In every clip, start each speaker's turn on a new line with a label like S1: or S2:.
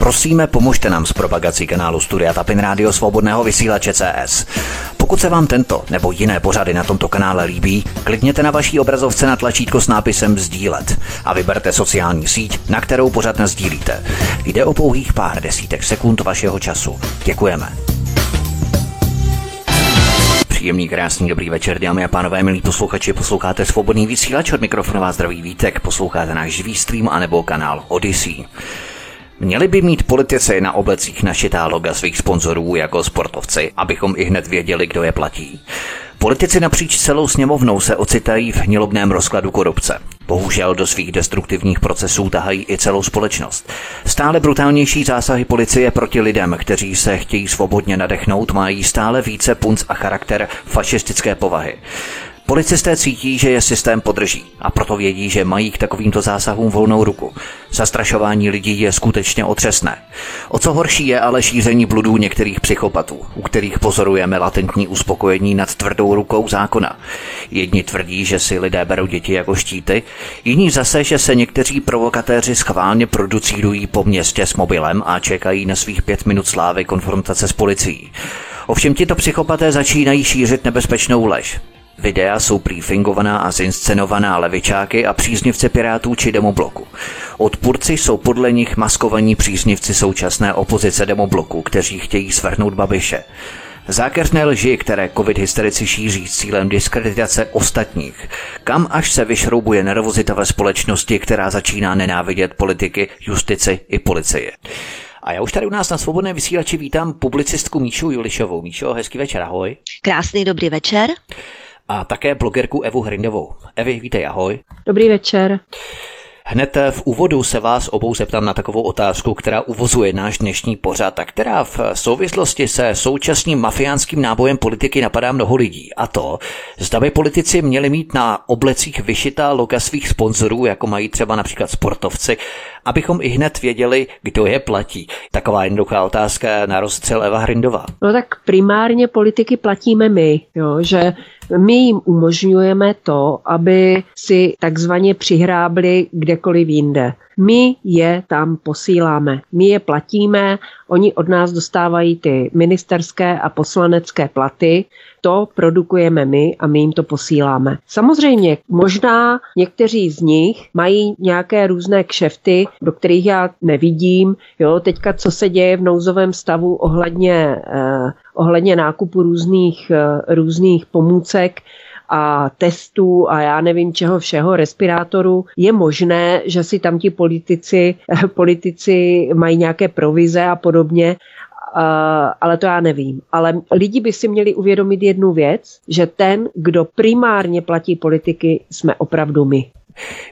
S1: Prosíme, pomožte nám s propagací kanálu Studia Tapin Rádio Svobodného vysílače CS. Pokud se vám tento nebo jiné pořady na tomto kanále líbí, klikněte na vaší obrazovce na tlačítko s nápisem Sdílet a vyberte sociální síť, na kterou pořad sdílíte. Jde o pouhých pár desítek sekund vašeho času. Děkujeme. Příjemný, krásný, dobrý večer, dámy a pánové, milí posluchači, posloucháte svobodný vysílač od mikrofonová zdravý vítek, posloucháte náš živý stream anebo kanál Odyssey. Měli by mít politici na oblecích našitá loga svých sponzorů jako sportovci, abychom i hned věděli, kdo je platí. Politici napříč celou sněmovnou se ocitají v hnilobném rozkladu korupce. Bohužel do svých destruktivních procesů tahají i celou společnost. Stále brutálnější zásahy policie proti lidem, kteří se chtějí svobodně nadechnout, mají stále více punc a charakter fašistické povahy. Policisté cítí, že je systém podrží a proto vědí, že mají k takovýmto zásahům volnou ruku. Zastrašování lidí je skutečně otřesné. O co horší je ale šíření bludů některých psychopatů, u kterých pozorujeme latentní uspokojení nad tvrdou rukou zákona. Jedni tvrdí, že si lidé berou děti jako štíty, jiní zase, že se někteří provokatéři schválně producírují po městě s mobilem a čekají na svých pět minut slávy konfrontace s policií. Ovšem tito psychopaté začínají šířit nebezpečnou lež. Videa jsou briefingovaná a zinscenovaná levičáky a příznivci pirátů či demobloku. Odpůrci jsou podle nich maskovaní příznivci současné opozice demobloku, kteří chtějí svrhnout Babiše. Zákeřné lži, které covid hysterici šíří s cílem diskreditace ostatních. Kam až se vyšroubuje nervozita ve společnosti, která začíná nenávidět politiky, justici i policie. A já už tady u nás na svobodné vysílači vítám publicistku Míšu Julišovou. Míšo, hezký večer, ahoj.
S2: Krásný dobrý večer
S1: a také blogerku Evu Hrindovou. Evi, vítej, ahoj.
S3: Dobrý večer.
S1: Hned v úvodu se vás obou zeptám na takovou otázku, která uvozuje náš dnešní pořad a která v souvislosti se současným mafiánským nábojem politiky napadá mnoho lidí. A to, zda by politici měli mít na oblecích vyšitá loga svých sponzorů, jako mají třeba například sportovci, abychom i hned věděli, kdo je platí. Taková jednoduchá otázka na rozstřel Eva Hrindová.
S3: No tak primárně politiky platíme my, jo, že my jim umožňujeme to, aby si takzvaně přihrábli kdekoliv jinde. My je tam posíláme, my je platíme, oni od nás dostávají ty ministerské a poslanecké platy, to produkujeme my a my jim to posíláme. Samozřejmě, možná někteří z nich mají nějaké různé kšefty, do kterých já nevidím. Jo, teďka, co se děje v nouzovém stavu ohledně, eh, ohledně nákupu různých, eh, různých pomůcek, a testů a já nevím čeho všeho, respirátorů, je možné, že si tam ti politici, politici mají nějaké provize a podobně Uh, ale to já nevím. Ale lidi by si měli uvědomit jednu věc, že ten, kdo primárně platí politiky, jsme opravdu my.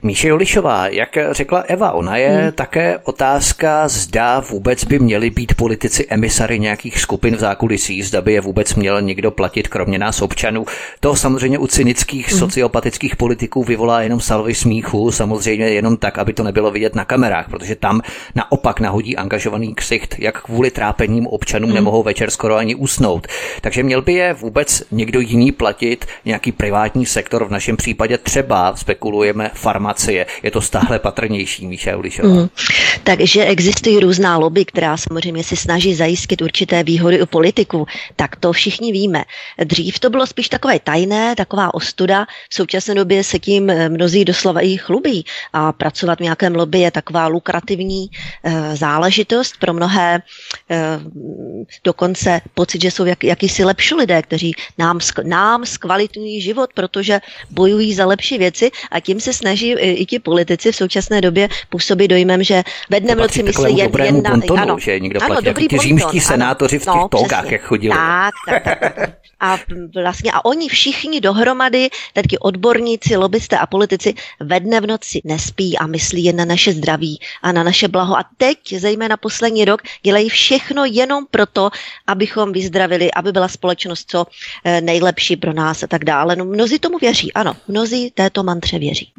S1: Míše Jolišová, jak řekla Eva, ona je hmm. také otázka, zda vůbec by měli být politici emisary nějakých skupin v zákulisí, zda by je vůbec měl někdo platit, kromě nás občanů. To samozřejmě u cynických hmm. sociopatických politiků vyvolá jenom salvy smíchu, samozřejmě jenom tak, aby to nebylo vidět na kamerách, protože tam naopak nahodí angažovaný ksicht, jak kvůli trápením občanům hmm. nemohou večer skoro ani usnout. Takže měl by je vůbec někdo jiný platit, nějaký privátní sektor, v našem případě třeba spekulujeme farmacie. Je to stále patrnější, Míša Ulišová. Mm.
S2: Takže existují různá lobby, která samozřejmě se snaží zajistit určité výhody u politiku. Tak to všichni víme. Dřív to bylo spíš takové tajné, taková ostuda. V současné době se tím eh, mnozí doslova i chlubí. A pracovat v nějakém lobby je taková lukrativní e, záležitost pro mnohé. E, dokonce pocit, že jsou jak, jakýsi lepší lidé, kteří nám, nám zkvalitují život, protože bojují za lepší věci a tím se snaží i ti politici v současné době působit dojmem, že ve dnem noci myslí jen, jen
S1: na... Pontonu, ano, že někdo ano, platí, dobrý ti římští senátoři v těch no, togách, jak chodili.
S2: Tak, tak, tak. A vlastně a oni všichni dohromady, tedy odborníci, lobbysté a politici ve dne v noci nespí a myslí jen na naše zdraví a na naše blaho. A teď, zejména poslední rok, dělají všechno jenom proto, abychom vyzdravili, aby byla společnost co eh, nejlepší pro nás a tak dále. No, mnozí tomu věří, ano, mnozí této mantře věří.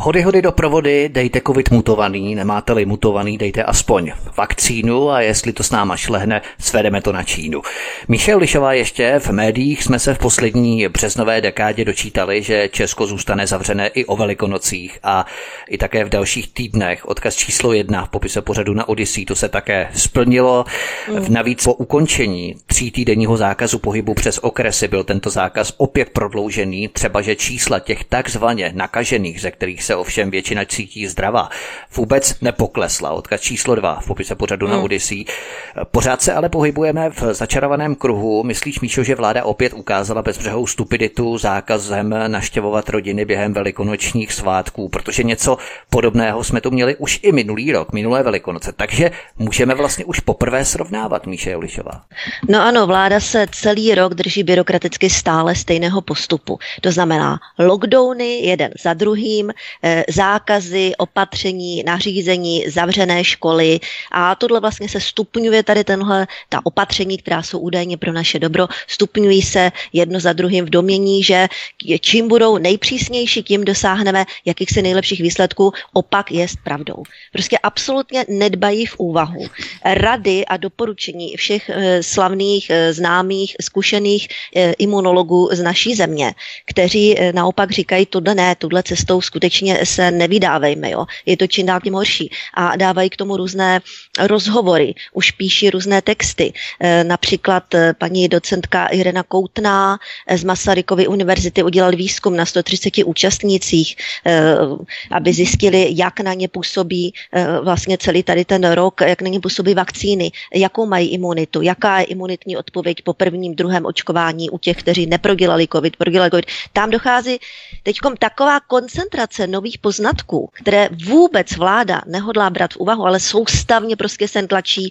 S1: Hody, hody do provody, dejte covid mutovaný, nemáte-li mutovaný, dejte aspoň vakcínu a jestli to s náma šlehne, svedeme to na Čínu. Míše Lišová ještě v médiích jsme se v poslední březnové dekádě dočítali, že Česko zůstane zavřené i o velikonocích a i také v dalších týdnech. Odkaz číslo jedna v popise pořadu na Odyssey, to se také splnilo. Mm. Navíc po ukončení tří týdenního zákazu pohybu přes okresy byl tento zákaz opět prodloužený, třeba že čísla těch takzvaně nakažených, ze kterých se ovšem většina cítí zdravá, vůbec nepoklesla. Odkaz číslo dva v popise pořadu hmm. na Odyssey. Pořád se ale pohybujeme v začarovaném kruhu. Myslíš, Míšo, že vláda opět ukázala bezbřehou stupiditu zákazem naštěvovat rodiny během velikonočních svátků, protože něco podobného jsme tu měli už i minulý rok, minulé velikonoce. Takže můžeme vlastně už poprvé srovnávat, Míše Jolišová.
S2: No ano, vláda se celý rok drží byrokraticky stále stejného postupu. To znamená lockdowny jeden za druhým, zákazy, opatření, nařízení, zavřené školy. A tohle vlastně se stupňuje tady tenhle, ta opatření, která jsou údajně pro naše dobro, stupňují se jedno za druhým v domění, že čím budou nejpřísnější, tím dosáhneme jakýchsi nejlepších výsledků, opak je pravdou. Prostě absolutně nedbají v úvahu rady a doporučení všech e, slavných, e, známých, zkušených imunologů z naší země, kteří naopak říkají, tohle ne, tuhle cestou skutečně skutečně se nevydávejme, jo. Je to čím dál tím horší. A dávají k tomu různé rozhovory, už píší různé texty. E, například e, paní docentka Irena Koutná z Masarykovy univerzity udělal výzkum na 130 účastnících, e, aby zjistili, jak na ně působí vlastně celý tady ten rok, jak na ně působí vakcíny, jakou mají imunitu, jaká je imunitní odpověď po prvním, druhém očkování u těch, kteří neprodělali COVID, prodělali COVID. Tam dochází teď taková koncentrace nových poznatků, které vůbec vláda nehodlá brát v úvahu, ale soustavně prostě se tlačí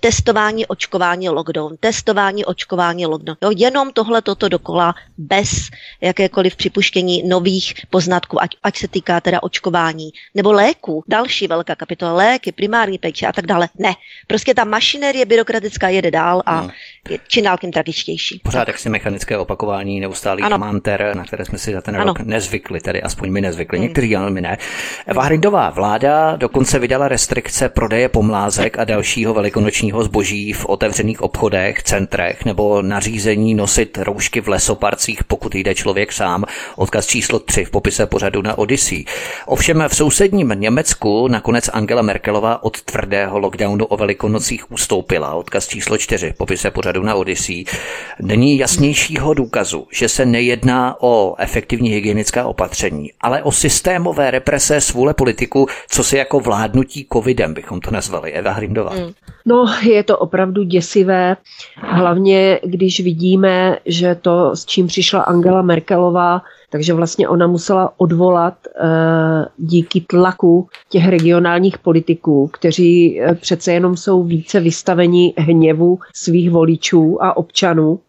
S2: testování, očkování, lockdown, testování, očkování, lockdown. Jo, jenom tohle toto dokola bez jakékoliv připuštění nových poznatků, ať, ať se týká teda očkování nebo léku. Další velká kapitola, léky, primární péče a tak dále. Ne, prostě ta mašinerie byrokratická jede dál a no. je čím dál tím tragičtější.
S1: Pořád jaksi mechanické opakování neustálý manter, na které jsme si za ten ano. rok nezvykli, tedy aspoň my nezvykli zvykli, hmm. někteří ale my ne. Eva Hrindová vláda dokonce vydala restrikce prodeje pomlázek a dalšího velikonočního zboží v otevřených obchodech, centrech nebo nařízení nosit roušky v lesoparcích, pokud jde člověk sám. Odkaz číslo 3 v popise pořadu na Odyssey. Ovšem v sousedním Německu nakonec Angela Merkelová od tvrdého lockdownu o velikonocích ustoupila. Odkaz číslo 4 v popise pořadu na Odyssey. Není jasnějšího důkazu, že se nejedná o efektivní hygienická opatření, ale o systémové represe svůle politiku, co si jako vládnutí covidem bychom to nazvali. Eva Hrindová. Mm.
S3: No, je to opravdu děsivé, hlavně když vidíme, že to, s čím přišla Angela Merkelová, takže vlastně ona musela odvolat e, díky tlaku těch regionálních politiků, kteří e, přece jenom jsou více vystaveni hněvu svých voličů a občanů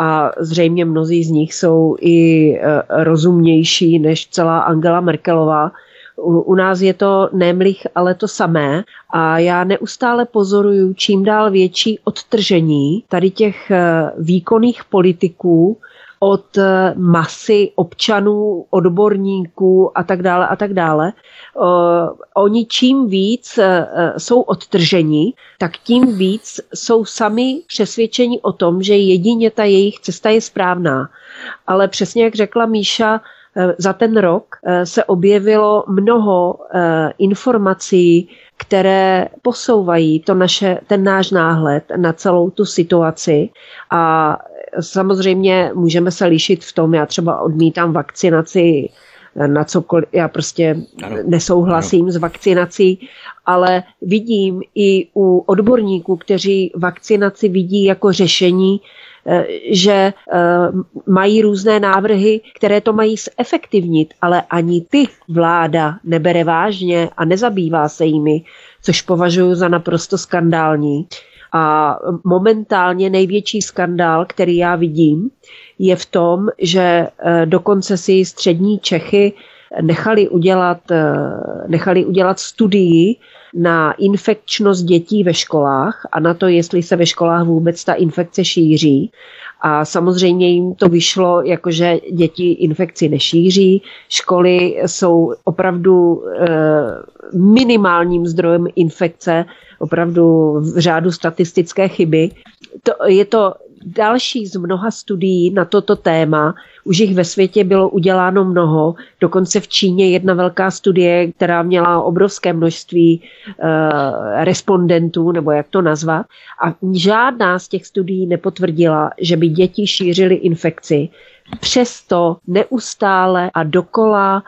S3: a zřejmě mnozí z nich jsou i rozumnější než celá Angela Merkelová. U, nás je to nemlich, ale to samé a já neustále pozoruju čím dál větší odtržení tady těch e, výkonných politiků od eh, masy občanů, odborníků a tak dále a tak dále. Oni čím víc eh, jsou odtrženi, tak tím víc jsou sami přesvědčeni o tom, že jedině ta jejich cesta je správná. Ale přesně jak řekla Míša, eh, za ten rok se objevilo mnoho informací, které posouvají to naše, ten náš náhled na celou tu situaci a samozřejmě můžeme se lišit v tom, já třeba odmítám vakcinaci na cokoliv, já prostě ano. nesouhlasím ano. s vakcinací, ale vidím i u odborníků, kteří vakcinaci vidí jako řešení, eh, že eh, mají různé návrhy, které to mají zefektivnit, ale ani ty vláda nebere vážně a nezabývá se jimi, což považuji za naprosto skandální. A momentálně největší skandál, který já vidím, je v tom, že eh, dokonce si střední Čechy nechali udělat, eh, nechali udělat studii na infekčnost dětí ve školách a na to, jestli se ve školách vůbec ta infekce šíří. A samozřejmě jim to vyšlo, jakože děti infekci nešíří, školy jsou opravdu e, minimálním zdrojem infekce, opravdu v řádu statistické chyby. To, je to další z mnoha studií na toto téma. Už jich ve světě bylo uděláno mnoho. Dokonce v Číně jedna velká studie, která měla obrovské množství uh, respondentů, nebo jak to nazvat. A žádná z těch studií nepotvrdila, že by děti šířily infekci. Přesto neustále a dokola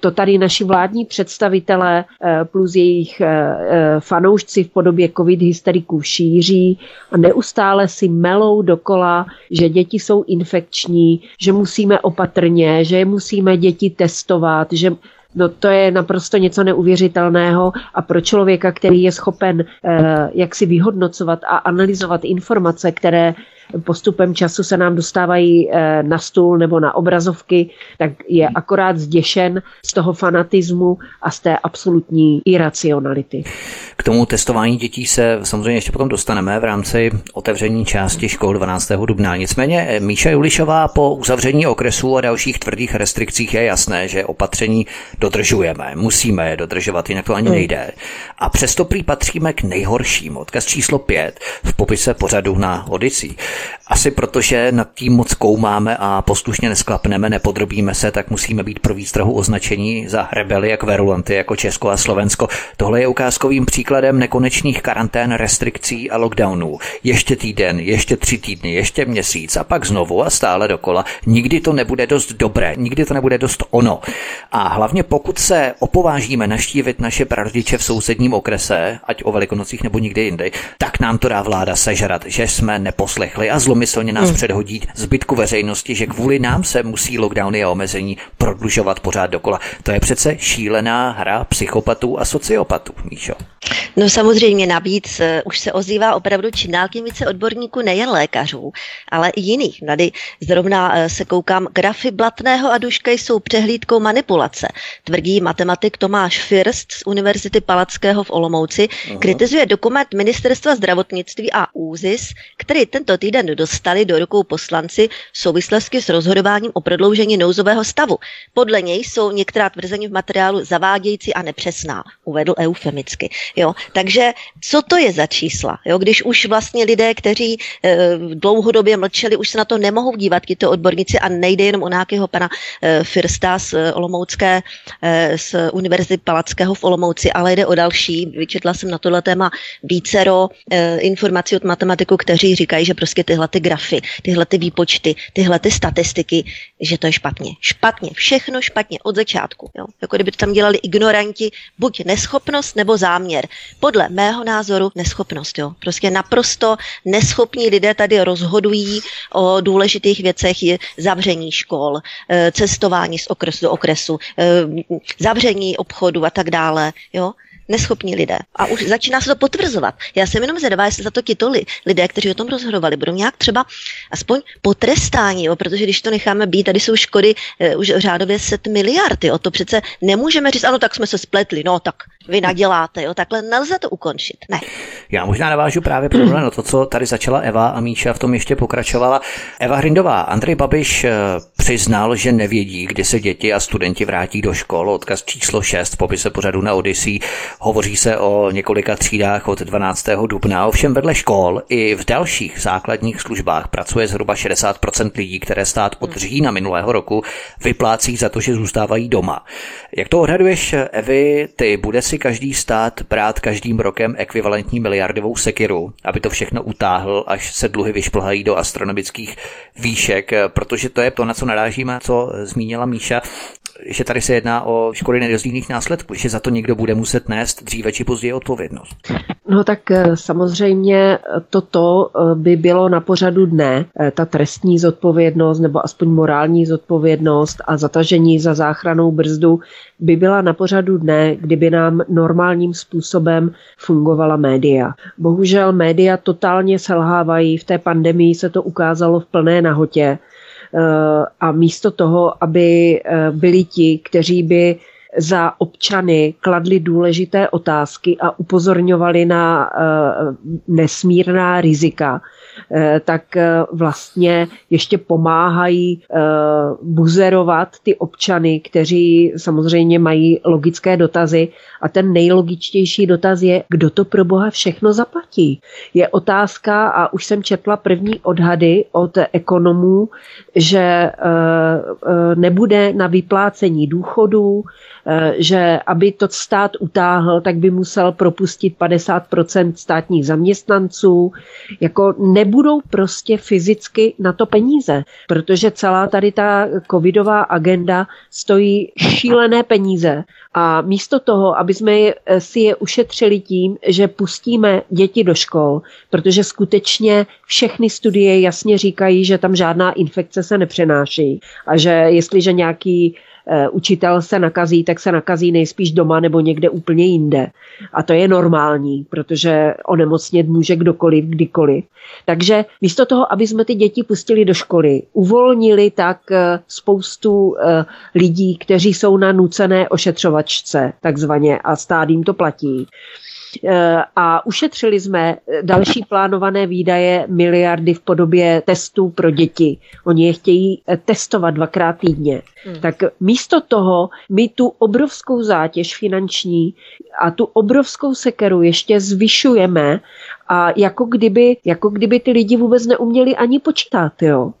S3: to tady naši vládní představitelé eh, plus jejich eh, eh, fanoušci v podobě covid hysteriků šíří a neustále si melou dokola, že děti jsou infekční, že musíme opatrně, že musíme děti testovat, že No to je naprosto něco neuvěřitelného. A pro člověka, který je schopen eh, jak si vyhodnocovat a analyzovat informace, které postupem času se nám dostávají eh, na stůl nebo na obrazovky, tak je akorát zděšen z toho fanatismu a z té absolutní iracionality.
S1: K tomu testování dětí se samozřejmě ještě potom dostaneme v rámci otevření části škol 12. dubna. Nicméně eh, Míša Julišová po uzavření okresu a dalších tvrdých restrikcích je jasné, že opatření dodržujeme, musíme je dodržovat, jinak to ani hmm. nejde. A přesto prý patříme k nejhorším. Odkaz číslo 5 v popise pořadu na Odyssey. Asi protože nad tím moc koumáme a poslušně nesklapneme, nepodrobíme se, tak musíme být pro výstrahu označení za rebeli jak verulanty, jako Česko a Slovensko. Tohle je ukázkovým příkladem nekonečných karantén, restrikcí a lockdownů. Ještě týden, ještě tři týdny, ještě měsíc a pak znovu a stále dokola. Nikdy to nebude dost dobré, nikdy to nebude dost ono. A hlavně pokud se opovážíme naštívit naše prarodiče v sousedním okrese, ať o velikonocích nebo nikdy jindy, tak nám to dá vláda sežrat, že jsme neposlechli a zlomyslně nás hmm. předhodí zbytku veřejnosti, že kvůli nám se musí lockdowny a omezení prodlužovat pořád dokola. To je přece šílená hra psychopatů a sociopatů, Míšo.
S2: No samozřejmě navíc uh, už se ozývá opravdu čím dál tím více odborníků, nejen lékařů, ale i jiných. Tady zrovna uh, se koukám, grafy Blatného a Duška jsou přehlídkou manipulace. Tvrdí matematik Tomáš First z Univerzity Palackého v Olomouci, uh-huh. kritizuje dokument Ministerstva zdravotnictví a ÚZIS, který tento týden dostali do rukou poslanci v souvislosti s rozhodováním o prodloužení nouzového stavu. Podle něj jsou některá tvrzení v materiálu zavádějící a nepřesná, uvedl eufemicky. Jo, takže co to je za čísla? Jo, když už vlastně lidé, kteří e, dlouhodobě mlčeli, už se na to nemohou dívat, tyto odborníci a nejde jenom o nějakého pana e, Firsta z e, Olomoucké, e, z Univerzity Palackého v Olomouci, ale jde o další. Vyčetla jsem na tohle téma vícero e, informací od matematiků, kteří říkají, že prostě tyhle ty grafy, tyhle ty výpočty, tyhle ty statistiky, že to je špatně. Špatně, všechno špatně od začátku. Jo? Jako kdyby to tam dělali ignoranti, buď neschopnost nebo záměr. Podle mého názoru neschopnost. Jo? Prostě naprosto neschopní lidé tady rozhodují o důležitých věcech, je zavření škol, eh, cestování z okresu do okresu, eh, zavření obchodu a tak dále. Jo? Neschopní lidé. A už začíná se to potvrzovat. Já jsem jenom zvědavá, jestli za to tito lidé, kteří o tom rozhodovali, budou nějak třeba aspoň potrestáni, jo? protože když to necháme být, tady jsou škody e, už řádově set miliardy. O to přece nemůžeme říct, ano, tak jsme se spletli, no tak vy naděláte, jo, takhle nelze to ukončit. Ne.
S1: Já možná navážu právě podobně na to, co tady začala Eva a Míša v tom ještě pokračovala. Eva Hrindová, Andrej Babiš eh, přiznal, že nevědí, kdy se děti a studenti vrátí do škol. Odkaz číslo 6 v popise pořadu na Odyssey. Hovoří se o několika třídách od 12. dubna. Ovšem vedle škol i v dalších základních službách pracuje zhruba 60% lidí, které stát od října minulého roku vyplácí za to, že zůstávají doma. Jak to odhaduješ, Evi, ty bude si každý stát brát každým rokem ekvivalentní miliardovou sekiru, aby to všechno utáhl, až se dluhy vyšplhají do astronomických výšek, protože to je to, na co narážíme, co zmínila Míša, že tady se jedná o škody nedozdílných následků, že za to někdo bude muset nést dříve či později odpovědnost.
S3: No tak eh, samozřejmě toto eh, by bylo na pořadu dne, eh, ta trestní zodpovědnost nebo aspoň morální zodpovědnost a zatažení za záchranou brzdu by byla na pořadu dne, kdyby nám normálním způsobem fungovala média. Bohužel média totálně selhávají, v té pandemii se to ukázalo v plné nahotě a místo toho, aby byli ti, kteří by za občany kladli důležité otázky a upozorňovali na nesmírná rizika, tak vlastně ještě pomáhají buzerovat ty občany, kteří samozřejmě mají logické dotazy a ten nejlogičtější dotaz je, kdo to pro boha všechno zaplatí. Je otázka, a už jsem četla první odhady od ekonomů, že nebude na vyplácení důchodů, Eh, že aby to stát utáhl, tak by musel propustit 50% státních zaměstnanců. Jako nebudou prostě fyzicky na to peníze, protože celá tady ta covidová agenda stojí šílené peníze. A místo toho, aby jsme si je ušetřili tím, že pustíme děti do škol, protože skutečně všechny studie jasně říkají, že tam žádná infekce se nepřenáší a že jestliže nějaký Eh, učitel se nakazí, tak se nakazí nejspíš doma nebo někde úplně jinde. A to je normální, protože onemocnět může kdokoliv, kdykoliv. Takže místo toho, aby jsme ty děti pustili do školy, uvolnili tak eh, spoustu eh, lidí, kteří jsou na nucené ošetřovačce, takzvaně, a stát jim to platí, Eh, a ušetřili jsme další plánované výdaje miliardy v podobě testů pro děti. Oni je chtějí eh, testovat dvakrát týdně. Hmm. Tak místo toho my tu obrovskou zátěž finanční a tu obrovskou sekeru ještě zvyšujeme a jako kdyby, jako kdyby ty lidi vůbec neuměli ani počítat. Jo.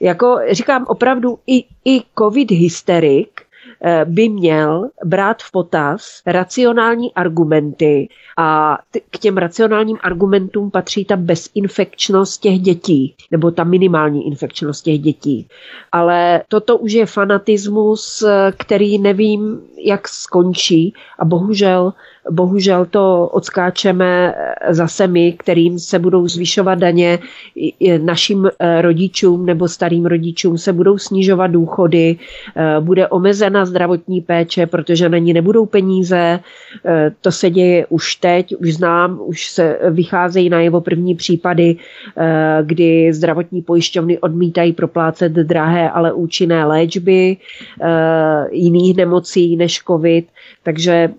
S3: Jako říkám opravdu i, i covid hysterik Eh, by měl brát v potaz racionální argumenty a k těm racionálním argumentům patří ta bezinfekčnost těch dětí, nebo ta minimální infekčnost těch dětí. Ale toto už je fanatismus, který nevím, jak skončí a bohužel Bohužel to odskáčeme zase my, kterým se budou zvyšovat daně, našim eh, rodičům nebo starým rodičům se budou snižovat důchody, eh, bude omezena zdravotní péče, protože na ní nebudou peníze. Eh, to se děje už teď, už znám, už se vycházejí na jeho první případy, kdy zdravotní pojišťovny odmítají proplácet drahé, ale účinné léčby jiných nemocí než COVID. Takže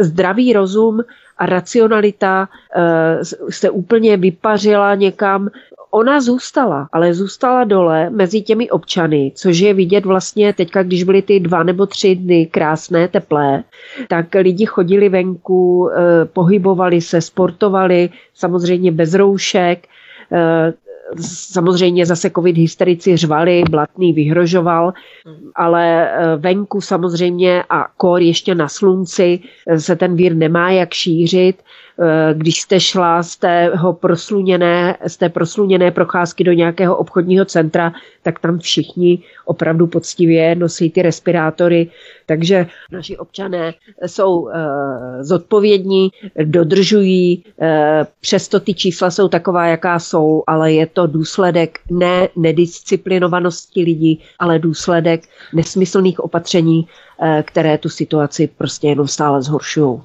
S3: zdravý rozum a racionalita eh, se úplně vypařila někam. Ona zůstala, ale zůstala dole mezi těmi občany, což je vidět vlastně teďka, když byly ty dva nebo tři dny krásné, teplé, tak lidi chodili venku, eh, pohybovali se, sportovali, samozřejmě bez roušek, eh, samozřejmě zase covid hysterici řvali, Blatný vyhrožoval, ale eh, venku samozřejmě a kor ještě na slunci eh, se ten vír nemá jak šířit. Eh, když jste šla z, tého prosluněné, z té prosluněné procházky do nějakého obchodního centra, tak tam všichni opravdu poctivě nosí ty respirátory, takže naši občané jsou uh, zodpovědní, dodržují, uh, přesto ty čísla jsou taková, jaká jsou, ale je to důsledek ne nedisciplinovanosti lidí, ale důsledek nesmyslných opatření, které tu situaci prostě jenom stále zhoršují.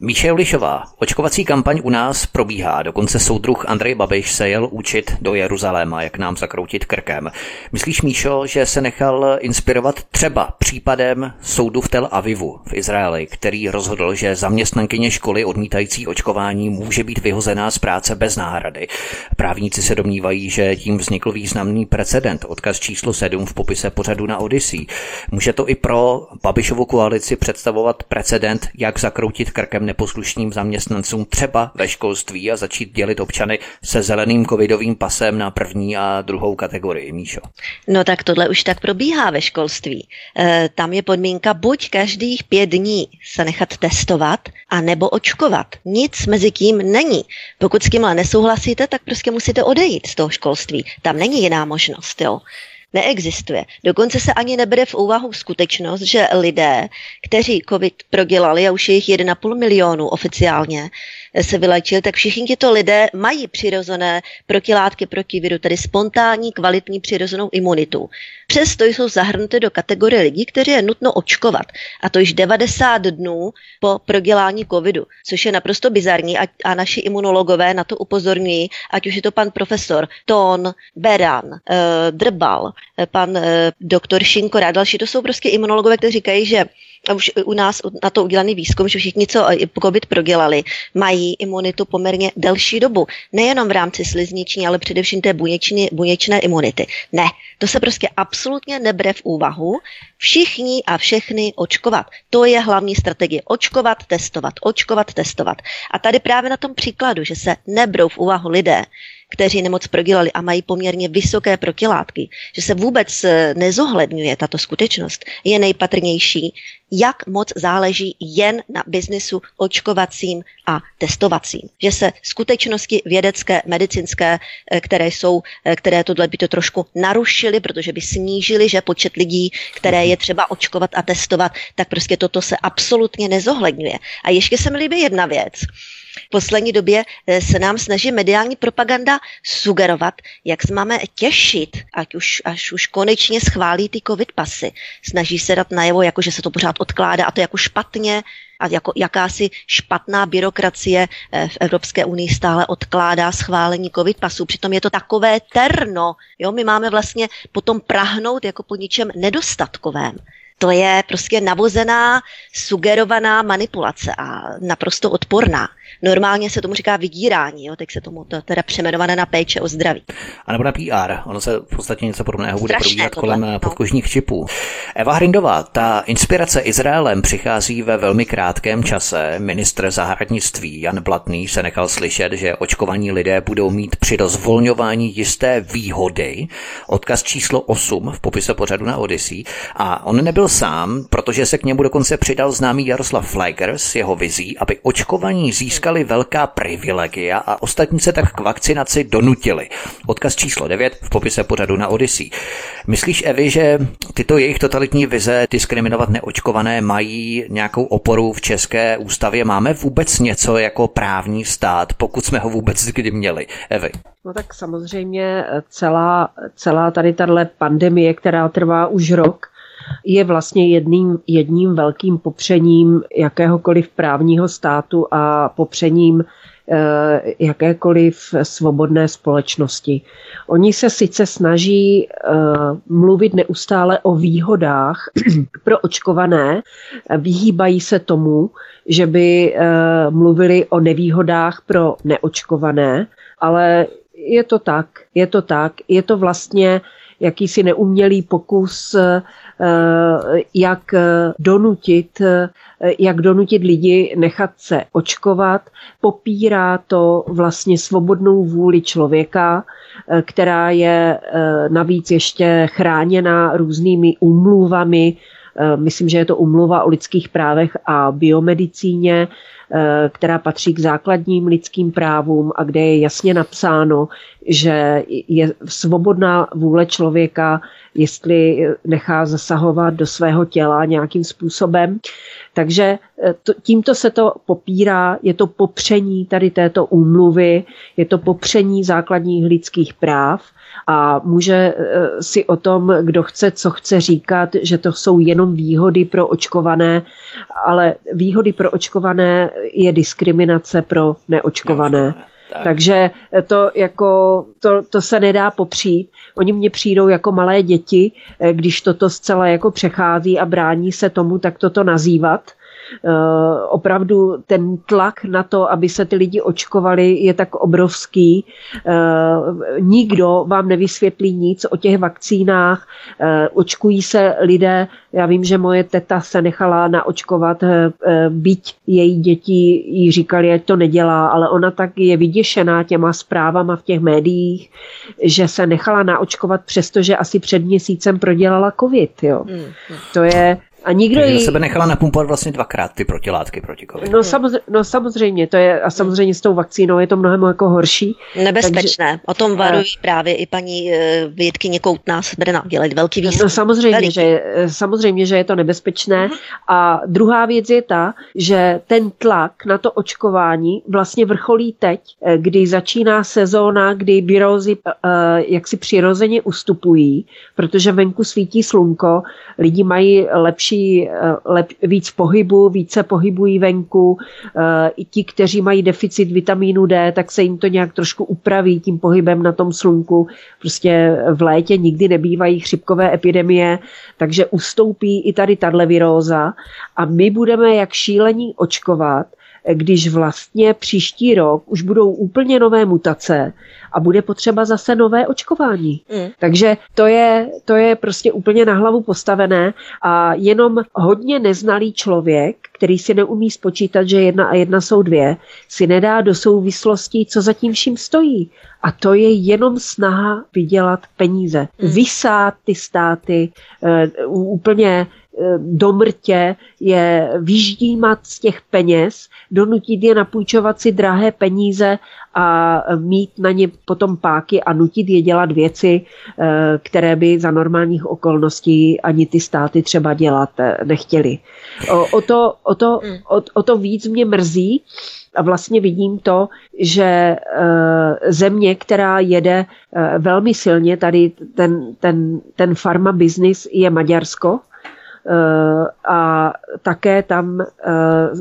S1: Míše Julišová, očkovací kampaň u nás probíhá, dokonce soudruh Andrej Babiš se jel učit do Jeruzaléma, jak nám zakroutit krkem. Myslíš, Míšo, že se nechal inspirovat třeba případem soudu v Tel Avivu v Izraeli, který rozhodl, že zaměstnankyně školy odmítající očkování může být vyhozená z práce bez náhrady. Právníci se domnívají, že tím vznikl významný precedent, odkaz číslo 7 v popise pořadu na Odyssey. Může to i pro Babišovu koalici představovat precedent, jak zakroutit krkem neposlušným zaměstnancům třeba ve školství a začít dělit občany se zeleným covidovým pasem na první a druhou kategorii, Míšo?
S2: No tak tohle už tak probíhá ve školství. E, tam je podmínka buď každých pět dní se nechat testovat, a nebo očkovat. Nic mezi tím není. Pokud s tímhle nesouhlasíte, tak prostě musíte odejít z toho školství. Tam není jiná možnost. Jo neexistuje. Dokonce se ani nebere v úvahu skutečnost, že lidé, kteří COVID prodělali, a už je jich 1,5 milionu oficiálně, se vylečili, tak všichni tyto lidé mají přirozené protilátky proti viru, tedy spontánní, kvalitní přirozenou imunitu. Přesto jsou zahrnuty do kategorie lidí, kteří je nutno očkovat. A to již 90 dnů po prodělání covidu, což je naprosto bizarní a, a naši imunologové na to upozorňují, ať už je to pan profesor Tón, Beran, eh, Drbal, eh, pan eh, doktor Šinkora a další, to jsou prostě imunologové, kteří říkají, že už u nás na to udělaný výzkum, že všichni, co COVID prodělali, mají imunitu poměrně delší dobu. Nejenom v rámci slizniční, ale především té buněčné, buněčné imunity. Ne, to se prostě absolutně nebere v úvahu. Všichni a všechny očkovat. To je hlavní strategie. Očkovat, testovat, očkovat, testovat. A tady právě na tom příkladu, že se nebrou v úvahu lidé, kteří nemoc prodělali a mají poměrně vysoké protilátky, že se vůbec eh, nezohledňuje tato skutečnost, je nejpatrnější, jak moc záleží jen na biznisu očkovacím a testovacím. Že se skutečnosti vědecké, medicínské, eh, které jsou, eh, které tohle by to trošku narušily, protože by snížili, že počet lidí, které je třeba očkovat a testovat, tak prostě toto se absolutně nezohledňuje. A ještě se mi líbí jedna věc v poslední době eh, se nám snaží mediální propaganda sugerovat, jak se máme těšit, ať už, až už konečně schválí ty covid pasy. Snaží se dát najevo, jako že se to pořád odkládá a to jako špatně a jako jakási špatná byrokracie eh, v Evropské unii stále odkládá schválení covid pasů. Přitom je to takové terno. Jo? My máme vlastně potom prahnout jako po ničem nedostatkovém. To je prostě navozená, sugerovaná manipulace a naprosto odporná. Normálně se tomu říká vydírání, jo, teď se tomu to teda přeměnované na péče o zdraví.
S1: A nebo na PR, ono se v podstatě něco podobného bude probíhat kolem no. podkožních čipů. Eva Hrindová, ta inspirace Izraelem přichází ve velmi krátkém čase. Ministr zahraničí Jan Blatný se nechal slyšet, že očkovaní lidé budou mít při rozvolňování jisté výhody. Odkaz číslo 8 v popise pořadu na Odyssey. A on nebyl sám, protože se k němu dokonce přidal známý Jaroslav Fleger s jeho vizí, aby očkovaní získali velká privilegia a ostatní se tak k vakcinaci donutili. Odkaz číslo 9 v popise pořadu na Odyssey. Myslíš, Evi, že tyto jejich totalitní vize diskriminovat neočkované mají nějakou oporu v české ústavě? Máme vůbec něco jako právní stát, pokud jsme ho vůbec kdy měli? Evi.
S3: No tak samozřejmě celá, celá tady tahle pandemie, která trvá už rok, je vlastně jedným, jedním velkým popřením jakéhokoliv právního státu a popřením eh, jakékoliv svobodné společnosti. Oni se sice snaží uh, mluvit neustále o výhodách pro očkované, vyhýbají se tomu, že by uh, mluvili o nevýhodách pro neočkované, ale je to tak, je to tak, je to vlastně jakýsi neumělý pokus Eh, jak eh, donutit, eh, jak donutit lidi nechat se očkovat. Popírá to vlastně svobodnou vůli člověka, která je navíc ještě chráněna různými úmluvami, myslím, že je to umluva o lidských právech a biomedicíně, která patří k základním lidským právům a kde je jasně napsáno, že je svobodná vůle člověka jestli nechá zasahovat do svého těla nějakým způsobem. Takže eh, to, tímto se to popírá, je to popření tady této úmluvy, je to popření základních lidských práv a může eh, si o tom, kdo chce, co chce říkat, že to jsou jenom výhody pro očkované, ale výhody pro očkované je diskriminace pro neočkované. neočkované. Tak. Takže to, jako, to, to se nedá popřít. Oni mně přijdou jako malé děti, eh, když toto zcela jako přechází a brání se tomu, tak toto nazývat. Eh, opravdu ten tlak na to, aby se ty lidi očkovali, je tak obrovský. Eh, nikdo vám nevysvětlí nic o těch vakcínách. Eh, očkují se lidé, já vím, že moje teta se nechala naočkovat, byť její děti jí říkali, ať to nedělá, ale ona tak je vyděšená těma zprávama v těch médiích, že se nechala naočkovat, přestože asi před měsícem prodělala covid. Jo. Hmm, hmm. To je
S1: a nikdo jí... sebe nechala napumpovat vlastně dvakrát ty protilátky proti covidu.
S3: No, samozřejmě, no samozřejmě, to je, a samozřejmě s tou vakcínou je to mnohem jako horší.
S2: Nebezpečné. Takže, o tom varují a... právě i paní uh, vědkyně Koutná z Brna. Dělají velký výzkum.
S3: No samozřejmě, že, samozřejmě, že je to nebezpečné. Uh-huh. A druhá věc je ta, že ten tlak na to očkování vlastně vrcholí teď, eh, kdy začíná sezóna, kdy virózy uh, jaksi přirozeně ustupují, protože venku svítí slunko, lidi mají lepší lepší, lep, víc pohybu, více pohybují venku. I ti, kteří mají deficit vitamínu D, tak se jim to nějak trošku upraví tím pohybem na tom slunku. Prostě v létě nikdy nebývají chřipkové epidemie, takže ustoupí i tady tahle viróza a my budeme jak šílení očkovat, když vlastně příští rok už budou úplně nové mutace a bude potřeba zase nové očkování. Mm. Takže to je, to je prostě úplně na hlavu postavené a jenom hodně neznalý člověk, který si neumí spočítat, že jedna a jedna jsou dvě, si nedá do souvislostí, co za tím vším stojí. A to je jenom snaha vydělat peníze. Mm. Vysát ty státy uh, úplně do mrtě je vyždímat z těch peněz, donutit je napůjčovat si drahé peníze a mít na ně potom páky a nutit je dělat věci, eh, které by za normálních okolností ani ty státy třeba dělat eh, nechtěli. O, o, to, o, to, hmm. o, o to víc mě mrzí, a vlastně vidím to, že země, která jede velmi silně, tady ten, ten, ten farma business je Maďarsko, Eh, a také tam eh,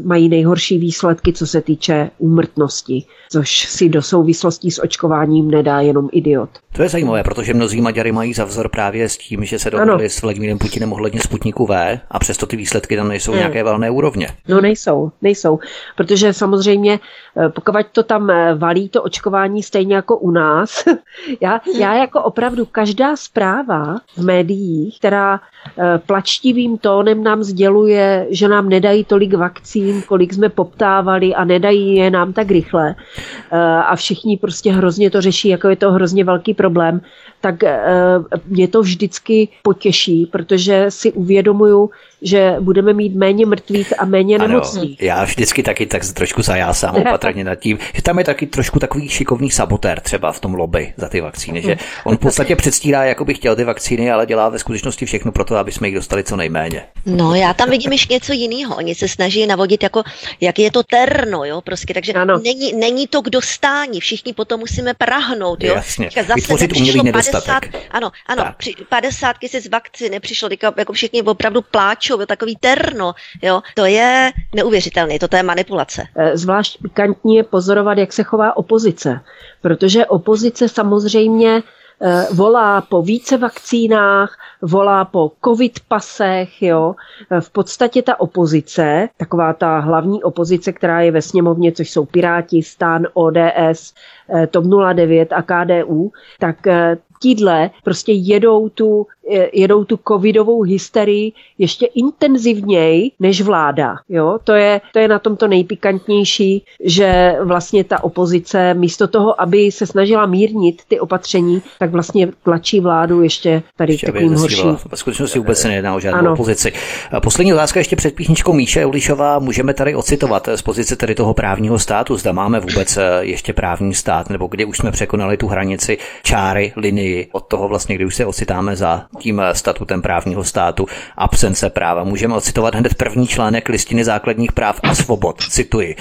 S3: mají nejhorší výsledky, co se týče úmrtnosti, což si do souvislostí s očkováním nedá jenom idiot.
S1: To je zajímavé, protože mnozí Maďary mají za vzor právě s tím, že se dohodli s Vladimírem Putinem ohledně Sputniku V a přesto ty výsledky tam nejsou hmm. nějaké valné úrovně.
S3: No nejsou, nejsou, protože samozřejmě eh, pokud to tam valí to očkování stejně jako u nás, já, já jako opravdu každá zpráva v médiích, která plačtivým tím tónem nám sděluje, že nám nedají tolik vakcín, kolik jsme poptávali a nedají je nám tak rychle. Eh, a všichni prostě hrozně to řeší, jako je to hrozně velký problém tak eh, mě to vždycky potěší, protože si uvědomuju, že budeme mít méně mrtvých a méně ano, nemocných.
S1: Já vždycky taky tak trošku zajásám opatrně nad tím, že tam je taky trošku takový šikovný sabotér třeba v tom lobby za ty vakcíny, že on v podstatě předstírá, jako by chtěl ty vakcíny, ale dělá ve skutečnosti všechno pro to, aby jsme jich dostali co nejméně.
S2: No, já tam vidím ještě něco jiného. Oni se snaží navodit, jako, jak je to terno, jo, prostě, takže ano. Není, není to k dostání, všichni potom musíme prahnout, jo.
S1: Jasně. Zase Vytvořit umělý nedostatek.
S2: 50, ano, ano, při, 50 tisíc vakcín nepřišlo, teďka jako všichni opravdu pláčou, jo, takový terno, jo, to je neuvěřitelné, to je manipulace.
S3: Eh, zvlášť pikantní je pozorovat, jak se chová opozice, protože opozice samozřejmě eh, volá po více vakcínách, volá po covid pasech, jo. Eh, v podstatě ta opozice, taková ta hlavní opozice, která je ve sněmovně, což jsou Piráti, Stan, ODS, TOP 09 a KDU, tak tídle prostě jedou tu, jedou tu covidovou hysterii ještě intenzivněji než vláda. Jo? To, je, to je na tom to nejpikantnější, že vlastně ta opozice místo toho, aby se snažila mírnit ty opatření, tak vlastně tlačí vládu ještě tady ještě takovým horší.
S1: V skutečnosti vůbec se nejedná o žádnou ano. opozici. Poslední otázka ještě před píchničkou Míše Ulišová. Můžeme tady ocitovat z pozice tady toho právního státu, zda máme vůbec eh, ještě právní stát, nebo kdy už jsme překonali tu hranici čáry, linii od toho vlastně, kdy už se ocitáme za tím statutem právního státu, absence práva. Můžeme ocitovat hned první článek listiny základních práv a svobod. Cituji.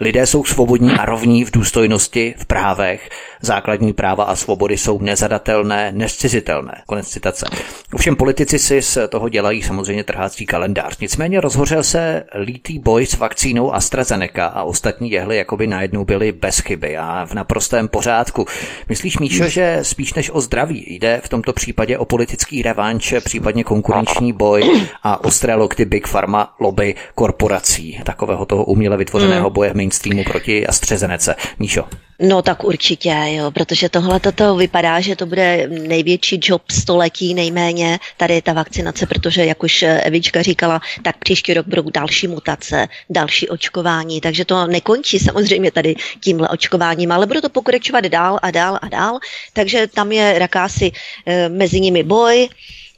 S1: Lidé jsou svobodní a rovní v důstojnosti, v právech. Základní práva a svobody jsou nezadatelné, nescizitelné. Konec citace. Ovšem politici si z toho dělají samozřejmě trhácí kalendář. Nicméně rozhořel se lítý boj s vakcínou AstraZeneca a ostatní jehly jakoby najednou byly bez chyby a v naprostém pořádku. Myslíš, Míšo, že spíš než o zdraví jde v tomto případě o politický revanč, případně konkurenční boj a ostré lokty Big Pharma lobby korporací, takového toho uměle vytvořeného hmm. boje mainstreamu proti AstraZeneca. Míšo.
S2: No tak určitě, jo, protože tohle to vypadá, že to bude největší job století nejméně, tady ta vakcinace, protože jak už Evička říkala, tak příští rok budou další mutace, další očkování, takže to nekončí samozřejmě tady tímhle očkováním, ale bude to pokračovat dál a dál a dál, takže tam je jakási e, mezi nimi boj,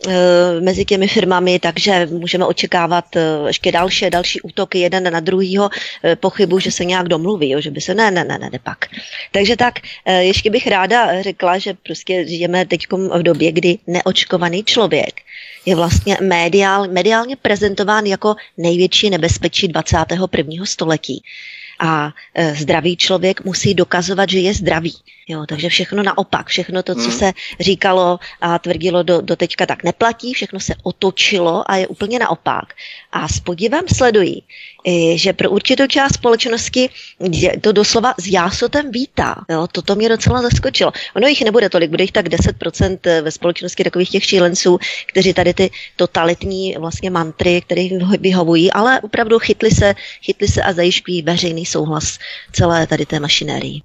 S2: Eh, mezi těmi firmami, takže můžeme očekávat eh, ještě další, další útoky jeden na druhýho. Eh, pochybu, že se nějak domluví, jo, že by se ne, ne, ne, ne, ne pak. Takže tak, ještě bych ráda řekla, že prostě žijeme teď v době, kdy neočkovaný člověk je vlastně mediál, mediálně prezentován jako největší nebezpečí 21. století. A zdravý člověk musí dokazovat, že je zdravý. Jo, takže všechno naopak, všechno to, co hmm. se říkalo a tvrdilo do, do teďka, tak neplatí, všechno se otočilo a je úplně naopak. A s podívem sledují, že pro určitou část společnosti to doslova s jásotem vítá. Jo, toto mě docela zaskočilo. Ono jich nebude tolik, bude jich tak 10% ve společnosti takových těch šílenců, kteří tady ty totalitní vlastně mantry, které vyhovují, ale opravdu chytli se, chytli se a zajišťují veřejný souhlas celé tady té mašinérii.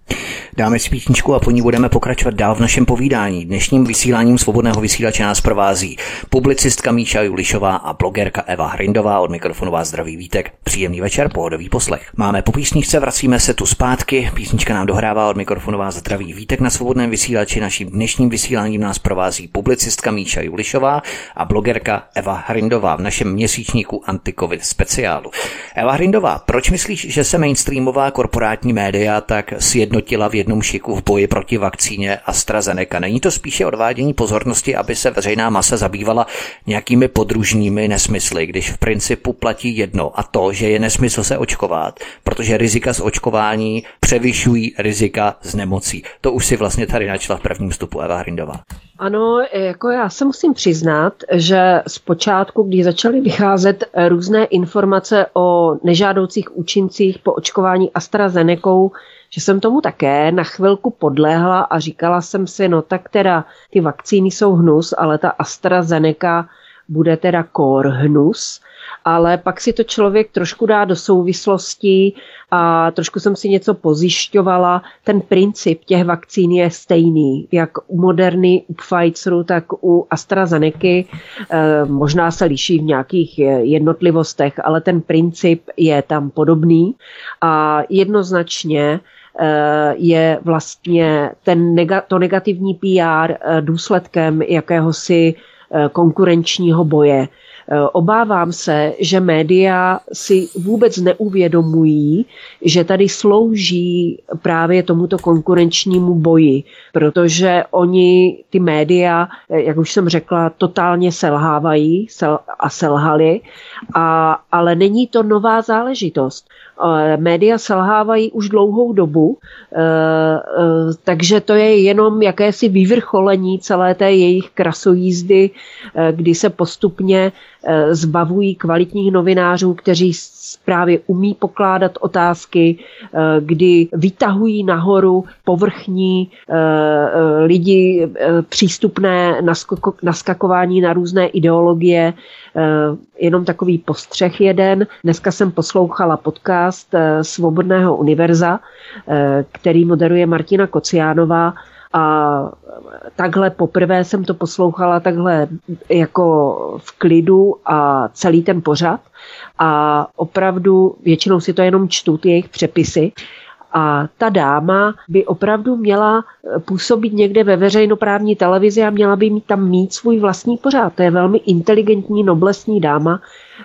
S1: Dáme si písničku a po ní budeme pokračovat dál v našem povídání. Dnešním vysíláním svobodného vysílače nás provází publicistka Míša Julišová a blogerka Eva Hrindová od mikrofonu vás zdraví vítek. Příjemný večer, pohodový poslech. Máme po písničce, vracíme se tu zpátky. Písnička nám dohrává od mikrofonu vás zdraví vítek na svobodném vysílači. Naším dnešním vysíláním nás provází publicistka Míša Julišová a blogerka Eva Hrindová v našem měsíčníku Antikovid speciálu. Eva Hrindová, proč myslíš, že se mainstreamová korporátní média tak sjednotila v jednom šiku v boji proti vakcíně AstraZeneca? Není to spíše odvádění pozornosti, aby se veřejná masa zabývala nějakými podružními nesmysly, když v principu platí jedno a to, že je nesmysl se očkovat, protože rizika z očkování převyšují rizika z nemocí. To už si vlastně tady načla v prvním vstupu Eva Hrindová.
S3: Ano, jako já se musím přiznat, že zpočátku, když začaly vycházet různé informace o nežádoucích účincích po očkování AstraZeneca, že jsem tomu také na chvilku podlehla a říkala jsem si, no tak teda ty vakcíny jsou hnus, ale ta AstraZeneca bude teda kor hnus ale pak si to člověk trošku dá do souvislostí a trošku jsem si něco pozjišťovala. Ten princip těch vakcín je stejný, jak u Moderny, u Pfizeru, tak u AstraZeneca. Eh, možná se liší v nějakých jednotlivostech, ale ten princip je tam podobný a jednoznačně je vlastně ten, to negativní PR eh, důsledkem jakéhosi konkurenčního boje. Eh, obávám se, že média si vůbec neuvědomují, že tady slouží právě tomuto konkurenčnímu boji, protože oni, ty média, eh, jak už jsem řekla, totálně selhávají a selhali, a, ale není to nová záležitost. Eh, média selhávají už dlouhou dobu, takže to je jenom jakési vyvrcholení celé té jejich krasojízdy, kdy se postupně Eh, zbavují kvalitních novinářů, kteří právě umí pokládat otázky, eh, kdy vytahují nahoru povrchní eh, lidi přístupné naskakování na různé ideologie. Jenom takový postřeh jeden. Dneska jsem poslouchala podcast Svobodného univerza, který moderuje Martina Kociánová a takhle poprvé jsem to poslouchala takhle jako v klidu a celý ten pořad. A opravdu většinou si to jenom čtu, ty jejich přepisy. A ta dáma by opravdu měla působit někde ve veřejnoprávní televizi a měla by mít tam mít svůj vlastní pořád. To je velmi inteligentní, noblesní dáma,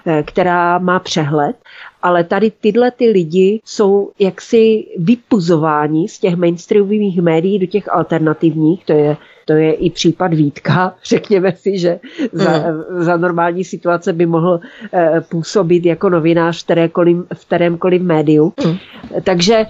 S3: eh, která má přehled ale tady tyhle ty lidi jsou jaksi vypuzováni z těch mainstreamových médií do těch alternativních, to je to je i případ Vítka. Řekněme si, že za, mm. za normální situace by mohl eh, působit jako novinář v kterémkoliv, v kterémkoliv médiu. Mm. Takže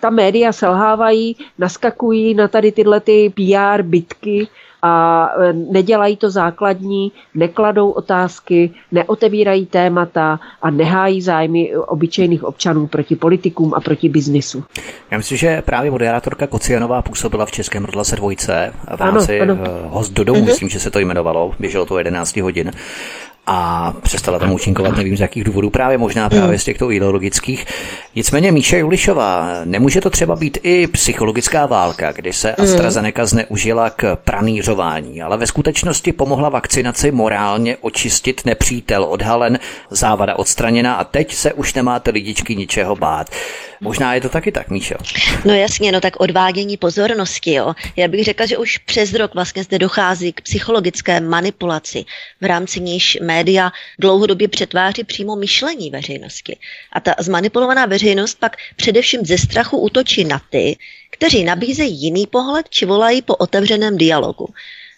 S3: ta média selhávají, naskakují na tady tyhle ty PR bitky, a e, nedělají to základní, nekladou otázky, neotevírají témata a nehájí zájmy obyčejných občanů proti politikům a proti biznisu.
S1: Já myslím, že právě moderátorka Kocianová působila v Českém rozhlase dvojce v rámci ano, ano. E, host do domu, uh-huh. myslím, že se to jmenovalo, běželo to 11 hodin a přestala tam účinkovat, nevím z jakých důvodů, právě možná právě z těchto ideologických. Nicméně Míše Julišová, nemůže to třeba být i psychologická válka, kdy se mm. AstraZeneca zneužila k pranířování, ale ve skutečnosti pomohla vakcinaci morálně očistit nepřítel odhalen, závada odstraněna a teď se už nemáte lidičky ničeho bát. Možná je to taky tak, Míšo.
S2: No jasně, no tak odvádění pozornosti, jo. Já bych řekla, že už přes rok vlastně zde dochází k psychologické manipulaci, v rámci níž média dlouhodobě přetváří přímo myšlení veřejnosti. A ta zmanipulovaná veřejnost pak především ze strachu útočí na ty, kteří nabízejí jiný pohled či volají po otevřeném dialogu.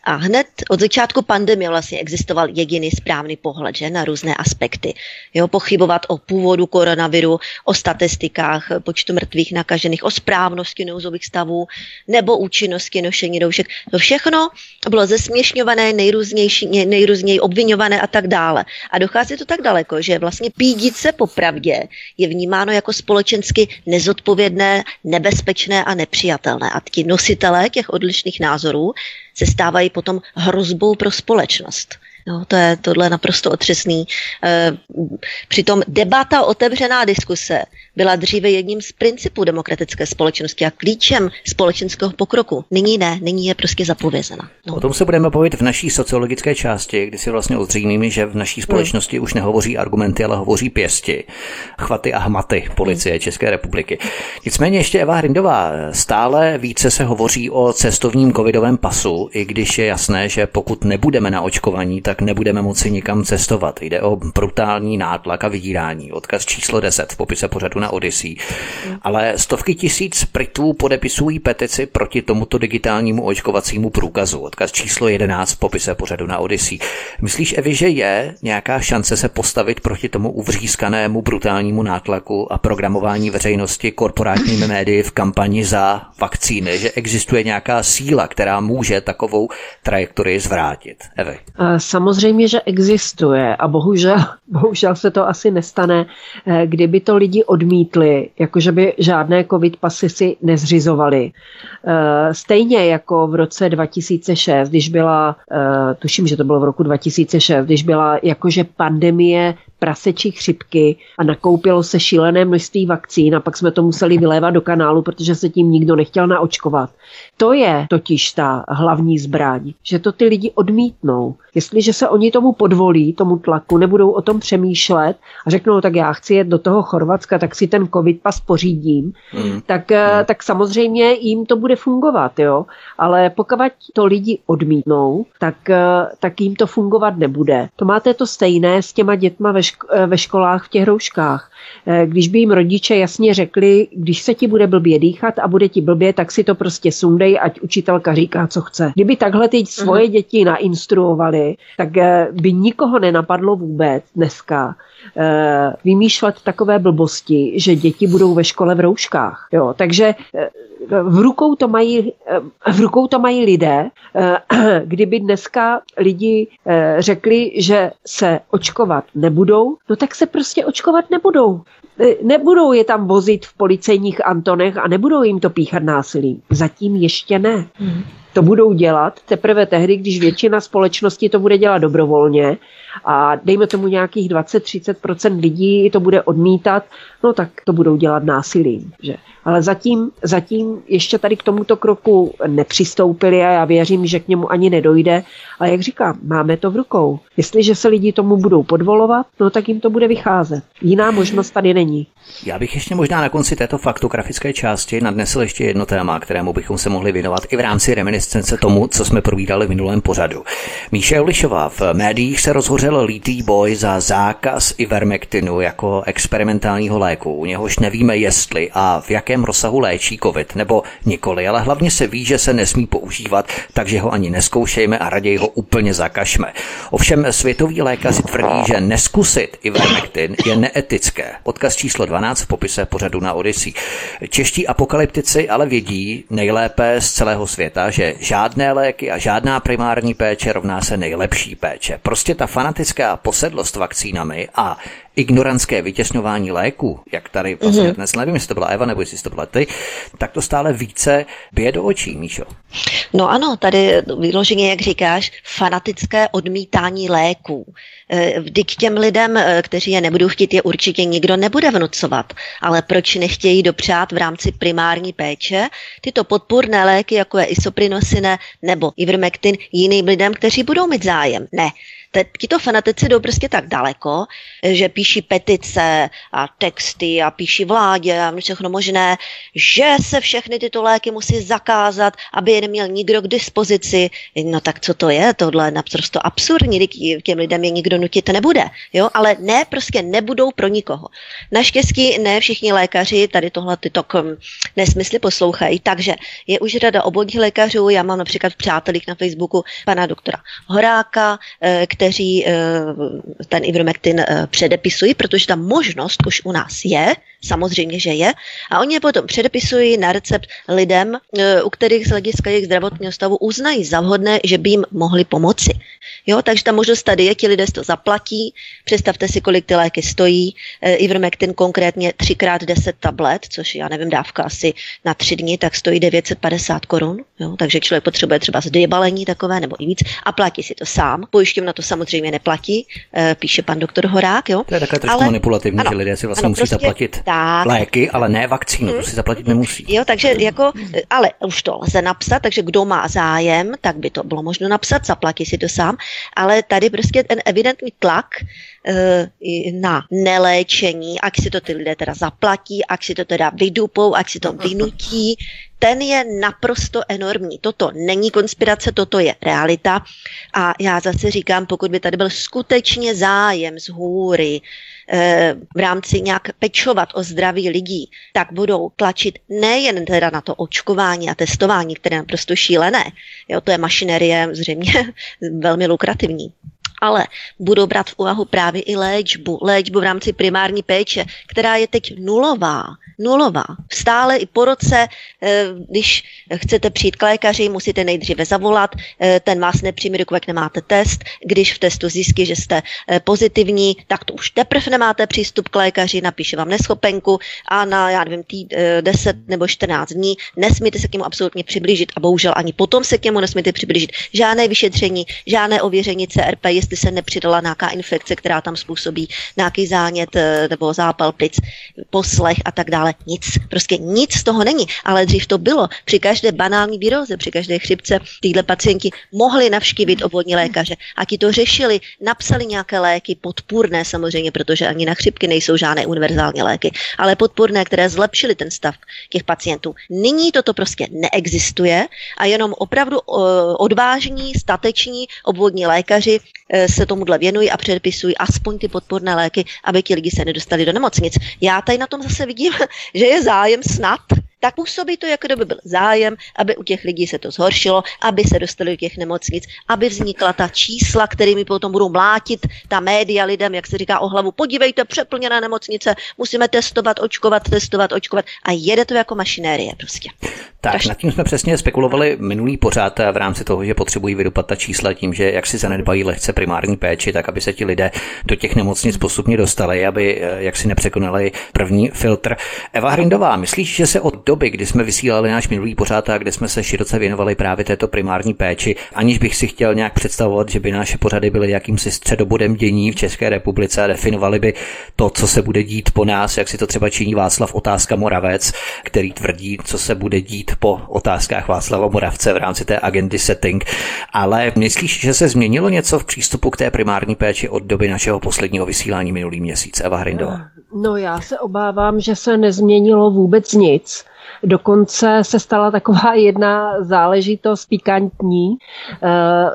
S2: A hned od začátku pandemie vlastně existoval jediný správný pohled že, na různé aspekty. Jo, pochybovat o původu koronaviru, o statistikách počtu mrtvých nakažených, o správnosti nouzových stavů nebo účinnosti nošení roušek. To všechno bylo zesměšňované, nejrůznější, nejrůzněji obvinované a tak dále. A dochází to tak daleko, že vlastně pídit se po pravdě je vnímáno jako společensky nezodpovědné, nebezpečné a nepřijatelné. A ti nositelé těch odlišných názorů se stávají potom hrozbou pro společnost. No, to je tohle naprosto otřesný. E, přitom debata, otevřená diskuse byla dříve jedním z principů demokratické společnosti a klíčem společenského pokroku. Nyní ne, nyní je prostě zapovězena.
S1: No. O tom se budeme bavit v naší sociologické části, kdy si vlastně ozřejmíme, že v naší společnosti hmm. už nehovoří argumenty, ale hovoří pěsti, chvaty a hmaty policie hmm. České republiky. Nicméně ještě Eva Hrindová, stále více se hovoří o cestovním covidovém pasu, i když je jasné, že pokud nebudeme na očkovaní, tak nebudeme moci nikam cestovat. Jde o brutální nátlak a vydírání. Odkaz číslo 10 v popise pořadu na Odyssey. Ale stovky tisíc Britů podepisují petici proti tomuto digitálnímu očkovacímu průkazu. Odkaz číslo 11 v popise pořadu na Odyssey. Myslíš, Evi, že je nějaká šance se postavit proti tomu uvřískanému brutálnímu nátlaku a programování veřejnosti korporátními médii v kampani za vakcíny, že existuje nějaká síla, která může takovou trajektorii zvrátit? Evi.
S3: Samozřejmě, že existuje a bohužel, bohužel se to asi nestane, eh, kdyby to lidi odmítli, jakože by žádné covid pasy si nezřizovali. Eh, stejně jako v roce 2006, když byla, eh, tuším, že to bylo v roku 2006, když byla jakože pandemie prasečí chřipky a nakoupilo se šílené množství vakcín a pak jsme to museli vylévat do kanálu, protože se tím nikdo nechtěl naočkovat. To je totiž ta hlavní zbraň, že to ty lidi odmítnou. Jestliže se oni tomu podvolí, tomu tlaku, nebudou o tom přemýšlet a řeknou, tak já chci jet do toho Chorvatska, tak si ten covid pas pořídím, mm. tak, mm. tak samozřejmě jim to bude fungovat, jo. Ale pokud to lidi odmítnou, tak, eh, tak jim to fungovat nebude. To máte to stejné s těma dětma ve, eh, ve školách v těch rouškách. Eh, když by jim rodiče jasně řekli, když se ti bude blbě dýchat a bude ti blbě, tak si to prostě sundej, ať učitelka říká, co chce. Kdyby takhle teď svoje uh-huh. děti nainstruovali, tak eh, by nikoho nenapadlo vůbec dneska vymýšlet takové blbosti, že děti budou ve škole v rouškách. Jo, takže v rukou to mají, v rukou to mají lidé. Kdyby dneska lidi řekli, že se očkovat nebudou, no tak se prostě očkovat nebudou. Nebudou je tam vozit v policejních antonech a nebudou jim to píchat násilím. Zatím ještě ne. Hmm. To budou dělat teprve tehdy, když většina společnosti to bude dělat dobrovolně a dejme tomu nějakých 20-30% lidí to bude odmítat, no tak to budou dělat násilím. Že? Ale zatím, zatím ještě tady k tomuto kroku nepřistoupili a já věřím, že k němu ani nedojde. Ale jak říkám, máme to v rukou. Jestliže se lidi tomu budou podvolovat, no tak jim to bude vycházet. Jiná možnost tady není.
S1: Já bych ještě možná na konci této faktografické části nadnesl ještě jedno téma, kterému bychom se mohli věnovat i v rámci reminiscence tomu, co jsme probídali v minulém pořadu. Míše Jolišová v médiích se rozhořel lítý boj za zákaz ivermektinu jako experimentálního léku. U něhož nevíme jestli a v jakém rozsahu léčí COVID nebo nikoli, ale hlavně se ví, že se nesmí používat, takže ho ani neskoušejme a raději ho úplně zakažme. Ovšem světoví lékaři tvrdí, že neskusit ivermektin je neetické. Odkaz číslo 12 v popise pořadu na Odyssey. Čeští apokalyptici ale vědí nejlépe z celého světa, že žádné léky a žádná primární péče rovná se nejlepší péče. Prostě ta fanatická posedlost vakcínami a ignorantské vytěsňování léku, jak tady vlastně mm-hmm. dnes, nevím, jestli to byla Eva nebo jestli to byla ty, tak to stále více bije do očí, Míšo.
S2: No ano, tady vyloženě, jak říkáš, fanatické odmítání léků. Eh, vždyť těm lidem, eh, kteří je nebudou chtít, je určitě nikdo nebude vnucovat. Ale proč nechtějí dopřát v rámci primární péče tyto podpůrné léky, jako je isoprinosine nebo ivermectin, jiným lidem, kteří budou mít zájem? Ne. Tito fanatici jdou prostě tak daleko, že píší petice a texty a píší vládě a všechno možné, že se všechny tyto léky musí zakázat, aby je neměl nikdo k dispozici. No tak co to je? Tohle je naprosto absurdní, těm lidem je nikdo nutit nebude. Jo? Ale ne, prostě nebudou pro nikoho. Naštěstí ne všichni lékaři tady tohle tyto nesmysly poslouchají, takže je už řada obvodních lékařů, já mám například v přátelích na Facebooku pana doktora Horáka, eh, kteří eh, ten Ivermectin eh, předepisují, protože ta možnost už u nás je, samozřejmě, že je, a oni je potom předepisují na recept lidem, u kterých z hlediska jejich zdravotního stavu uznají za vhodné, že by jim mohli pomoci. Jo, takže ta možnost tady je, ti lidé to zaplatí, představte si, kolik ty léky stojí, Ivermectin konkrétně 3x10 tablet, což já nevím, dávka asi na tři dny, tak stojí 950 korun, jo, takže člověk potřebuje třeba zdebalení takové nebo i víc a platí si to sám. na to samozřejmě neplatí, e, píše pan doktor Horák. Jo.
S1: To je takové trošku ale, manipulativní, ano, že lidé si vlastně ano, musí prostě, zaplatit tak, léky, ale ne vakcínu, hmm, to si zaplatit nemusí.
S2: Jo, takže jako, ale už to lze napsat, takže kdo má zájem, tak by to bylo možno napsat, zaplatí si to sám, ale tady prostě ten evidentní tlak Eh, na neléčení, ať si to ty lidé teda zaplatí, ať si to teda vydupou, ať si to vynutí, ten je naprosto enormní. Toto není konspirace, toto je realita. A já zase říkám, pokud by tady byl skutečně zájem z hůry, v rámci nějak pečovat o zdraví lidí, tak budou tlačit nejen teda na to očkování a testování, které je naprosto šílené. Jo, to je mašinerie zřejmě velmi lukrativní ale budou brát v úvahu právě i léčbu, léčbu v rámci primární péče, která je teď nulová nulová. Stále i po roce, eh, když chcete přijít k lékaři, musíte nejdříve zavolat, eh, ten vás nepřijme, dokud nemáte test. Když v testu zjistí, že jste eh, pozitivní, tak to už teprve nemáte přístup k lékaři, napíše vám neschopenku a na, já nevím, tý, 10 nebo 14 dní nesmíte se k němu absolutně přiblížit a bohužel ani potom se k němu nesmíte přiblížit. Žádné vyšetření, žádné ověření CRP, jestli se nepřidala nějaká infekce, která tam způsobí nějaký zánět nebo zápal plic, poslech a tak dále nic, prostě nic z toho není. Ale dřív to bylo. Při každé banální výroze, při každé chřipce tyhle pacienti mohli navštívit obvodní lékaře a ti to řešili, napsali nějaké léky, podpůrné samozřejmě, protože ani na chřipky nejsou žádné univerzální léky, ale podpůrné, které zlepšily ten stav těch pacientů. Nyní toto prostě neexistuje a jenom opravdu odvážní, stateční obvodní lékaři se tomuhle věnují a předpisují aspoň ty podporné léky, aby ti lidi se nedostali do nemocnic. Já tady na tom zase vidím že je zájem snad tak působí to, jako kdyby byl zájem, aby u těch lidí se to zhoršilo, aby se dostali do těch nemocnic, aby vznikla ta čísla, kterými potom budou mlátit ta média lidem, jak se říká o hlavu. Podívejte, přeplněná nemocnice, musíme testovat, očkovat, testovat, očkovat a jede to jako mašinérie prostě.
S1: Tak, Strašný. nad tím jsme přesně spekulovali minulý pořád v rámci toho, že potřebují vydupat ta čísla tím, že jak si zanedbají lehce primární péči, tak aby se ti lidé do těch nemocnic postupně dostali, aby eh, jak si nepřekonali první filtr. Eva Hrindová, myslíš, že se od doby, kdy jsme vysílali náš minulý pořád a kde jsme se široce věnovali právě této primární péči, aniž bych si chtěl nějak představovat, že by naše pořady byly jakýmsi středobodem dění v České republice a definovali by to, co se bude dít po nás, jak si to třeba činí Václav Otázka Moravec, který tvrdí, co se bude dít po otázkách Václava Moravce v rámci té agendy setting. Ale myslíš, že se změnilo něco v přístupu k té primární péči od doby našeho posledního vysílání minulý měsíc? Eva Hrindová.
S3: No já se obávám, že se nezměnilo vůbec nic. Dokonce se stala taková jedna záležitost pikantní. Eh,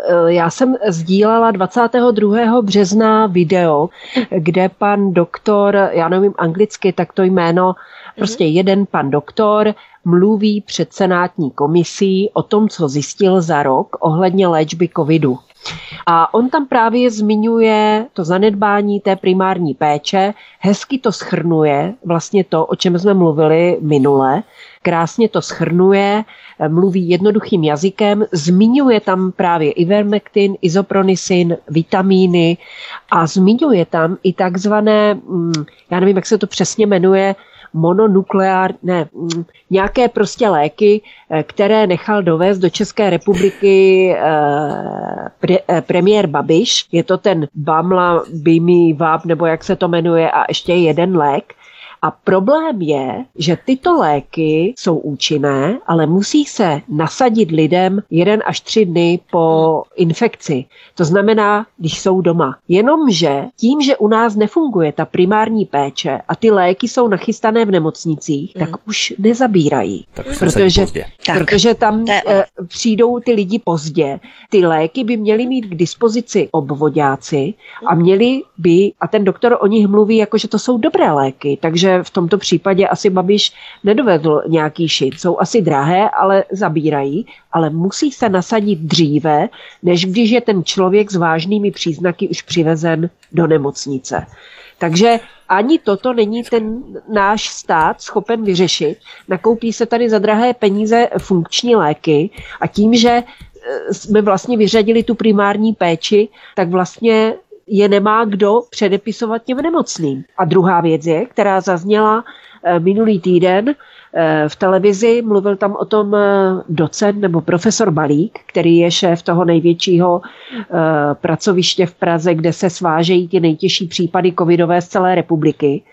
S3: eh, já jsem sdílela 22. března video, kde pan doktor, já nevím anglicky, tak to jméno, prostě jeden pan doktor mluví před senátní komisí o tom, co zjistil za rok ohledně léčby covidu. A on tam právě zmiňuje to zanedbání té primární péče, hezky to schrnuje, vlastně to, o čem jsme mluvili minule, krásně to schrnuje, mluví jednoduchým jazykem, zmiňuje tam právě ivermectin, izopronisin, vitamíny a zmiňuje tam i takzvané, mm, já nevím, jak se to přesně jmenuje, mononukleár, ne, mm, nějaké prostě léky, eh, které nechal dovést do České republiky eh, pre, eh, premiér Babiš. Je to ten Bamla Bimi Vab, nebo jak se to jmenuje, a ještě jeden lék. A problém je, že tyto léky jsou účinné, ale musí se nasadit lidem jeden až tři dny po infekci. To znamená, když jsou doma. Jenomže tím, že u nás nefunguje ta primární péče a ty léky jsou nachystané v nemocnicích, tak mm. už nezabírají.
S1: Tak protože,
S3: protože tam e, přijdou ty lidi pozdě. Ty léky by měly mít k dispozici obvodáci a měli by, a ten doktor o nich mluví jako, že to jsou dobré léky, takže v tomto případě asi Babiš nedovedl nějaký šit. Jsou asi drahé, ale zabírají, ale musí se nasadit dříve, než když je ten člověk s vážnými příznaky už přivezen do nemocnice. Takže ani toto není ten náš stát schopen vyřešit. Nakoupí se tady za drahé peníze funkční léky a tím, že e, jsme vlastně vyřadili tu primární péči, tak vlastně je nemá kdo předepisovat těm nemocným. A druhá věc je, která zazněla e, minulý týden, Eh, v televizi. Mluvil tam o tom eh, docent nebo profesor Balík, který je šéf toho největšího eh, pracoviště v Praze, kde se svážejí ty nejtěžší případy covidové z celé republiky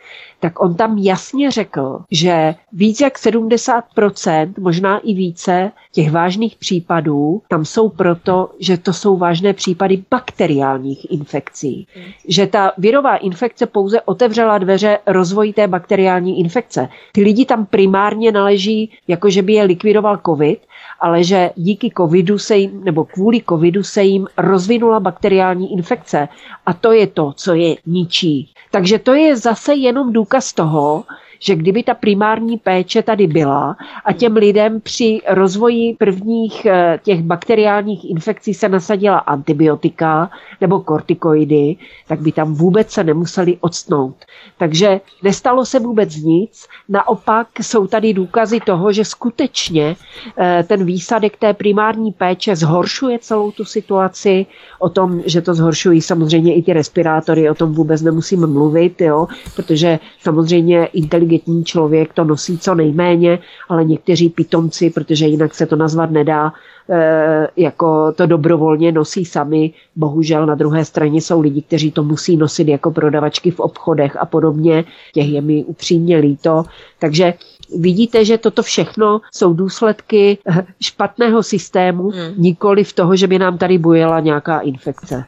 S3: tak on tam jasně řekl, že víc jak 70%, možná i více těch vážných případů tam jsou proto, že to jsou vážné případy bakteriálních infekcí. Že ta virová infekce pouze otevřela dveře rozvoji té bakteriální infekce. Ty lidi tam primárně naleží, jako že by je likvidoval covid, ale že díky covidu se jim, nebo kvůli covidu se jim rozvinula bakteriální infekce. A to je to, co je ničí. Takže to je zase jenom důkaz toho, že kdyby ta primární péče tady byla a těm lidem při rozvoji prvních eh, těch bakteriálních infekcí se nasadila antibiotika nebo kortikoidy, tak by tam vůbec se nemuseli odstnout. Takže nestalo se vůbec nic, naopak jsou tady důkazy toho, že skutečně eh, ten výsadek té primární péče zhoršuje celou tu situaci, o tom, že to zhoršují samozřejmě i ty respirátory, o tom vůbec nemusím mluvit, jo, protože samozřejmě inteligentní inteligentní člověk to nosí co nejméně, ale někteří pitomci, protože jinak se to nazvat nedá, eh, jako to dobrovolně nosí sami. Bohužel na druhé straně jsou lidi, kteří to musí nosit jako prodavačky v obchodech a podobně. Těch je mi upřímně líto. Takže vidíte, že toto všechno jsou důsledky špatného systému, hmm. nikoli v toho, že by nám tady bujela nějaká infekce.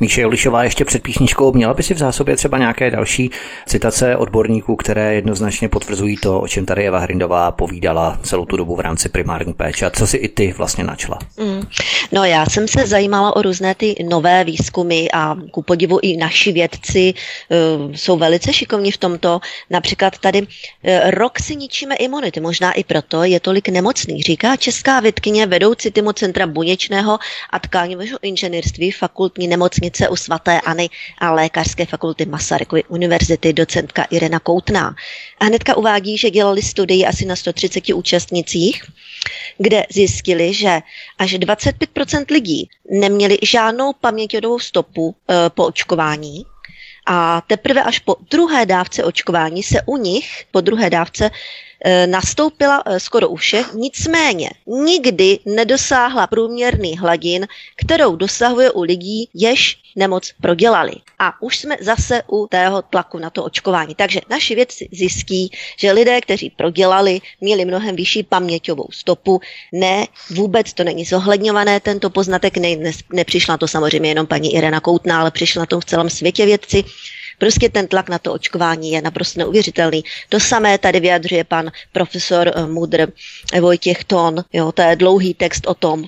S1: Míše Jolišová ještě před písničkou měla by si v zásobě třeba nějaké další citace odborníků, které jednoznačně potvrzují to, o čem tady Eva Hrindová povídala celou tu dobu v rámci primární péče. A co si i ty vlastně načla? Mm.
S2: No já jsem se zajímala o různé ty nové výzkumy a ku podivu i naši vědci uh, jsou velice šikovní v tomto. Například tady uh, rok si ničíme imunity, možná i proto je tolik nemocný, říká česká vědkyně vedoucí týmu Centra buněčného a tkáňového inženýrství fakultní nemocnice u svatéAny a lékařské fakulty Masarykovy univerzity docentka Irena Koutná. A hnedka uvádí, že dělali studii asi na 130 účastnicích, kde zjistili, že až 25% lidí neměli žádnou paměťovou stopu e, po očkování, a teprve až po druhé dávce očkování se u nich, po druhé dávce, nastoupila e, skoro u všech, nicméně nikdy nedosáhla průměrný hladin, kterou dosahuje u lidí, jež nemoc prodělali. A už jsme zase u tého tlaku na to očkování. Takže naši vědci zjistí, že lidé, kteří prodělali, měli mnohem vyšší paměťovou stopu. Ne, vůbec to není zohledňované, tento poznatek ne, ne, nepřišla to samozřejmě jenom paní Irena Koutná, ale přišla na to v celém světě vědci. Prostě ten tlak na to očkování je naprosto neuvěřitelný. To samé tady vyjadřuje pan profesor eh, Mudr Vojtěch Ton, jo, to je dlouhý text o tom,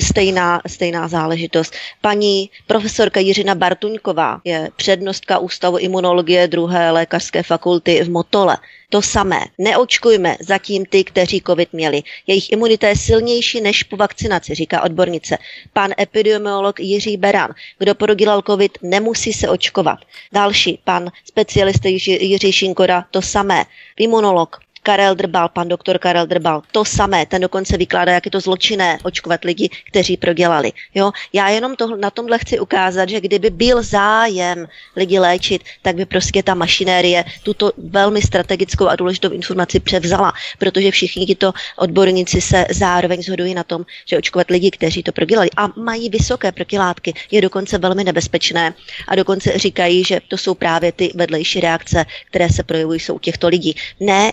S2: stejná, stejná záležitost. Paní profesorka Jiřina Bartuňková je přednostka Ústavu imunologie druhé lékařské fakulty v Motole. To samé. Neočkujme zatím ty, kteří COVID měli. Jejich imunita je silnější než po vakcinaci, říká odbornice. Pan epidemiolog Jiří Beran. Kdo prodělal COVID, nemusí se očkovat. Další, pan specialista Jiří Šinkora, to samé. Imunolog Karel Drbal, pan doktor Karel Drbal, to samé, ten dokonce vykládá, jak je to zločinné očkovat lidi, kteří prodělali. Jo? Já jenom to, na tomhle chci ukázat, že kdyby byl zájem lidi léčit, tak by prostě ta mašinérie tuto velmi strategickou a důležitou informaci převzala, protože všichni tito odborníci se zároveň shodují na tom, že očkovat lidi, kteří to prodělali a mají vysoké protilátky, je dokonce velmi nebezpečné a dokonce říkají, že to jsou právě ty vedlejší reakce, které se projevují jsou těchto lidí. Ne,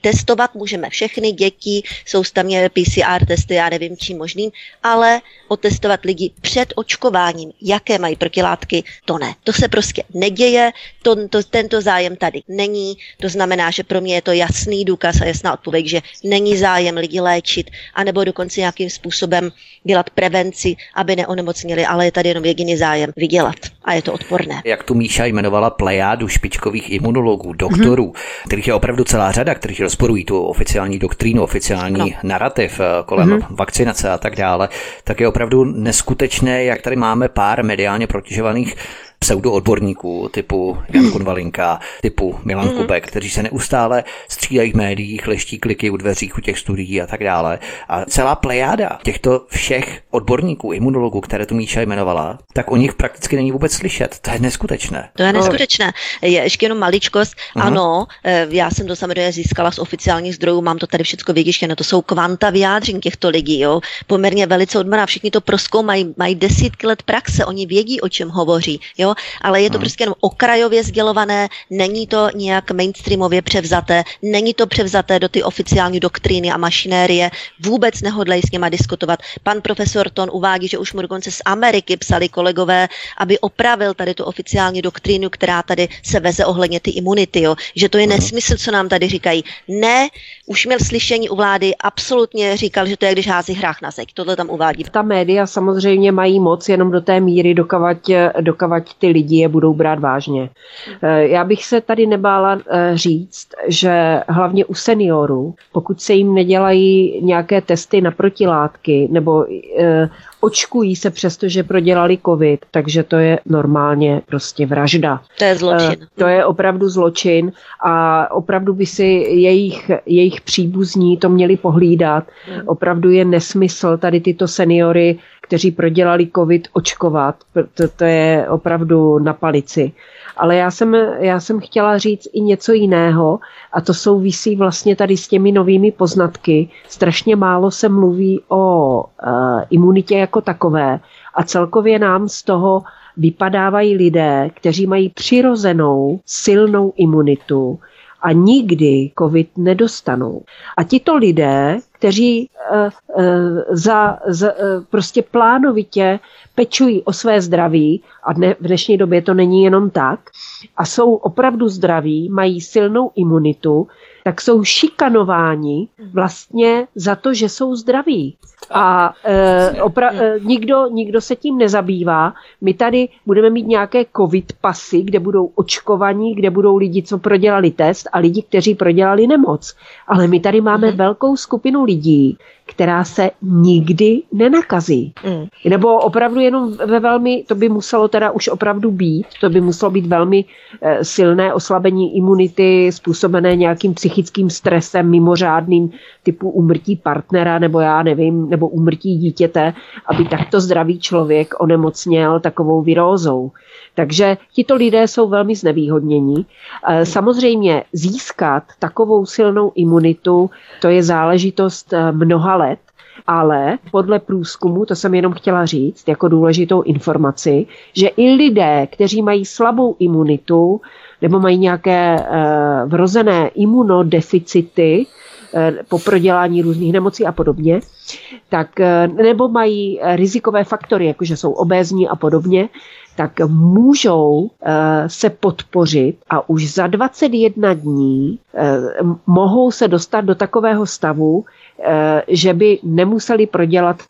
S2: testovat můžeme všechny děti, jsou tam PCR testy, já nevím čím možným, ale otestovat lidi před očkováním, jaké mají protilátky, to ne. To se prostě neděje, to, to, tento zájem tady není, to znamená, že pro mě je to jasný důkaz a jasná odpověď, že není zájem lidi léčit, anebo dokonce nějakým způsobem dělat prevenci, aby neonemocnili, ale je tady jenom jediný zájem vydělat a je to odporné.
S1: Jak tu Míša jmenovala plejádu špičkových imunologů, doktorů, mm-hmm. kterých je opravdu celá řada, kteří rozporují tu oficiální doktrínu, oficiální no. narrativ eh, kolem mm-hmm. vakcinace a tak dále, tak je opravdu neskutečné, jak tady máme pár mediálně protěžovaných pseudoodborníků typu Jan hmm. Konvalinka, typu Milan mm. Kubek, kteří se neustále střídají v médiích, leští kliky u dveřích u těch studií a tak dále. A celá plejáda těchto všech odborníků, imunologů, které tu Míša jmenovala, tak o nich prakticky není vůbec slyšet. To je neskutečné.
S2: To je neskutečné. Je ještě jenom maličkost. Uh-huh. Ano, eh, já jsem to samozřejmě získala z oficiálních zdrojů, mám to tady všechno vytištěno. To jsou kvanta vyjádření těchto lidí, jo. Poměrně velice odborná, všichni to proskoumají, mají desítky let praxe, oni vědí, o čem hovoří, jo ale je to hmm. prostě jenom okrajově sdělované, není to nějak mainstreamově převzaté, není to převzaté do ty oficiální doktríny a mašinérie, vůbec nehodlají s něma diskutovat. Pan profesor Ton uvádí, že už mu dokonce z Ameriky psali kolegové, aby opravil tady tu oficiální doktrínu, která tady se veze ohledně ty imunity, jo. že to je hmm. nesmysl, co nám tady říkají. Ne, už měl slyšení u vlády, absolutně říkal, že to je, když hází hrách na zeď. Tohle tam uvádí.
S3: Ta média samozřejmě mají moc jenom do té míry, dokavať, dokavať ty lidi je budou brát vážně. Eh, já bych se tady nebála eh, říct, že hlavně u seniorů, pokud se jim nedělají nějaké testy na protilátky nebo eh, očkují se přesto, že prodělali covid, takže to je normálně prostě vražda.
S2: To je zločin.
S3: To je opravdu zločin a opravdu by si jejich, jejich příbuzní to měli pohlídat. Hmm. Opravdu je nesmysl tady tyto seniory kteří prodělali covid, očkovat. To, to je opravdu na palici. Ale já jsem, já jsem chtěla říct i něco jiného a to souvisí vlastně tady s těmi novými poznatky. Strašně málo se mluví o uh, imunitě jako takové a celkově nám z toho vypadávají lidé, kteří mají přirozenou silnou imunitu, a nikdy covid nedostanou. A tito lidé, kteří uh, uh, za, za, uh, prostě plánovitě pečují o své zdraví, a dne, v dnešní době to není jenom tak, a jsou opravdu zdraví, mají silnou imunitu, tak jsou šikanováni vlastně za to, že jsou zdraví. A e, opra- e, nikdo, nikdo se tím nezabývá. My tady budeme mít nějaké covid pasy, kde budou očkovaní, kde budou lidi, co prodělali test a lidi, kteří prodělali nemoc. Ale my tady máme mm. velkou skupinu lidí, která se nikdy nenakazí. Mm. Nebo opravdu jenom ve velmi, to by muselo teda už opravdu být, to by muselo být velmi e, silné oslabení imunity způsobené nějakým psychickým stresem mimořádným typu umrtí partnera nebo já nevím, nebo umrtí dítěte, aby takto zdravý člověk onemocněl takovou virózou. Takže tito lidé jsou velmi znevýhodnění. E, samozřejmě získat takovou silnou imunitu, to je záležitost e, mnoha let, ale podle průzkumu, to jsem jenom chtěla říct jako důležitou informaci, že i lidé, kteří mají slabou imunitu nebo mají nějaké e, vrozené imunodeficity, po prodělání různých nemocí a podobně, tak nebo mají rizikové faktory, jakože jsou obézní a podobně, tak můžou eh, se podpořit a už za 21 dní eh, mohou se dostat do takového stavu, eh, že by nemuseli prodělat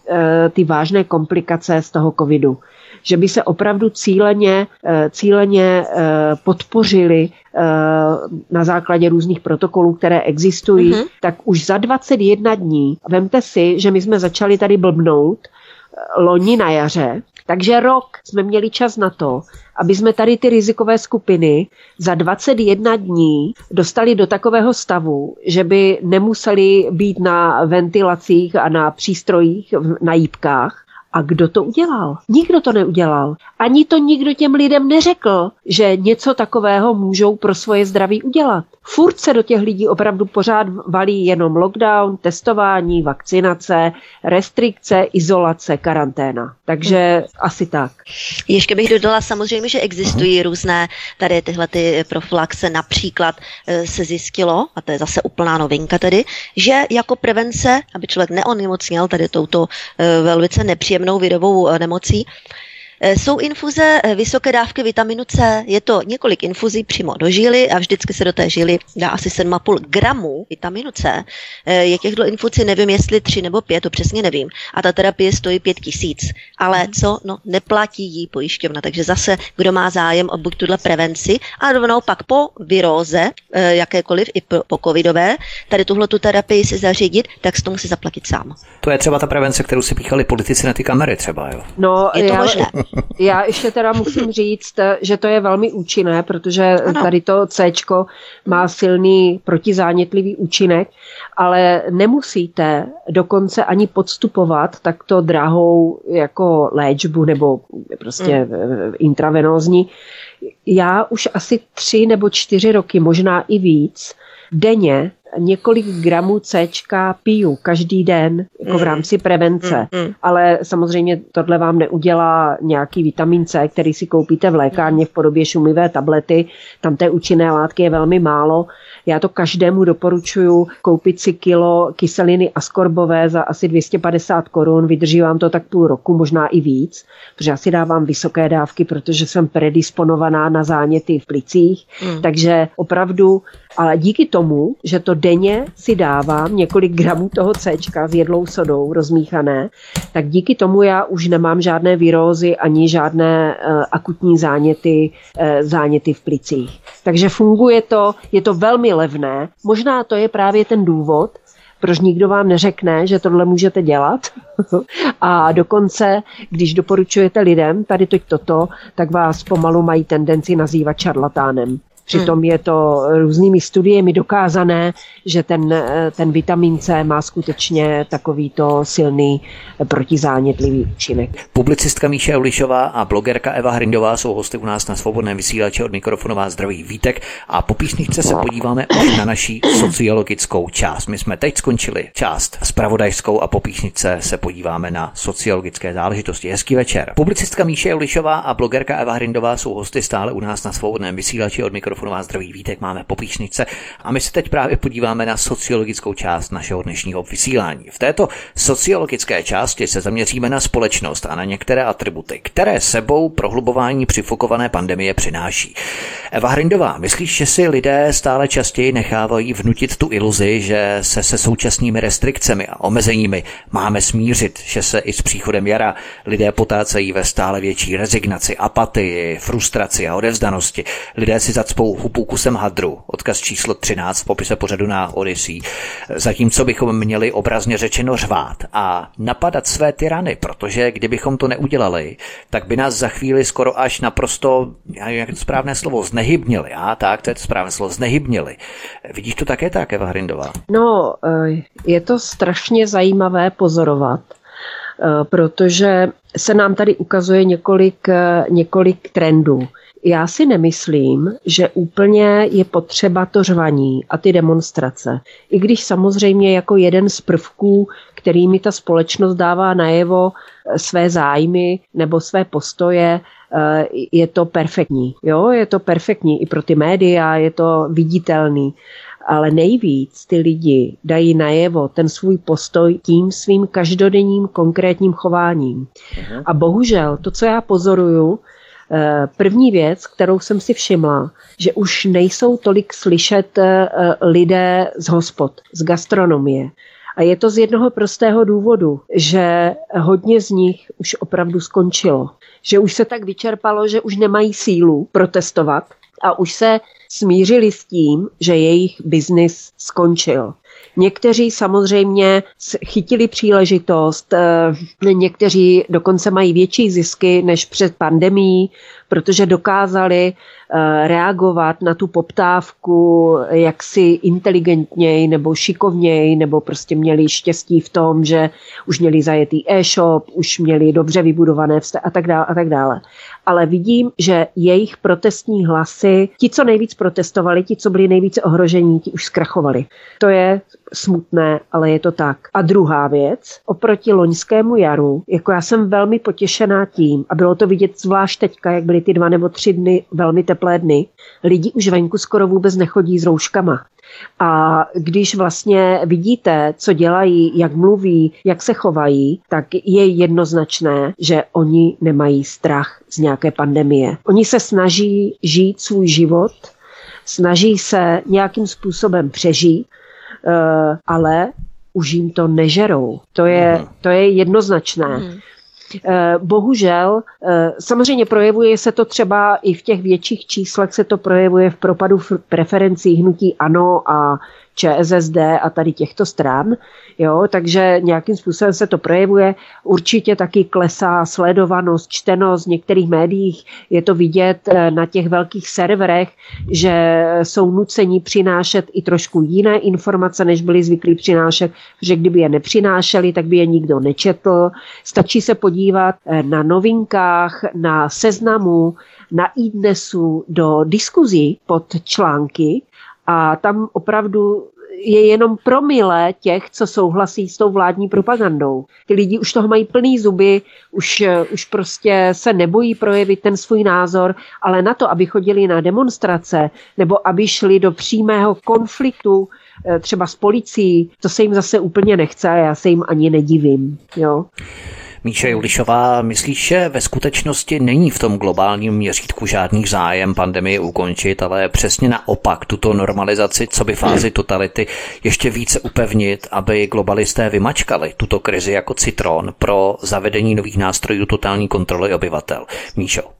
S3: ty vážné komplikace z toho covidu že by se opravdu cíleně, cíleně podpořili na základě různých protokolů, které existují, mm-hmm. tak už za 21 dní, vemte si, že my jsme začali tady blbnout loni na jaře, takže rok jsme měli čas na to, aby jsme tady ty rizikové skupiny za 21 dní dostali do takového stavu, že by nemuseli být na ventilacích a na přístrojích, na jípkách, a kdo to udělal? Nikdo to neudělal. Ani to nikdo těm lidem neřekl, že něco takového můžou pro svoje zdraví udělat. Furt se do těch lidí opravdu pořád valí jenom lockdown, testování, vakcinace, restrikce, izolace, karanténa. Takže asi tak.
S2: Ještě bych dodala samozřejmě, že existují různé tady tyhle ty profilaxe. Například eh, se zjistilo, a to je zase úplná novinka tedy, že jako prevence, aby člověk neonemocněl tady touto eh, velice nepříjemnou virovou eh, nemocí, jsou infuze eh, vysoké dávky vitaminu C. Je to několik infuzí přímo do žíly a vždycky se do té žíly dá asi 7,5 gramů vitaminu C. Eh, je těchto infuzí, nevím, jestli 3 nebo 5, to přesně nevím. A ta terapie stojí 5 tisíc. Ale mhm. co? No, neplatí jí pojišťovna. Takže zase, kdo má zájem o buď tuhle prevenci, a rovnou pak po viróze, jakékoliv, i po covidové, tady tuhle tu terapii si zařídit, tak si to musí zaplatit sám.
S1: To je třeba ta prevence, kterou si píchali politici na ty kamery třeba, jo?
S3: No, je to já, možné. Já ještě teda musím říct, že to je velmi účinné, protože ano. tady to C má silný protizánětlivý účinek, ale nemusíte dokonce ani podstupovat takto drahou jako léčbu nebo prostě mm. intravenózní. Já už asi tři nebo čtyři roky, možná i víc, denně několik gramů C piju každý den jako v mm. rámci prevence, mm. ale samozřejmě tohle vám neudělá nějaký vitamin C, který si koupíte v lékárně v podobě šumivé tablety, tam té účinné látky je velmi málo. Já to každému doporučuji koupit si kilo kyseliny askorbové za asi 250 korun, vydrží vám to tak půl roku, možná i víc, protože já si dávám vysoké dávky, protože jsem predisponovaná na záněty v plicích, mm. takže opravdu ale díky tomu, že to denně si dávám několik gramů toho C s jedlou sodou rozmíchané, tak díky tomu já už nemám žádné virózy ani žádné uh, akutní záněty, uh, záněty v plicích. Takže funguje to, je to velmi levné. Možná to je právě ten důvod, proč nikdo vám neřekne, že tohle můžete dělat. a dokonce, když doporučujete lidem tady teď toto, tak vás pomalu mají tendenci nazývat šarlatánem. Přitom je to různými studiemi dokázané, že ten, ten vitamin C má skutečně takovýto silný protizánětlivý účinek.
S1: Publicistka Míše Ulišová a blogerka Eva Hrindová jsou hosty u nás na svobodném vysílači od mikrofonová zdraví Vítek a po písničce se podíváme už na naší sociologickou část. My jsme teď skončili část spravodajskou a po písničce se podíváme na sociologické záležitosti. Hezký večer. Publicistka Míše Ulišová a blogerka Eva Hrindová jsou hosty stále u nás na svobodném vysílači od mikrofonu mikrofonu vás zdraví Vítek, máme popíšnice a my se teď právě podíváme na sociologickou část našeho dnešního vysílání. V této sociologické části se zaměříme na společnost a na některé atributy, které sebou prohlubování přifokované pandemie přináší. Eva Hrindová, myslíš, že si lidé stále častěji nechávají vnutit tu iluzi, že se se současnými restrikcemi a omezeními máme smířit, že se i s příchodem jara lidé potácejí ve stále větší rezignaci, apatii, frustraci a odevzdanosti. Lidé si zacpou hupu kusem hadru, odkaz číslo 13 v popise pořadu na Odyssey, zatímco bychom měli obrazně řečeno řvát a napadat své tyrany, protože kdybychom to neudělali, tak by nás za chvíli skoro až naprosto, jak je to správné slovo, znehybnili. A tak, to je to správné slovo, znehybnili. Vidíš to také tak, Eva Hrindová?
S3: No, eh, je to strašně zajímavé pozorovat, eh, protože se nám tady ukazuje několik, eh, několik trendů. Já si nemyslím, že úplně je potřeba to řvaní a ty demonstrace. I když samozřejmě jako jeden z prvků, kterými ta společnost dává najevo eh, své zájmy nebo své postoje, eh, je to perfektní. Jo, je to perfektní i pro ty média, je to viditelný. Ale nejvíc ty lidi dají najevo ten svůj postoj tím svým každodenním konkrétním chováním. A bohužel to, co já pozoruju, první věc, kterou jsem si všimla, že už nejsou tolik slyšet eh, lidé z hospod, z gastronomie. A je to z jednoho prostého důvodu, že hodně z nich už opravdu skončilo. Že už se tak vyčerpalo, že už nemají sílu protestovat a už se smířili s tím, že jejich biznis skončil. Někteří samozřejmě chytili příležitost, eh, někteří dokonce mají větší zisky než před pandemí, protože dokázali eh, reagovat na tu poptávku jaksi inteligentněji nebo šikovněji, nebo prostě měli štěstí v tom, že už měli zajetý e-shop, už měli dobře vybudované vztahy a tak dále a tak dále. Ale vidím, že jejich protestní hlasy, ti, co nejvíc protestovali, ti, co byli nejvíce ohrožení, ti už zkrachovali. To je smutné, ale je to tak. A druhá věc, oproti loňskému jaru, jako já jsem velmi potěšená tím, a bylo to vidět zvlášť teďka, jak byly ty dva nebo tři dny velmi teplé dny, lidi už venku skoro vůbec nechodí s rouškama. A když vlastně vidíte, co dělají, jak mluví, jak se chovají, tak je jednoznačné, že oni nemají strach z nějaké pandemie. Oni se snaží žít svůj život, snaží se nějakým způsobem přežít, eh, ale už jim to nežerou. To je, mhm. to je jednoznačné. Mm. Bohužel, eh, samozřejmě projevuje se to třeba i v těch větších číslech, se to projevuje v propadu preferencí hnutí ANO a ČSSD a tady těchto stran, jo, takže nějakým způsobem se to projevuje. Určitě taky klesá sledovanost, čtenost v některých médiích. Je to vidět eh, na těch velkých serverech, že jsou nuceni přinášet i trošku jiné informace, než byli zvyklí přinášet, že kdyby je nepřinášeli, tak by je nikdo nečetl. Stačí se podívat eh, na novinkách, na seznamu, na e-dnesu do diskuzí pod články, a tam opravdu je jenom promile těch, co souhlasí s tou vládní propagandou. Ty lidi už toho mají plný zuby, už, už prostě se nebojí projevit ten svůj názor, ale na to, aby chodili na demonstrace nebo aby šli do přímého konfliktu eh, třeba s policií, to se jim zase úplně nechce a já se jim ani nedivím. Jo.
S1: Míše Julišová, myslíš, že ve skutečnosti není v tom globálním měřítku žádný zájem pandemii ukončit, ale přesně naopak tuto normalizaci, co by fázi totality, ještě více upevnit, aby globalisté vymačkali tuto krizi jako citron pro zavedení nových nástrojů totální kontroly obyvatel. Míšo.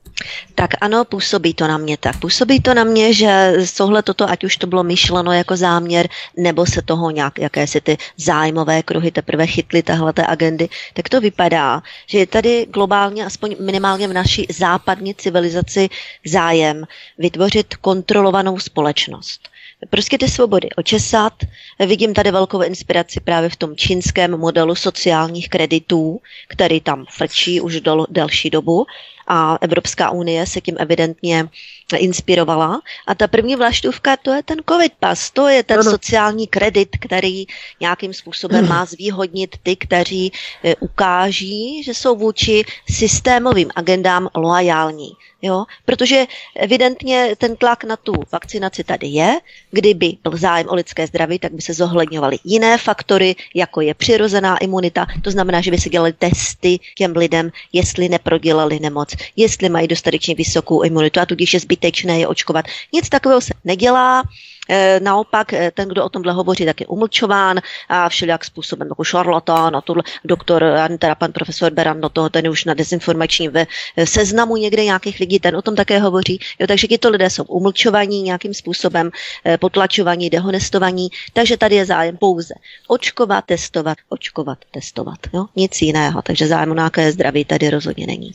S2: Tak ano, působí to na mě tak. Působí to na mě, že tohle toto, ať už to bylo myšleno jako záměr, nebo se toho nějak, jakési ty zájmové kruhy teprve chytly tahle agendy, tak to vypadá, že je tady globálně, aspoň minimálně v naší západní civilizaci zájem vytvořit kontrolovanou společnost prostě ty svobody očesat. Vidím tady velkou inspiraci právě v tom čínském modelu sociálních kreditů, který tam frčí už do delší dobu a Evropská unie se tím evidentně inspirovala. A ta první vlaštůvka, to je ten covid pas, to je ten ano. sociální kredit, který nějakým způsobem má zvýhodnit ty, kteří eh, ukáží, že jsou vůči systémovým agendám loajální. Jo? Protože evidentně ten tlak na tu vakcinaci tady je. Kdyby byl zájem o lidské zdraví, tak by se zohledňovaly jiné faktory, jako je přirozená imunita. To znamená, že by se dělali testy těm lidem, jestli neprodělali nemoc, jestli mají dostatečně vysokou imunitu a tudíž je zbytečné je očkovat. Nic takového se nedělá. Eh, naopak eh, ten, kdo o tomhle hovoří, tak je umlčován a všelijak způsobem jako šarlatán a tohle doktor, teda pan profesor Beran do toho, ten už na dezinformační ve eh, seznamu někde nějakých lidí, ten o tom také hovoří. Jo, takže tito lidé jsou umlčovaní nějakým způsobem, potlačovaní, dehonestovaní, takže tady je zájem pouze očkovat, testovat, očkovat, testovat. Jo? Nic jiného, takže zájem o nějaké zdraví tady rozhodně není.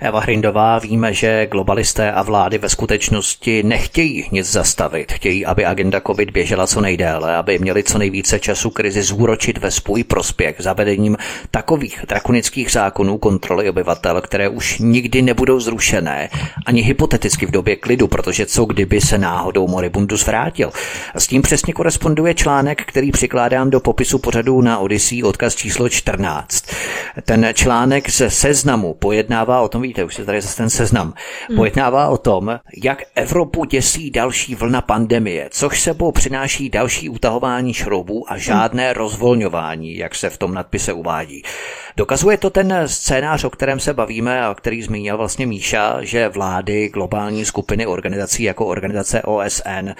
S1: Eva Hrindová, víme, že globalisté a vlády ve skutečnosti nechtějí nic zastavit, chtějí aby agenda COVID běžela co nejdéle, aby měli co nejvíce času krizi zúročit ve svůj prospěch zavedením takových drakonických zákonů kontroly obyvatel, které už nikdy nebudou zrušené, ani hypoteticky v době klidu, protože co kdyby se náhodou Moribundus vrátil. A s tím přesně koresponduje článek, který přikládám do popisu pořadu na Odyssey, odkaz číslo 14. Ten článek ze seznamu pojednává o tom, víte, už se tady zase ten seznam, hmm. pojednává o tom, jak Evropu děsí další vlna pandemie pandemie, což sebou přináší další utahování šroubů a žádné rozvolňování, jak se v tom nadpise uvádí. Dokazuje to ten scénář, o kterém se bavíme a který zmínil vlastně Míša, že vlády, globální skupiny organizací jako organizace OSN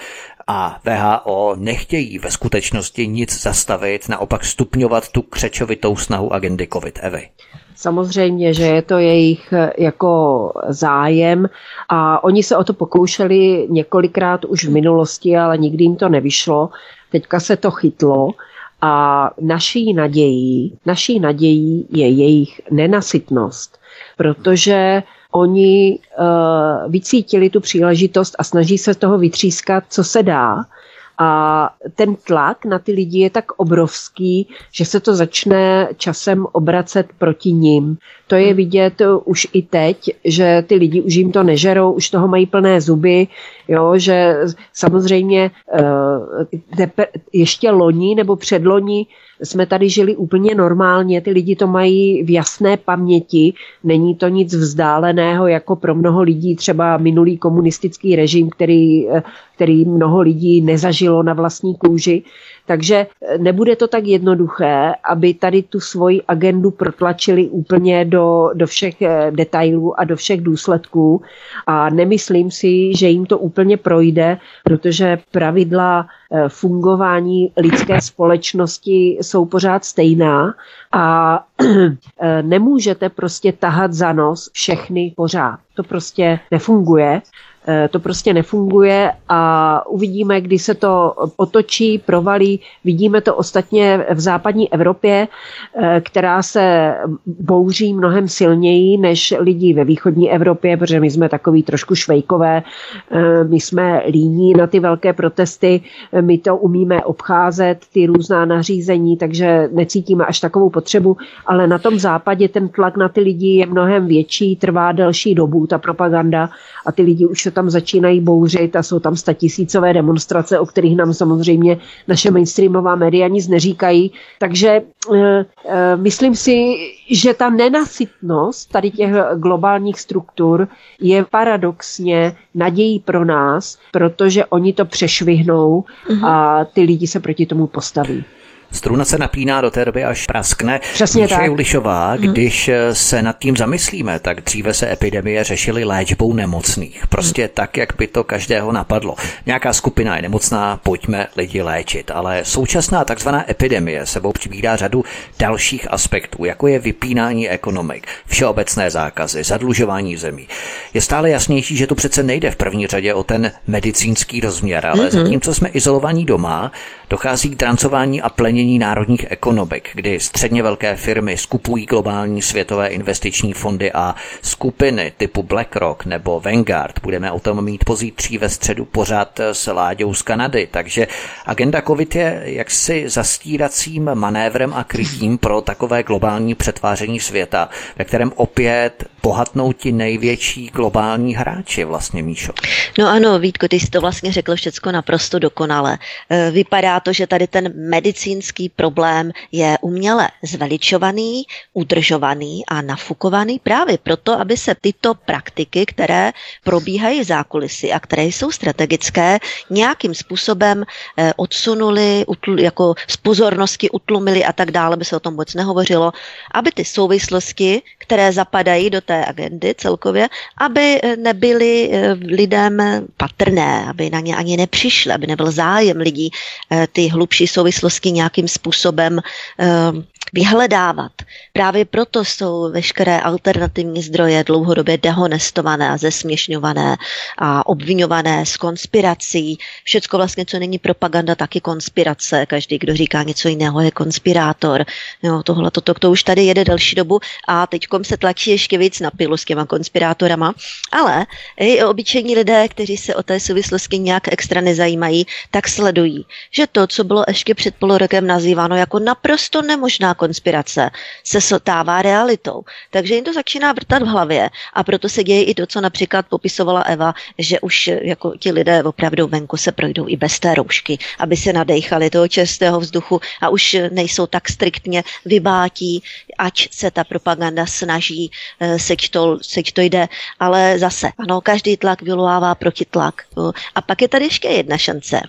S1: a VHO nechtějí ve skutečnosti nic zastavit, naopak stupňovat tu křečovitou snahu agendy COVID. Evy.
S3: Samozřejmě, že je to jejich eh, jako zájem a oni se o to pokoušeli několikrát už v minulosti, ale nikdy jim to nevyšlo teďka se to chytlo a naší nadějí, naší nadějí je jejich nenasytnost, protože oni uh, vycítili tu příležitost a snaží se z toho vytřískat, co se dá. A ten tlak na ty lidi je tak obrovský, že se to začne časem obracet proti ním. To je vidět už i teď, že ty lidi už jim to nežerou, už toho mají plné zuby, jo, že samozřejmě uh, ještě loni nebo předloni jsme tady žili úplně normálně, ty lidi to mají v jasné paměti, není to nic vzdáleného jako pro mnoho lidí třeba minulý komunistický režim, který, eh, který mnoho lidí nezažilo na vlastní kůži. Takže eh, nebude to tak jednoduché, aby tady tu svoji agendu protlačili úplně do, do všech eh, detailů a do všech důsledků. A nemyslím si, že jim to úplně projde, protože pravidla eh, fungování lidské společnosti jsou pořád stejná a nemůžete prostě tahat za nos všechny pořád. To prostě nefunguje. Eh, to prostě nefunguje a uvidíme, kdy se to otočí, provalí. Vidíme to ostatně v západní Evropě, eh, která se bouří mnohem silněji než lidi ve východní Evropě, protože my jsme takový trošku švejkové, eh, my jsme líní na ty velké protesty, my to umíme obcházet, ty různá nařízení, takže necítíme až takovou potřebu, ale na tom západě ten tlak na ty lidi je mnohem větší, trvá delší dobu, ta propaganda a ty lidi už tam začínají bouřit a jsou tam statisícové demonstrace, o kterých nám samozřejmě naše mainstreamová média nic neříkají. Takže uh, uh, myslím si, že ta nenasytnost tady těch globálních struktur je paradoxně nadějí pro nás, protože oni to přešvihnou uh-huh. a ty lidi se proti tomu postaví.
S1: Struna se napíná do té doby, až praskne.
S3: Přesně Míša tak.
S1: Julišová, mhm. když hmm. se nad tím zamyslíme, tak dříve se epidemie řešily léčbou nemocných. Prostě hmm. tak, jak by to každého napadlo. Nějaká skupina je nemocná, pojďme lidi léčit. Ale současná takzvaná epidemie sebou přibírá řadu dalších aspektů, jako je vypínání ekonomik, všeobecné zákazy, zadlužování zemí. Je stále jasnější, že to přece nejde v první řadě o ten medicínský rozměr, ale hmm. zatímco jsme izolovaní doma, dochází k trancování a plení změnění národních ekonomik, kdy středně velké firmy skupují globální světové investiční fondy a skupiny typu BlackRock nebo Vanguard. Budeme o tom mít pozítří ve středu pořád s Láďou z Kanady, takže agenda COVID je jaksi zastíracím manévrem a krytím pro takové globální přetváření světa, ve kterém opět bohatnou ti největší globální hráči vlastně, Míšo.
S2: No ano, Vítko, ty jsi to vlastně řekl všechno naprosto dokonale. E, vypadá to, že tady ten medicínský psychický problém je uměle zveličovaný, udržovaný a nafukovaný právě proto, aby se tyto praktiky, které probíhají v zákulisí a které jsou strategické, nějakým způsobem eh, odsunuly, jako z pozornosti utlumily a tak dále, by se o tom vůbec nehovořilo, aby ty souvislosti, které zapadají do té agendy celkově, aby eh, nebyly eh, lidem patrné, aby na ně ani nepřišly, aby nebyl zájem lidí ty hlubší souvislosti nějakým způsobem ehm, vyhledávat. Právě proto jsou veškeré alternativní zdroje dlouhodobě dehonestované a zesměšňované a obvinované z konspirací. Všecko vlastně, co není propaganda, taky konspirace. Každý, kdo říká něco jiného, je konspirátor. Jo, tohle, toto, to už tady jede další dobu a teď se tlačí ještě víc na pilu s těma konspirátorama. Ale i obyčejní lidé, kteří se o té souvislosti nějak extra nezajímají, tak sledují, že to, co bylo ještě před půl rokem nazýváno jako naprosto nemožná konspirace se stává realitou. Takže jim to začíná vrtat v hlavě a proto se děje i to, co například popisovala Eva, že už jako ti lidé opravdu venku se projdou i bez té roušky, aby se nadechali toho čistého vzduchu a už nejsou tak striktně vybátí, ať se ta propaganda snaží, eh, seč to, seč to jde, ale zase, ano, každý tlak vyvolává protitlak. A pak je tady ještě jedna šance.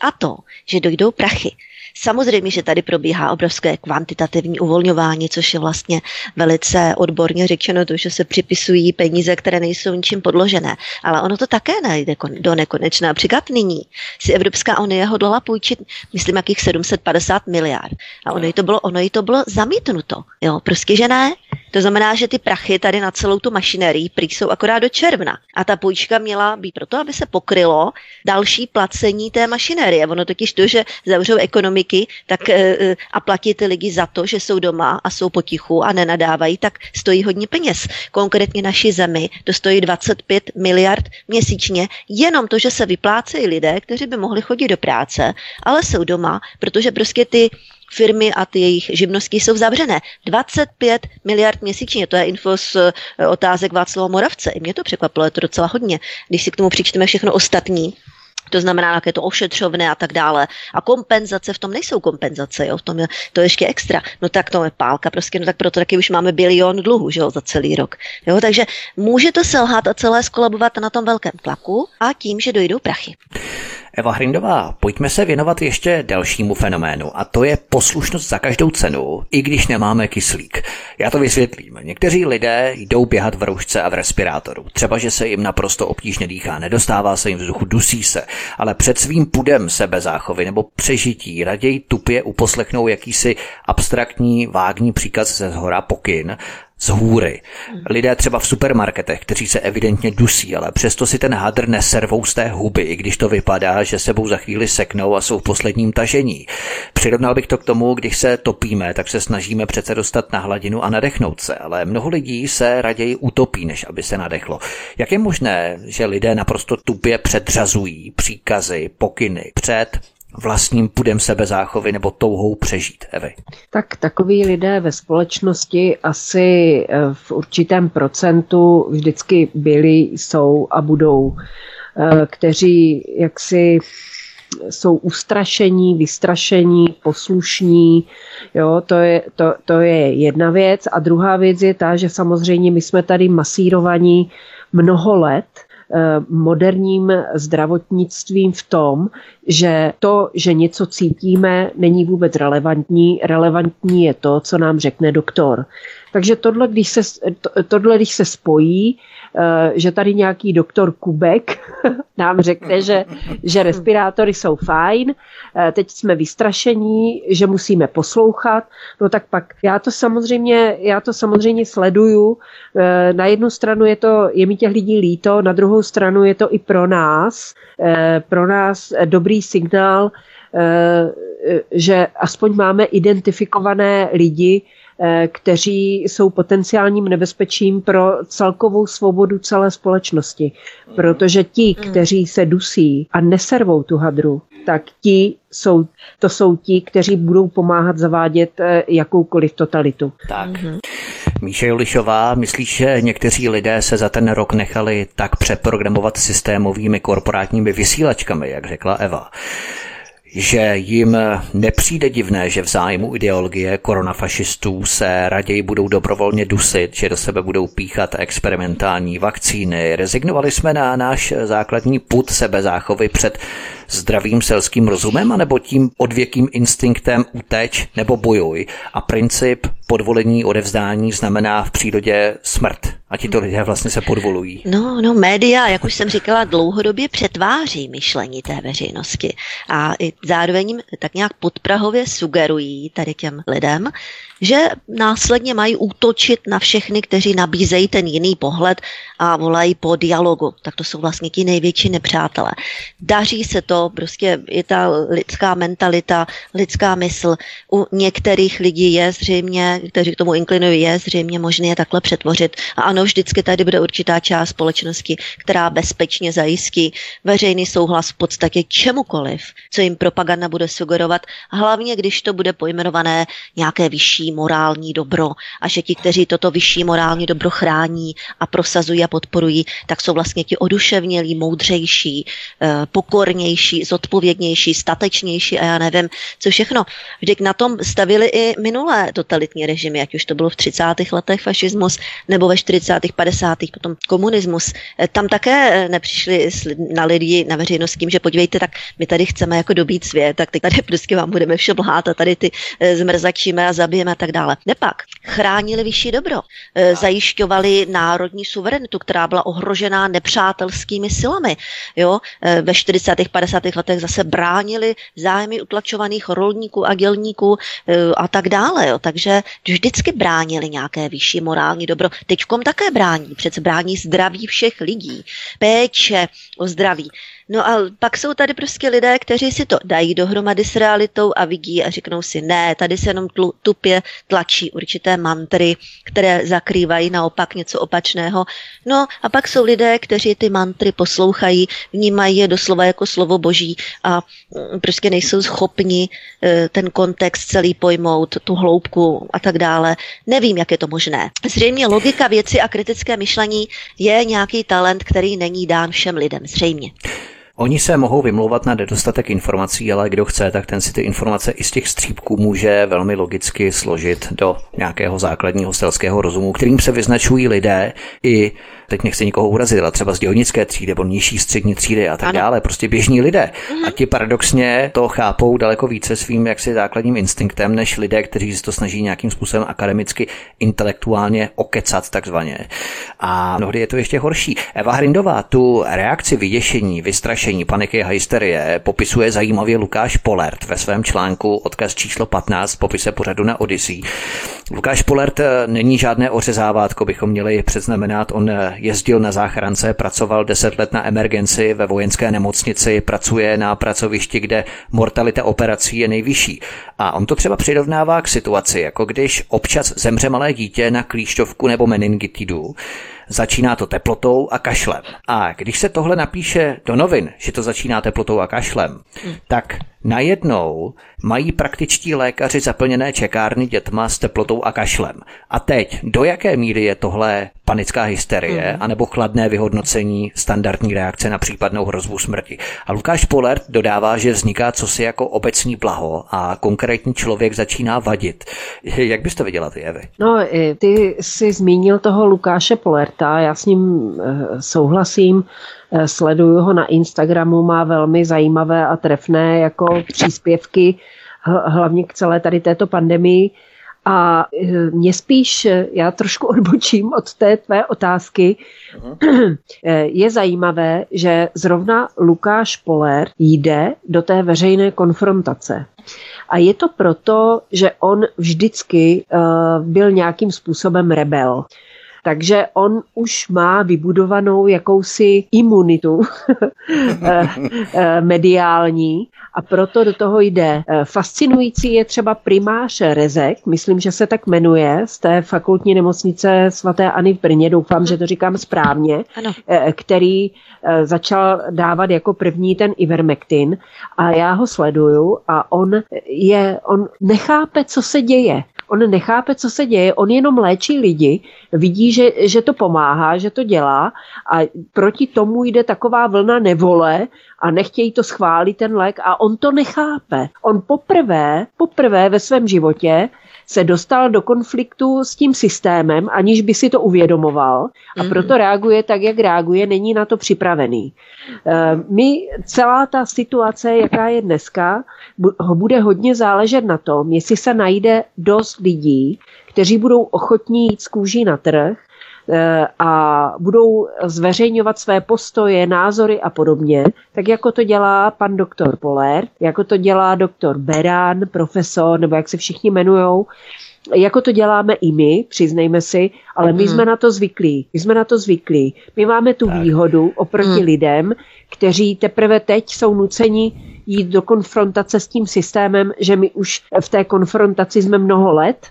S2: A to, že dojdou prachy. Samozřejmě, že tady probíhá obrovské kvantitativní uvolňování, což je vlastně velice odborně řečeno to, že se připisují peníze, které nejsou ničím podložené. Ale ono to také nejde do nekonečna. Například nyní si Evropská unie hodlala půjčit, myslím, jakých 750 miliard. A ono jí to bylo, ono jí to bylo zamítnuto. Jo, prostě, že ne. To znamená, že ty prachy tady na celou tu mašinerii prý jsou akorát do června. A ta půjčka měla být proto, aby se pokrylo další placení té mašinerie. Ono totiž to, že zavřou ekonomiky tak, e, e, a platí ty lidi za to, že jsou doma a jsou potichu a nenadávají, tak stojí hodně peněz. Konkrétně naší zemi to stojí 25 miliard měsíčně, jenom to, že se vyplácejí lidé, kteří by mohli chodit do práce, ale jsou doma, protože prostě ty firmy a ty jejich živnosti jsou zavřené. 25 miliard měsíčně, to je info z eh, otázek Václava Moravce. I mě to překvapilo, je to docela hodně. Když si k tomu přičteme všechno ostatní, to znamená, jak je to ošetřovné a tak dále. A kompenzace, v tom nejsou kompenzace, jo? v tom je to ještě extra. No tak to je pálka, prostě, no tak proto taky už máme bilion dluhu, že jo, za celý rok. Jo? Takže může to selhat a celé skolabovat na tom velkém tlaku a tím, že dojdou prachy.
S1: Eva Hrindová, pojďme se věnovat ještě dalšímu fenoménu a to je poslušnost za každou cenu, i když nemáme kyslík. Já to vysvětlím. Někteří lidé jdou běhat v roušce a v respirátoru. Třeba, že se jim naprosto obtížně dýchá, nedostává se jim vzduchu, dusí se, ale před svým pudem sebezáchovy nebo přežití raději tupě uposlechnou jakýsi abstraktní, vágní příkaz ze zhora pokyn z hůry. Lidé třeba v supermarketech, kteří se evidentně dusí, ale přesto si ten hadr neservou z té huby, i když to vypadá, že sebou za chvíli seknou a jsou v posledním tažení. Přirovnal bych to k tomu, když se topíme, tak se snažíme přece dostat na hladinu a nadechnout se, ale mnoho lidí se raději utopí, než aby se nadechlo. Jak je možné, že lidé naprosto tupě předřazují příkazy, pokyny před vlastním pudem sebezáchovy nebo touhou přežít, Evy?
S3: Tak takoví lidé ve společnosti asi eh, v určitém procentu vždycky byli, jsou a budou, eh, kteří jaksi jsou ustrašení, vystrašení, poslušní. Jo, to, je, to, to je jedna věc. A druhá věc je ta, že samozřejmě my jsme tady masírovaní mnoho let moderním zdravotnictvím v tom, že to, že něco cítíme, není vůbec relevantní. Relevantní je to, co nám řekne doktor. Takže tohle, když se, tohle, když se spojí, Eh, že tady nějaký doktor Kubek nám řekne, že, že respirátory jsou fajn, eh, teď jsme vystrašení, že musíme poslouchat, no tak pak já to samozřejmě, já to samozřejmě sleduju. Eh, na jednu stranu je to, je mi těch lidí líto, na druhou stranu je to i pro nás, pro nás dobrý signál, že aspoň máme identifikované lidi, kteří jsou potenciálním nebezpečím pro celkovou svobodu celé společnosti. Protože ti, hmm. kteří se dusí a neservou tu hadru, tak ti jsou, to jsou ti, kteří budou pomáhat zavádět eh, jakoukoliv totalitu.
S1: Tak. Mm-hmm. Míše Julišová, myslíš, že někteří lidé se za ten rok nechali tak přeprogramovat systémovými korporátními vysílačkami, jak řekla Eva? Že jim nepřijde divné, že v zájmu ideologie koronafašistů se raději budou dobrovolně dusit, že do sebe budou píchat experimentální vakcíny. Rezignovali jsme na náš základní put sebezáchovy před zdravým selským rozumem, anebo tím odvěkým instinktem uteč nebo bojuj. A princip podvolení odevzdání znamená v přírodě smrt. A ti to lidé vlastně se podvolují.
S2: No, no, média, jak už jsem říkala, dlouhodobě přetváří myšlení té veřejnosti. A i zároveň tak nějak podprahově sugerují tady těm lidem, že následně mají útočit na všechny, kteří nabízejí ten jiný pohled a volají po dialogu. Tak to jsou vlastně ti největší nepřátelé. Daří se to, prostě je ta lidská mentalita, lidská mysl. U některých lidí je zřejmě, kteří k tomu inklinují, je zřejmě možné je takhle přetvořit. A ano, vždycky tady bude určitá část společnosti, která bezpečně zajistí veřejný souhlas v podstatě čemukoliv, co jim propaganda bude sugerovat, hlavně když to bude pojmenované nějaké vyšší morální dobro a že ti, kteří toto vyšší morální dobro chrání a prosazují a podporují, tak jsou vlastně ti oduševnělí, moudřejší, eh, pokornější, zodpovědnější, statečnější a já nevím, co všechno. Vždyť na tom stavili i minulé totalitní režimy, ať už to bylo v 30. letech fašismus nebo ve 40. 50. potom komunismus. Eh, tam také eh, nepřišli na lidi, na veřejnost tím, že podívejte, tak my tady chceme jako dobít svět, tak teď tady prostě vám budeme vše blhát a tady ty zmrzačíme a zabijeme tak dále. Nepak chránili vyšší dobro, zajišťovali národní suverenitu, která byla ohrožená nepřátelskými silami. Jo? Ve 40. 50. letech zase bránili zájmy utlačovaných rolníků a dělníků a tak dále. Jo? Takže vždycky bránili nějaké vyšší morální dobro. Teďkom také brání, přece brání zdraví všech lidí, péče o zdraví. No a pak jsou tady prostě lidé, kteří si to dají dohromady s realitou a vidí a řeknou si, ne, tady se jenom tlu, tupě tlačí určité mantry, které zakrývají naopak něco opačného. No a pak jsou lidé, kteří ty mantry poslouchají, vnímají je doslova jako slovo boží a mm, prostě nejsou schopni e, ten kontext celý pojmout, tu hloubku a tak dále. Nevím, jak je to možné. Zřejmě logika věci a kritické myšlení je nějaký talent, který není dán všem lidem, zřejmě.
S1: Oni se mohou vymlouvat na nedostatek informací, ale kdo chce, tak ten si ty informace i z těch střípků může velmi logicky složit do nějakého základního stelského rozumu, kterým se vyznačují lidé i teď nechci nikoho urazit, ale třeba z dělnické třídy nebo nižší střední třídy a tak ano. dále, prostě běžní lidé. Mhm. A ti paradoxně to chápou daleko více svým jaksi základním instinktem, než lidé, kteří si to snaží nějakým způsobem akademicky, intelektuálně okecat takzvaně. A mnohdy je to ještě horší. Eva Hrindová tu reakci vyděšení, vystrašení, paniky a hysterie popisuje zajímavě Lukáš Polert ve svém článku odkaz číslo 15 popise pořadu na Odyssey. Lukáš Polert eh, není žádné ořezávátko, bychom měli předznamenat. On jezdil na záchrance, pracoval 10 let na emergenci ve vojenské nemocnici, pracuje na pracovišti, kde mortalita operací je nejvyšší. A on to třeba přirovnává k situaci, jako když občas zemře malé dítě na klíšťovku nebo meningitidu, začíná to teplotou a kašlem. A když se tohle napíše do novin, že to začíná teplotou a kašlem, hmm. tak najednou mají praktičtí lékaři zaplněné čekárny dětma s teplotou a kašlem. A teď, do jaké míry je tohle panická hysterie, mm. anebo chladné vyhodnocení standardní reakce na případnou hrozbu smrti. A Lukáš Polert dodává, že vzniká cosi jako obecní blaho a konkrétní člověk začíná vadit. Jak bys to viděla ty, Evy?
S3: No, ty jsi zmínil toho Lukáše Polerta, já s ním eh, souhlasím. Eh, sleduju ho na Instagramu, má velmi zajímavé a trefné jako příspěvky, hlavně k celé tady této pandemii. A eh, mě spíš, eh, já trošku odbočím od té tvé otázky, uh-huh. je zajímavé, že zrovna Lukáš Poler jde do té veřejné konfrontace. A je to proto, že on vždycky uh, byl nějakým způsobem rebel. Takže on už má vybudovanou jakousi imunitu eh, eh, mediální a proto do toho jde. Eh, fascinující je třeba primář Rezek, myslím, že se tak jmenuje, z té fakultní nemocnice svaté Ani v Brně, doufám, že to říkám správně, ano. který začal dávat jako první ten Ivermectin a já ho sleduju a on je, on nechápe, co se děje on nechápe, co se děje, on jenom léčí lidi, vidí, že, že to pomáhá, že to dělá a proti tomu jde taková vlna nevole a nechtějí to schválit ten lék a on to nechápe. On poprvé, poprvé ve svém životě se dostal do konfliktu s tím systémem, aniž by si to uvědomoval a mhm. proto reaguje tak, jak reaguje, není na to připravený. Eh, my, celá ta situace, jaká je dneska, ho bude hodně záležet na tom, jestli se najde dost lidí, kteří budou ochotní jít z kůží na trh a budou zveřejňovat své postoje, názory a podobně, tak jako to dělá pan doktor Poler, jako to dělá doktor Berán, profesor, nebo jak se všichni jmenujou, jako to děláme i my, přiznejme si, ale my mm. jsme na to zvyklí. My jsme na to zvyklí. My máme tu tak. výhodu oproti mm. lidem, kteří teprve teď jsou nuceni jít do konfrontace s tím systémem, že my už v té konfrontaci jsme mnoho let.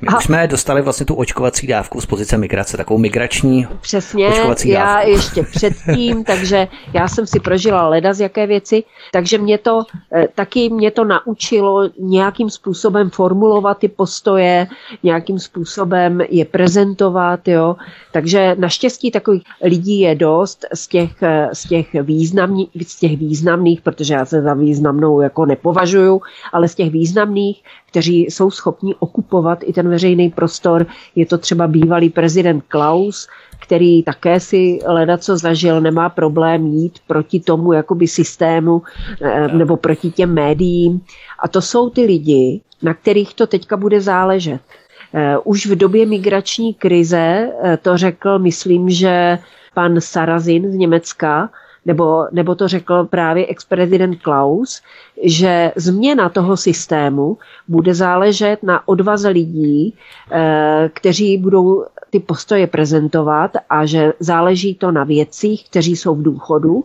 S1: My a... už jsme dostali vlastně tu očkovací dávku z pozice migrace, takovou migrační
S3: Přesně, očkovací já dávku. ještě předtím, takže já jsem si prožila leda z jaké věci, takže mě to eh, taky mě to naučilo nějakým způsobem formulovat ty postoje, nějakým způsobem je prezentovat, jo. Takže naštěstí takových lidí je dost z těch, eh, z těch, významní, z těch významných, protože já se za významnou jako nepovažuju, ale z těch významných, kteří jsou schopni okupovat i ten veřejný prostor, je to třeba bývalý prezident Klaus, který také si leda co zažil, nemá problém jít proti tomu jakoby systému eh, nebo proti těm médiím. A to jsou ty lidi, na kterých to teďka bude záležet. Eh, už v době migrační krize eh, to řekl, myslím, že pan Sarazin z Německa, nebo, nebo to řekl právě ex-prezident Klaus, že změna toho systému bude záležet na odvaze lidí, eh, kteří budou ty postoje prezentovat a že záleží to na věcích, kteří jsou v důchodu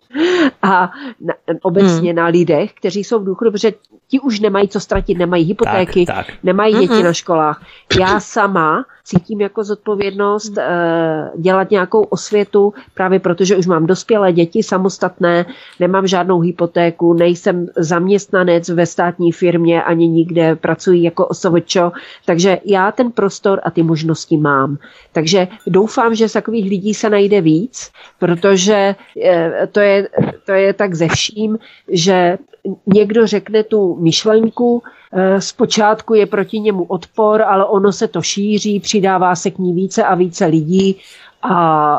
S3: a na, obecně hmm. na lidech, kteří jsou v důchodu, protože ti už nemají co ztratit, nemají hypotéky, tak, tak. nemají děti uh-huh. na školách. Já sama cítím jako zodpovědnost uh, dělat nějakou osvětu, právě protože už mám dospělé děti, samostatné, nemám žádnou hypotéku, nejsem zaměstnanec ve státní firmě ani nikde, pracuji jako osovočo, takže já ten prostor a ty možnosti mám. Takže doufám, že z takových lidí se najde víc, protože uh, to je, to je tak ze vším, že někdo řekne tu myšlenku, eh, zpočátku je proti němu odpor, ale ono se to šíří, přidává se k ní více a více lidí a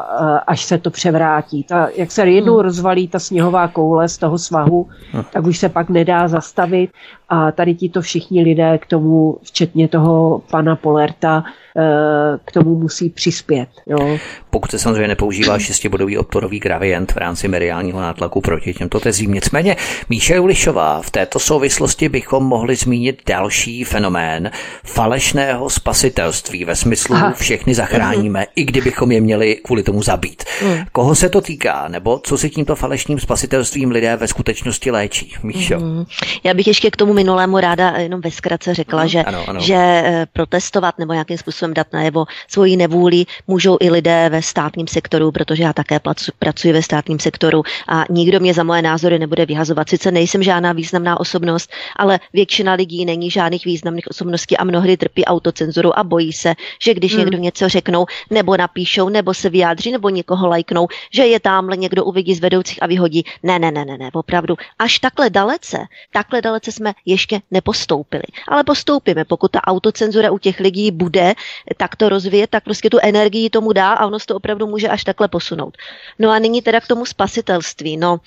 S3: až se to převrátí. Ta, jak se jednou hmm. rozvalí ta sněhová koule z toho svahu, hmm. tak už se pak nedá zastavit a tady ti to všichni lidé k tomu, včetně toho pana Polerta, Eh, k tomu musí přispět. Jo.
S1: Pokud se samozřejmě nepoužívá šestibodový odporový gradient v rámci mediálního nátlaku proti těmto tezím. Nicméně Míše Ulišová, v této souvislosti bychom mohli zmínit další fenomén falešného spasitelství ve smyslu Aha. všechny zachráníme, mm-hmm. i kdybychom je měli kvůli tomu zabít. Mm. Koho se to týká, nebo co si tímto falešným spasitelstvím lidé ve skutečnosti léčí? Míšo? Mm.
S2: Já bych ještě k tomu minulému ráda jenom ve zkratce řekla, mm. že, ano, ano. že eh, protestovat nebo nějakým způsobem způsobem dát najevo svoji nevůli, můžou i lidé ve státním sektoru, protože já také pracuji ve státním sektoru a nikdo mě za moje názory nebude vyhazovat. Sice nejsem žádná významná osobnost, ale většina lidí není žádných významných osobností a mnohdy trpí autocenzuru a bojí se, že když hmm. někdo něco řeknou, nebo napíšou, nebo se vyjádří, nebo někoho lajknou, že je tamhle někdo uvidí z vedoucích a vyhodí. Ne, ne, ne, ne, ne, opravdu. Až takhle dalece, takhle dalece jsme ještě nepostoupili. Ale postoupíme, pokud ta autocenzura u těch lidí bude tak to rozvíjet, tak prostě tu energii tomu dá a ono se to opravdu může až takhle posunout. No a nyní teda k tomu spasitelství. No,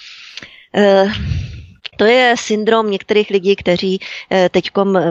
S2: uh, to je syndrom některých lidí, kteří eh, teď eh,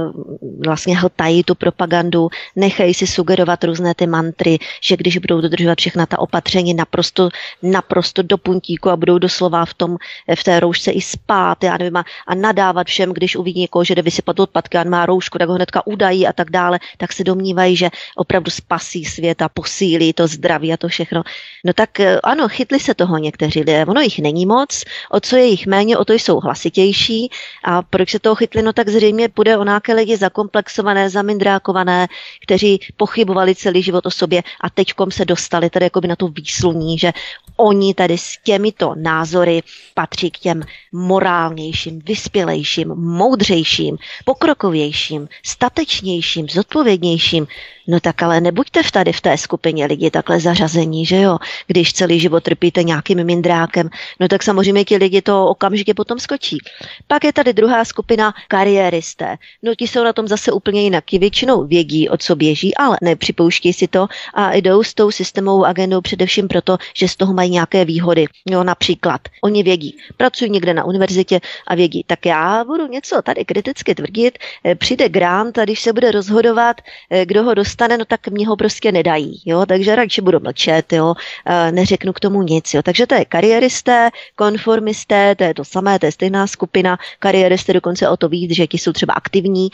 S2: vlastně hltají tu propagandu, nechají si sugerovat různé ty mantry, že když budou dodržovat všechna ta opatření naprosto, naprosto do puntíku a budou doslova v, tom, eh, v té roušce i spát já nevím, a, a nadávat všem, když uvidí někoho, že jde vysypat odpadky a má roušku, tak ho hnedka udají a tak dále, tak se domnívají, že opravdu spasí svět a posílí to zdraví a to všechno. No tak ano, chytli se toho někteří lidé. Ono jich není moc, o co je jich méně, o to jsou hlasitě složitější a proč se toho chytli, no tak zřejmě půjde o nějaké lidi zakomplexované, zamindrákované, kteří pochybovali celý život o sobě a teďkom se dostali tady jakoby na tu výsluní, že oni tady s těmito názory patří k těm morálnějším, vyspělejším, moudřejším, pokrokovějším, statečnějším, zodpovědnějším. No tak ale nebuďte v tady v té skupině lidi takhle zařazení, že jo? Když celý život trpíte nějakým mindrákem, no tak samozřejmě ti lidi to okamžitě potom skočí. Pak je tady druhá skupina kariéristé. No ti jsou na tom zase úplně jinak. Ti většinou vědí, o co běží, ale nepřipouští si to a jdou s tou systémovou agendou především proto, že z toho mají nějaké výhody. Jo, například, oni vědí, pracují někde na univerzitě a vědí, tak já budu něco tady kriticky tvrdit, eh, přijde grant a když se bude rozhodovat, eh, kdo ho dostane, no tak mě ho prostě nedají. Jo, takže radši budu mlčet, jo, eh, neřeknu k tomu nic. Jo. Takže to je kariéristé, konformisté, to je to samé, to je stejná skupina. Kariéristé dokonce o to víc, že ti jsou třeba aktivní,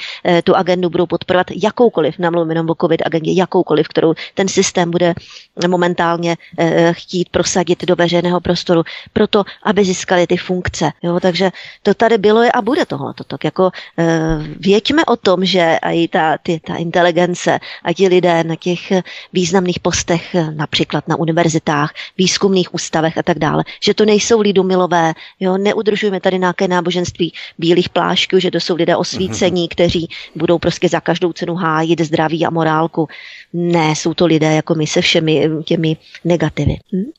S2: tu agendu budou podporovat jakoukoliv, namluvím jenom o COVID agendě, jakoukoliv, kterou ten systém bude momentálně chtít prosadit do veřejného prostoru, proto, aby získali ty funkce. Jo? Takže to tady bylo a bude tohle. Tak jako e, věďme o tom, že i ta, ty, ta inteligence a ti lidé na těch významných postech, například na univerzitách, výzkumných ústavech a tak dále, že to nejsou lidumilové, jo? neudržujeme tady nějaké náboženství bílých plášků, že to jsou lidé osvícení, mhm. kteří budou prostě za každou cenu hájit zdraví a morálku. Ne, jsou to lidé jako my se všemi těmi negativy. Hm?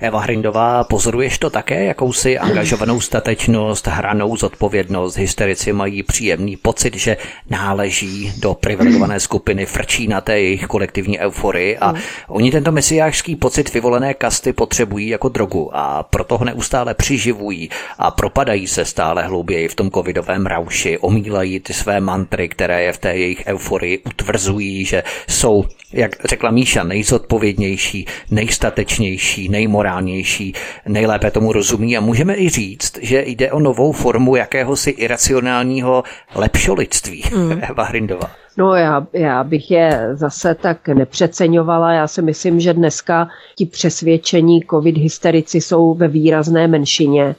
S1: Eva Hrindová, pozoruješ to také, jakousi angažovanou statečnost, hranou zodpovědnost. Hysterici mají příjemný pocit, že náleží do privilegované skupiny, frčí na té jejich kolektivní euforii a mm. oni tento mesiářský pocit vyvolené kasty potřebují jako drogu a proto ho neustále přiživují a propadají se stále hlouběji v tom covidovém rauši, omílají ty své mantry, které je v té jejich euforii utvrzují, že jsou, jak řekla Míša, nejzodpovědnější, nejstatečnější, nejmorálnější, nejlépe tomu rozumí a můžeme i říct, že jde o novou formu jakéhosi iracionálního lepšolidství. Mm. Eva Hrindová.
S3: No já, já bych je zase tak nepřeceňovala. Já si myslím, že dneska ti přesvědčení covid hysterici jsou ve výrazné menšině. E,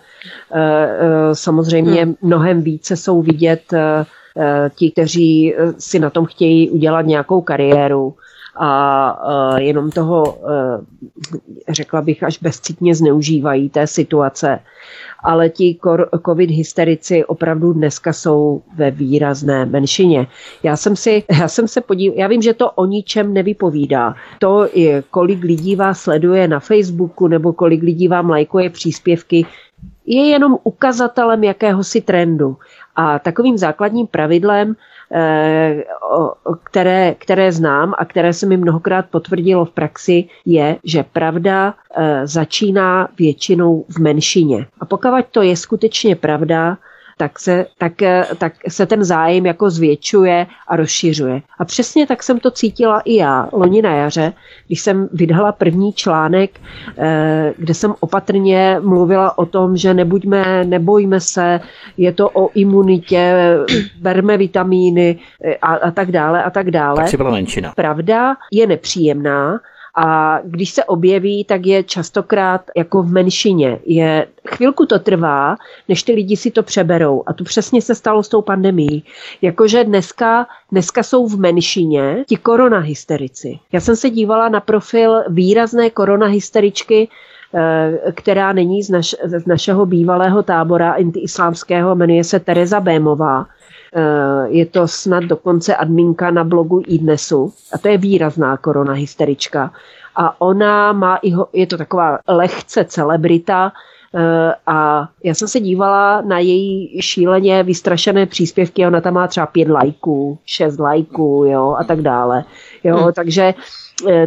S3: e, samozřejmě hmm. mnohem více jsou vidět e, ti, kteří si na tom chtějí udělat nějakou kariéru a jenom toho, řekla bych, až bezcitně zneužívají té situace ale ti covid hysterici opravdu dneska jsou ve výrazné menšině. Já jsem, si, já jsem se podíval, já vím, že to o ničem nevypovídá. To, je, kolik lidí vás sleduje na Facebooku nebo kolik lidí vám lajkuje příspěvky, je jenom ukazatelem jakéhosi trendu. A takovým základním pravidlem které, které znám a které se mi mnohokrát potvrdilo v praxi, je, že pravda eh, začíná většinou v menšině. A pokud to je skutečně pravda, tak se, tak, eh, tak se ten zájem jako zvětšuje a rozšiřuje. A přesně tak jsem to cítila i já loni na jaře, když jsem vydala první článek, eh, kde jsem opatrně mluvila o tom, že nebuďme, nebojme se, je to o imunitě, berme vitamíny eh, a, a tak dále a tak dále.
S1: Tak byla menšina.
S3: Pravda je nepříjemná, a když se objeví, tak je častokrát jako v menšině. Je, chvilku to trvá, než ty lidi si to přeberou. A to přesně se stalo s tou pandemí. Jakože dneska, dneska jsou v menšině ti koronahysterici. Já jsem se dívala na profil výrazné koronahysteričky, eh, která není z, naš, z našeho bývalého tábora antiislámského, jmenuje se Tereza Bémová. Eh, je to snad dokonce adminka na blogu iDnesu a to je výrazná korona hysterička. A ona má je to taková lehce celebrita, eh, a já jsem se dívala na její šíleně vystrašené příspěvky, ona tam má třeba pět lajků, šest lajků, jo, a tak dále. Jo, hmm. takže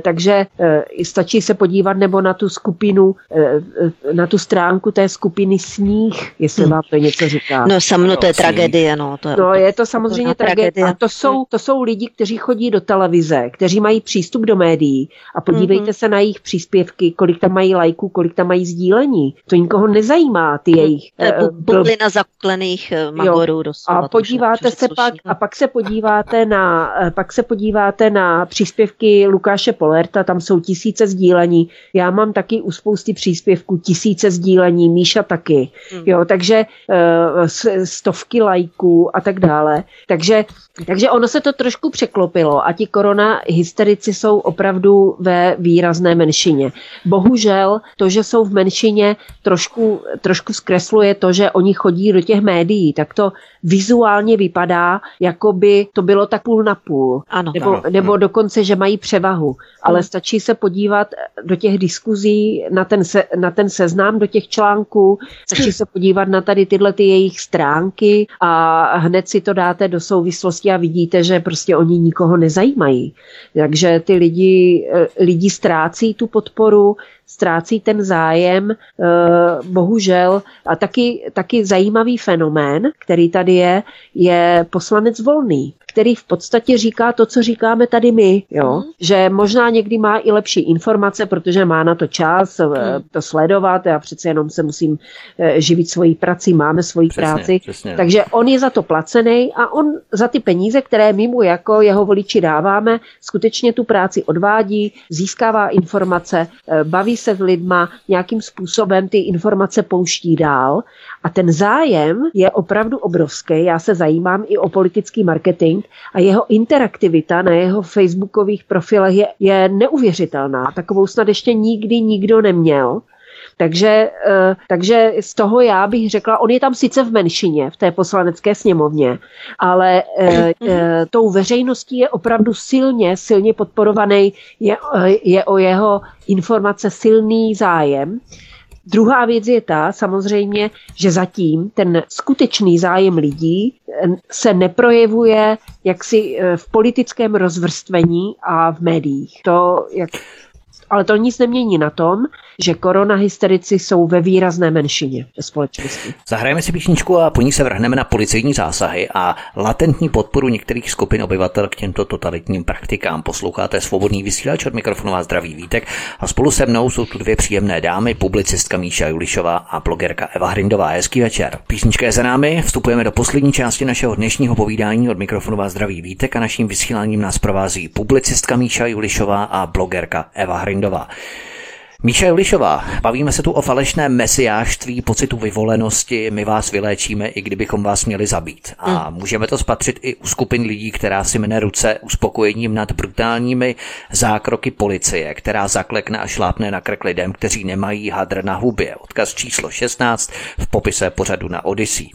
S3: takže eh, stačí se podívat nebo na tu skupinu, eh, na tu stránku té skupiny Sníh, jestli hmm. vám to něco říká.
S2: No samo to je tragédie, no.
S3: To je, no je to samozřejmě tragédie. A to jsou, to jsou lidi, kteří chodí do televize, kteří mají přístup do médií a podívejte hmm. se na jejich příspěvky, kolik tam mají lajků, kolik tam mají sdílení. To nikoho nezajímá, ty jejich.
S2: Bublina zakuklených magorů.
S3: Doslova, a podíváte se pak, a pak se podíváte na, pak se podíváte na příspěvky Lukáše Lukáše Polerta, tam jsou tisíce sdílení. Já mám taky u spousty příspěvků tisíce sdílení, Míša taky. Hmm. Jo, takže uh, stovky lajků a tak dále. Takže, takže ono se to trošku překlopilo a ti korona hysterici jsou opravdu ve výrazné menšině. Bohužel to, že jsou v menšině, trošku, trošku zkresluje to, že oni chodí do těch médií, tak to vizuálně vypadá, jako by to bylo tak půl na půl.
S2: Ano.
S3: Nebo,
S2: ano.
S3: nebo dokonce, že mají převahu. Ale hmm. stačí se podívat do těch diskuzí, na ten, se, na ten seznam, do těch článků, stačí se podívat na tady tyhle ty jejich stránky a hned si to dáte do souvislosti a vidíte, že prostě oni nikoho nezajímají. Takže ty lidi, lidi ztrácí tu podporu, ztrácí ten zájem, eh, bohužel. A taky, taky zajímavý fenomén, který tady je, je poslanec volný který v podstatě říká to, co říkáme tady my, jo? Mm. že možná někdy má i lepší informace, protože má na to čas mm. to sledovat, já přece jenom se musím eh, živit svojí prací, máme svoji přesně, práci, přesně. takže on je za to placený a on za ty peníze, které my mu jako jeho voliči dáváme, skutečně tu práci odvádí, získává informace, eh, se s lidma, nějakým způsobem ty informace pouští dál a ten zájem je opravdu obrovský. Já se zajímám i o politický marketing a jeho interaktivita na jeho facebookových profilech je, je neuvěřitelná. Takovou snad ještě nikdy nikdo neměl. Takže, eh, takže z toho já bych řekla, on je tam sice v menšině v té poslanecké sněmovně, ale eh, eh, tou veřejností je opravdu silně, silně podporovaný, je, je o jeho informace silný zájem. Druhá věc je ta, samozřejmě, že zatím ten skutečný zájem lidí se neprojevuje jaksi v politickém rozvrstvení a v médiích. To, jak Ale to nic nemění na tom, že korona hysterici jsou ve výrazné menšině ve společnosti.
S1: Zahrajeme si písničku a po ní se vrhneme na policejní zásahy a latentní podporu některých skupin obyvatel k těmto totalitním praktikám. Posloucháte svobodný vysílač od mikrofonu a zdraví Vítek a spolu se mnou jsou tu dvě příjemné dámy, publicistka Míša Julišová a blogerka Eva Hrindová. Hezký večer. Písnička je za námi, vstupujeme do poslední části našeho dnešního povídání od mikrofonu a zdraví Vítek a naším vysíláním nás provází publicistka Míša Julišová a blogerka Eva Hrindová. Míša Julišová, bavíme se tu o falešném mesiářství, pocitu vyvolenosti, my vás vyléčíme, i kdybychom vás měli zabít. A hmm. můžeme to spatřit i u skupin lidí, která si mne ruce uspokojením nad brutálními zákroky policie, která zaklekne a šlápne na krk lidem, kteří nemají hadr na hubě. Odkaz číslo 16 v popise pořadu na Odyssey.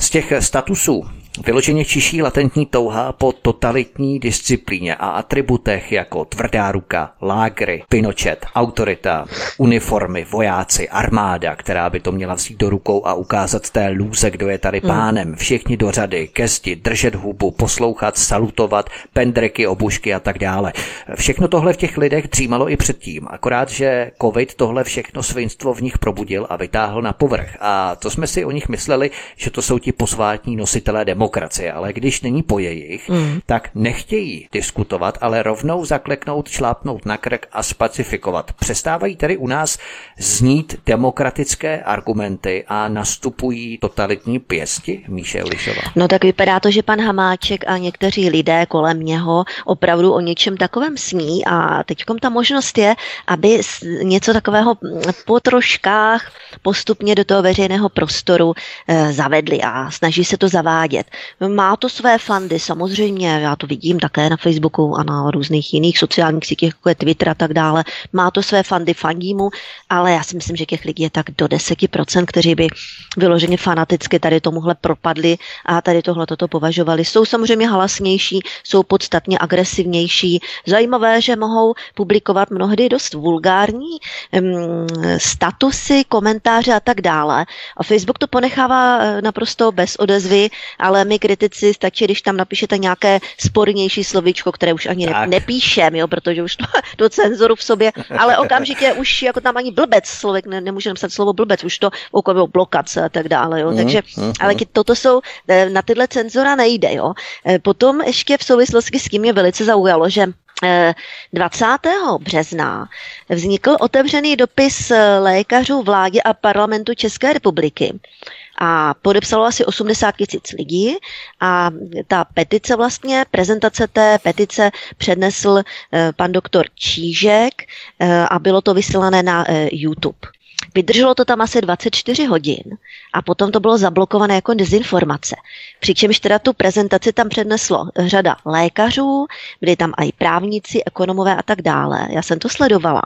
S1: Z těch statusů Vyloženě čiší latentní touha po totalitní disciplíně a atributech jako tvrdá ruka, lágry, pinočet, autorita, uniformy, vojáci, armáda, která by to měla vzít do rukou a ukázat té lůze, kdo je tady hmm. pánem, všichni do řady, ke zdi, držet hubu, poslouchat, salutovat, pendreky, obušky a tak dále. Všechno tohle v těch lidech dřímalo i předtím, akorát, že covid tohle všechno svinstvo v nich probudil a vytáhl na povrch. A to jsme si o nich mysleli, že to jsou ti posvátní nositelé demokracie demokracie, ale když není po jejich, mm. tak nechtějí diskutovat, ale rovnou zakleknout, šlápnout na krk a spacifikovat. Přestávají tedy u nás znít demokratické argumenty a nastupují totalitní pěsti, Míše Lišová.
S2: No tak vypadá to, že pan Hamáček a někteří lidé kolem něho opravdu o něčem takovém sní a teď ta možnost je, aby něco takového po troškách postupně do toho veřejného prostoru e, zavedli a snaží se to zavádět. Má to své fandy, samozřejmě, já to vidím také na Facebooku a na různých jiných sociálních sítích, jako je Twitter a tak dále. Má to své fandy, fandí mu, ale já si myslím, že těch lidí je tak do 10%, kteří by vyloženě fanaticky tady tomuhle propadli a tady tohle toto považovali. Jsou samozřejmě halasnější, jsou podstatně agresivnější. Zajímavé, že mohou publikovat mnohdy dost vulgární um, statusy, komentáře a tak dále. A Facebook to ponechává eh, naprosto bez odezvy, ale my kritici stačí, když tam napíšete nějaké spornější slovíčko, které už ani tak. nepíšem, jo, protože už to, to cenzoru v sobě, ale okamžitě už jako tam ani blbec, člověk ne, nemůže napsat slovo blbec, už to okolo blokace a tak dále, jo, mm, takže, mm, ale mm. toto jsou, eh, na tyhle cenzora nejde, jo. Eh, potom ještě v souvislosti s tím je velice zaujalo, že 20. Eh, března vznikl otevřený dopis lékařů vládě a parlamentu České republiky a podepsalo asi 80 tisíc lidí a ta petice vlastně, prezentace té petice přednesl eh, pan doktor Čížek eh, a bylo to vysílané na eh, YouTube. Vydrželo to tam asi 24 hodin a potom to bylo zablokované jako dezinformace. Přičemž teda tu prezentaci tam předneslo řada lékařů, byli tam i právníci, ekonomové a tak dále. Já jsem to sledovala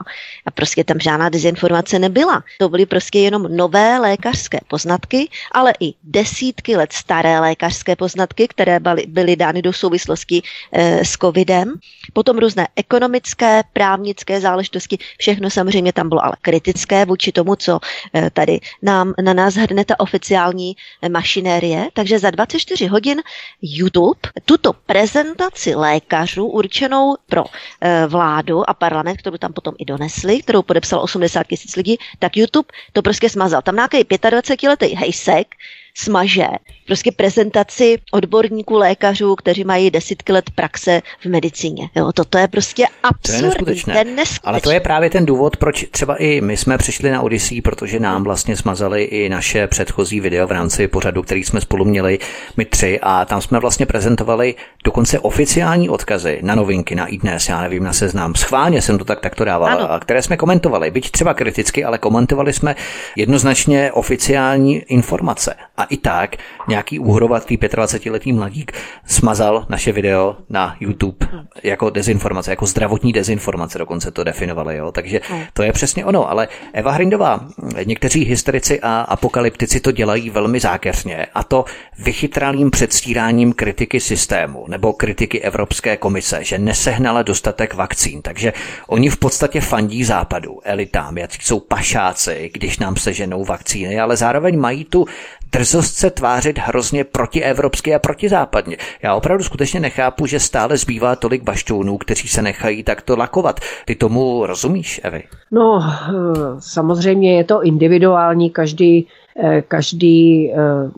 S2: a prostě tam žádná dezinformace nebyla. To byly prostě jenom nové lékařské poznatky, ale i desítky let staré lékařské poznatky, které byly, byly dány do souvislosti e, s covidem. Potom různé ekonomické, právnické záležitosti, všechno samozřejmě tam bylo ale kritické vůči tomu, co eh, tady nám, na nás hrne ta oficiální eh, mašinérie. Takže za 24 hodin YouTube tuto prezentaci lékařů určenou pro eh, vládu a parlament, kterou tam potom i donesli, kterou podepsal 80 tisíc lidí, tak YouTube to prostě smazal. Tam nějaký 25 letý hejsek, smaže prostě prezentaci odborníků, lékařů, kteří mají desítky let praxe v medicíně. Jo, toto je prostě absurdní. To je neskutečné.
S1: Ale to je právě ten důvod, proč třeba i my jsme přišli na Odyssey, protože nám vlastně smazali i naše předchozí video v rámci pořadu, který jsme spolu měli my tři a tam jsme vlastně prezentovali dokonce oficiální odkazy na novinky, na iDnes, já nevím, na seznam. Schválně jsem to tak takto dával, ano. a které jsme komentovali, byť třeba kriticky, ale komentovali jsme jednoznačně oficiální informace. A i tak nějaký úhrovatý 25-letý mladík smazal naše video na YouTube jako dezinformace, jako zdravotní dezinformace, dokonce to definovali. Jo? Takže to je přesně ono. Ale Eva Hrindová, někteří historici a apokalyptici to dělají velmi zákeřně a to vychytralým předstíráním kritiky systému nebo kritiky Evropské komise, že nesehnala dostatek vakcín. Takže oni v podstatě fandí západu, elitám, jak jsou pašáci, když nám seženou vakcíny, ale zároveň mají tu drzost se tvářit hrozně protievropsky a protizápadně. Já opravdu skutečně nechápu, že stále zbývá tolik bašťounů, kteří se nechají takto lakovat. Ty tomu rozumíš, Evi?
S3: No, eh, samozřejmě je to individuální, každý eh, každý, eh,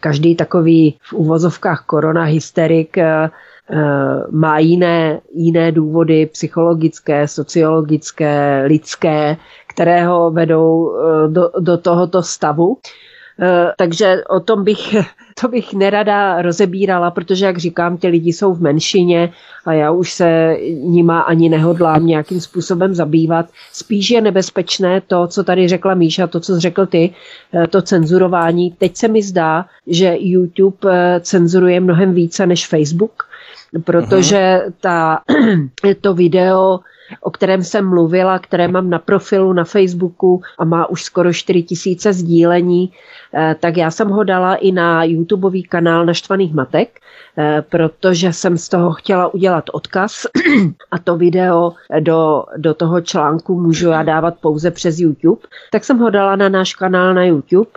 S3: každý takový v uvozovkách korona hysterik má jiné, jiné důvody psychologické, sociologické, lidské, které ho vedou do, do tohoto stavu. Eh, takže o tom bych, to bych nerada rozebírala, protože, jak říkám, ty lidi jsou v menšině a já už se nima ani nehodlám nějakým způsobem zabývat. Spíš je nebezpečné to, co tady řekla Míša, to, co řekl ty, eh, to cenzurování. Teď se mi zdá, že YouTube eh, cenzuruje mnohem více než Facebook, protože ta, to video o kterém jsem mluvila, které mám na profilu na Facebooku a má už skoro 4 tisíce sdílení, eh, tak já jsem ho dala i na YouTubeový kanál Naštvaných matek, eh, protože jsem z toho chtěla udělat odkaz a to video do, do toho článku můžu já dávat pouze přes YouTube, tak jsem ho dala na náš kanál na YouTube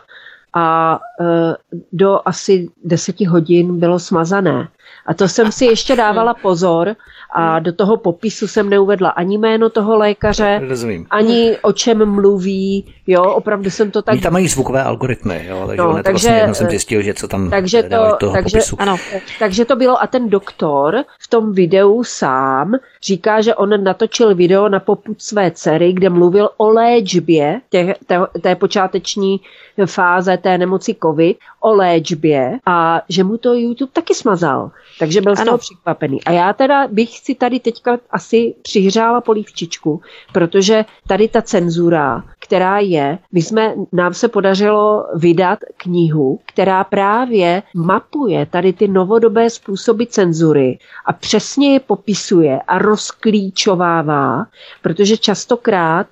S3: a eh, do asi deseti hodin bylo smazané. A to jsem si ještě dávala pozor a do toho popisu jsem neuvedla ani jméno toho lékaře,
S1: Rozumím.
S3: ani o čem mluví, jo, opravdu jsem to tak...
S1: Oni tam mají zvukové algoritmy, jo, takže, no, takže vlastně jedno jsem zjistil, že co tam
S3: takže to, toho takže, popisu. Ano, takže to bylo a ten doktor v tom videu sám říká, že on natočil video na poput své dcery, kde mluvil o léčbě těch, té, té počáteční fáze té nemoci COVID, o léčbě a že mu to YouTube taky smazal. Takže byl z toho překvapený. A já teda bych si tady teďka asi přihřála polívčičku, protože tady ta cenzura, která je, my jsme, nám se podařilo vydat knihu, která právě mapuje tady ty novodobé způsoby cenzury a přesně je popisuje a rozklíčovává, protože častokrát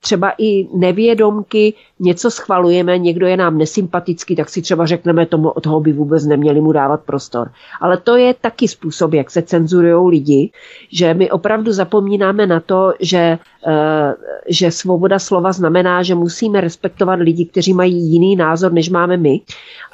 S3: třeba i nevědomky něco schvalujeme, někdo je nám nesympatický, tak si třeba řekneme tomu, od toho by vůbec neměli mu dávat prostor. Ale to je taky způsob, jak se cenzurují lidi, že my opravdu zapomínáme na to, že, eh, že svoboda slova znamená, že musíme respektovat lidi, kteří mají jiný názor, než máme my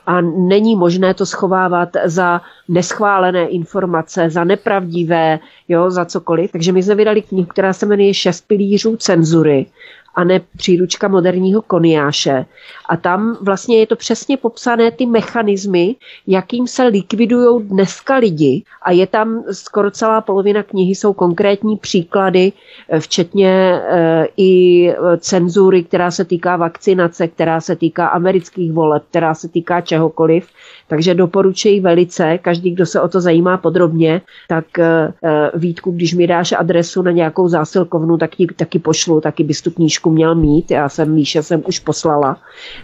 S3: a není možné to schovávat za neschválené informace, za nepravdivé, jo, za cokoliv. Takže my jsme vydali knihu, která se jmenuje Šest pilířů cenzury a ne příručka moderního koniáše. A tam vlastně je to přesně popsané ty mechanismy, jakým se likvidují dneska lidi. A je tam skoro celá polovina knihy jsou konkrétní příklady, eh, včetně e, i cenzury, která se týká vakcinace, která se týká amerických voleb, která se týká čehokoliv. Takže doporučuji velice, každý, kdo se o to zajímá podrobně, tak e, Vítku, když mi dáš adresu na nějakou zásilkovnu, tak ti taky pošlu, taky bys tu knížku měl mít. Já jsem Míše jsem už poslala.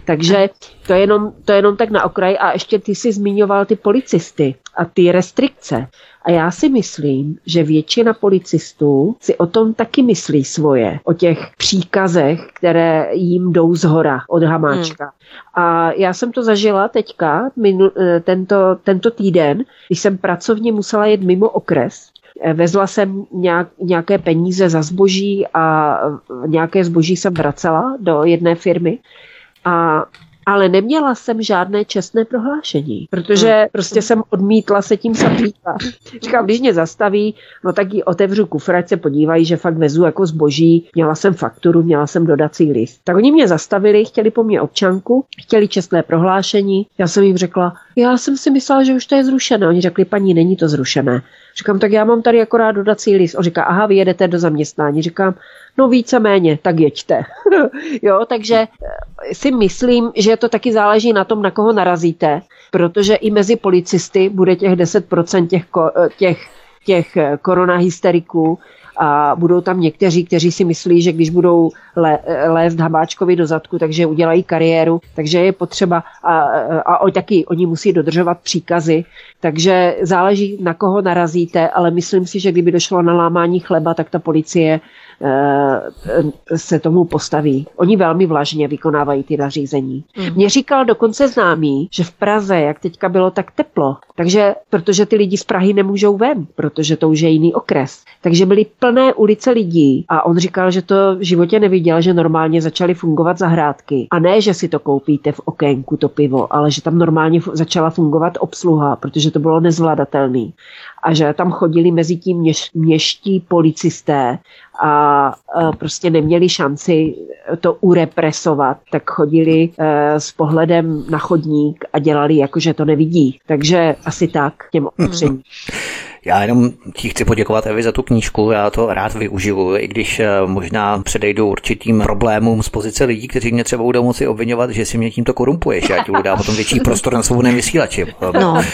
S3: Takže to je jenom, to je jenom tak na okraj. A ještě ty si zmiňoval ty policisty a ty restrikce. A já si myslím, že většina policistů si o tom taky myslí svoje, o těch příkazech, které jim jdou z hora od Hamáčka. Hmm. A já jsem to zažila teďka, minul, eh, tento, tento týden, když jsem pracovně musela jet mimo okres eh, Vezla jsem nějak, nějaké peníze za zboží a nějaké zboží jsem vracela do jedné firmy a ale neměla jsem žádné čestné prohlášení, protože hmm. prostě jsem odmítla se tím zabývat. Říkám, když mě zastaví, no tak ji otevřu kufr, ať se podívají, že fakt vezu jako zboží, měla jsem fakturu, měla jsem dodací list. Tak oni mě zastavili, chtěli po mně občanku, chtěli čestné prohlášení, já jsem jim řekla, já jsem si myslela, že už to je zrušené. Oni řekli, paní, není to zrušené. Říkám, tak já mám tady akorát dodací list. On říká, aha, vy jedete do zaměstnání. Říkám, no víceméně, tak jeďte. jo, takže eh, si myslím, že to taky záleží na tom, na koho narazíte, protože i mezi policisty bude těch 10% těch, eh, těch, těch eh, koronahysteriků, a budou tam někteří, kteří si myslí, že když budou lé, lézt Habáčkovi do zadku, takže udělají kariéru, takže je potřeba a, a, a taky oni musí dodržovat příkazy, takže záleží na koho narazíte, ale myslím si, že kdyby došlo na lámání chleba, tak ta policie se tomu postaví. Oni velmi vlažně vykonávají ty nařízení. Mm. Mě říkal dokonce známý, že v Praze, jak teďka bylo tak teplo, takže protože ty lidi z Prahy nemůžou ven, protože to už je jiný okres. Takže byly plné ulice lidí a on říkal, že to v životě neviděl, že normálně začaly fungovat zahrádky. A ne, že si to koupíte v okénku, to pivo, ale že tam normálně začala fungovat obsluha, protože to bylo nezvladatelný. A že tam chodili mezi tím měš, měští policisté a prostě neměli šanci to urepresovat, tak chodili e, s pohledem na chodník a dělali jako, že to nevidí. Takže asi tak těm opatřením. Hmm.
S1: Já jenom ti chci poděkovat Evi za tu knížku, já to rád využiju, i když eh, možná předejdu určitým problémům z pozice lidí, kteří mě třeba budou moci obvinovat, že si mě tímto korumpuješ. Já ti budu dát potom větší prostor na svobodném vysílači. No.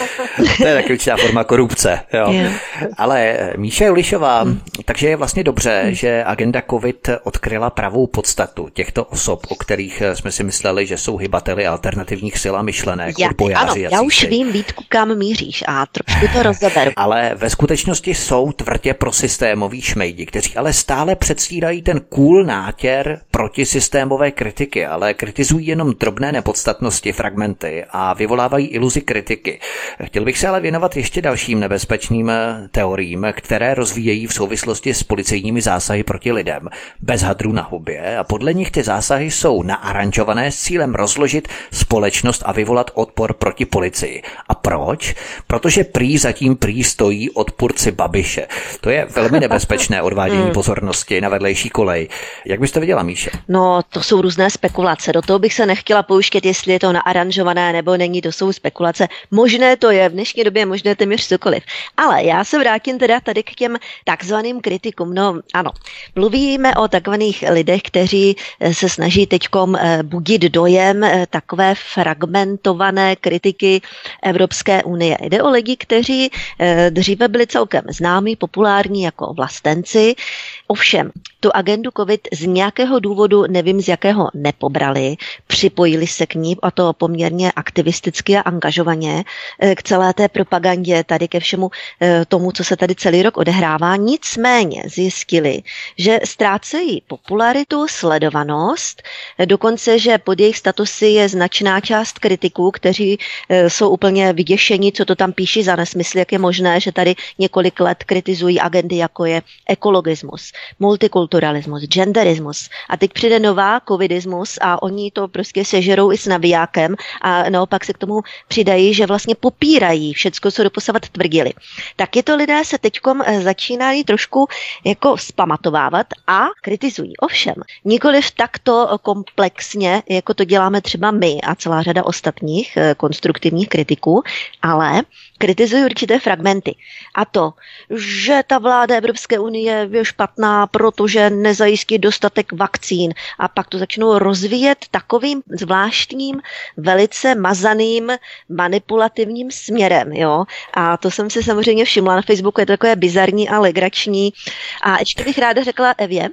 S1: To je taková určitá forma korupce. Jo. Yeah. Ale eh, Míša Julišová, hmm. takže je vlastně dobře, hmm. že agenda COVID odkryla pravou podstatu těchto osob, o kterých eh, jsme si mysleli, že jsou hybateli alternativních sil a myšlenek,
S2: já, Ano, já už vím, Vítku, kam míříš a trošku to rozeberu.
S1: Ale ve skutečnosti jsou tvrdě prosystémoví šmejdi, kteří ale stále předstírají ten cool nátěr protisystémové kritiky, ale kritizují jenom drobné nepodstatnosti, fragmenty a vyvolávají iluzi kritiky. Chtěl bych se ale věnovat ještě dalším nebezpečným eh, teoriím, které rozvíjejí v souvislosti s policejními zásahy proti lidem, bez hadru na hubě a podle nich ty zásahy jsou naaranžované s cílem rozložit společnost a vyvolat odpor proti policii. A proč? Protože prý zatím prý stojí odpůrci Babiše. To je velmi nebezpečné odvádění hmm. pozornosti na vedlejší kolej. Jak byste viděla, Míše?
S2: No, to jsou různé spekulace. Do toho bych se nechtěla pouštět, jestli je to naaranžované nebo není, to jsou spekulace. Možné to je, v dnešní době možné téměř cokoliv. Ale já se vrátím teda tady k těm takzvaným kritikům. No, ano, mluvíme o takzvaných lidech, kteří eh, se snaží teďkom eh, budit dojem eh, takové fragmentované kritiky Evropské unie. Jde o lidi, kteří dřív dříve byli celkem známí, populární jako vlastenci. Ovšem, tu agendu COVID z nějakého důvodu, nevím z jakého, nepobrali, připojili se k ní a to poměrně aktivisticky a angažovaně eh, k celé té propagandě, tady ke všemu eh, tomu, co se tady celý rok odehrává. Nicméně zjistili, že ztrácejí popularitu, sledovanost, dokonce, že pod jejich statusy je značná část kritiků, kteří eh, jsou úplně vyděšení, co to tam píší za nesmysl, jak je možné, že tady několik let kritizují agendy, jako je ekologismus, multikulturalismus, genderismus. A teď přijde nová covidismus a oni to prostě sežerou i s navijákem a naopak se k tomu přidají, že vlastně popírají všecko, co doposavat tvrdili. Taky to lidé se teďkom eh, začínají trošku jako spamatovávat a kritizují. Ovšem, nikoliv takto komplexně, jako to děláme třeba my a celá řada ostatních eh, konstruktivních kritiků, ale kritizují určité fragmenty. A to, že ta vláda Evropské unie je špatná, protože nezajistí dostatek vakcín a pak to začnou rozvíjet takovým zvláštním, velice mazaným, manipulativním směrem. Jo? A to jsem si samozřejmě všimla na Facebooku, je to takové bizarní a legrační. A ještě bych ráda řekla Evě.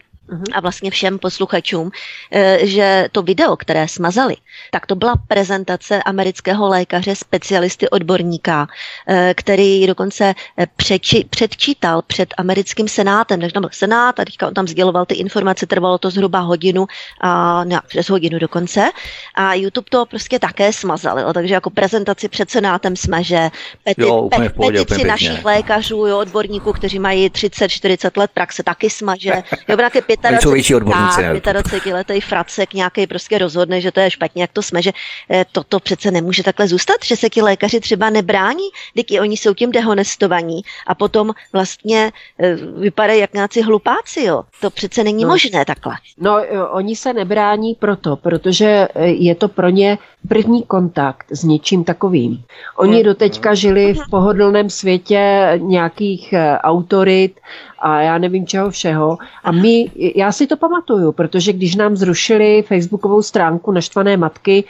S2: A vlastně všem posluchačům, eh, že to video, které smazali, tak to byla prezentace amerického lékaře, specialisty, odborníka, eh, který dokonce eh, přeči, předčítal před americkým senátem, než tam byl senát a teďka on tam sděloval ty informace, trvalo to zhruba hodinu, a ne, přes hodinu dokonce. A YouTube to prostě také smazal, jo, takže jako prezentaci před senátem smaže, peti, jo, pe, pohodě, petici našich lékařů, jo, odborníků, kteří mají 30-40 let praxe, taky smaže, jo,
S1: 25, odborníci.
S2: 25 letý fracek nějaký prostě rozhodne, že to je špatně, jak to jsme, že eh, toto přece nemůže takhle zůstat, že se ti lékaři třeba nebrání, když oni jsou tím dehonestovaní a potom vlastně eh, vypadají jak nějací hlupáci, jo. To přece není no. možné takhle.
S3: No, oni se nebrání proto, protože eh, je to pro ně první kontakt s něčím takovým. Oni hmm. doteďka žili v pohodlném světě nějakých autorit a já nevím čeho všeho. A my, já si to pamatuju, protože když nám zrušili facebookovou stránku Naštvané matky,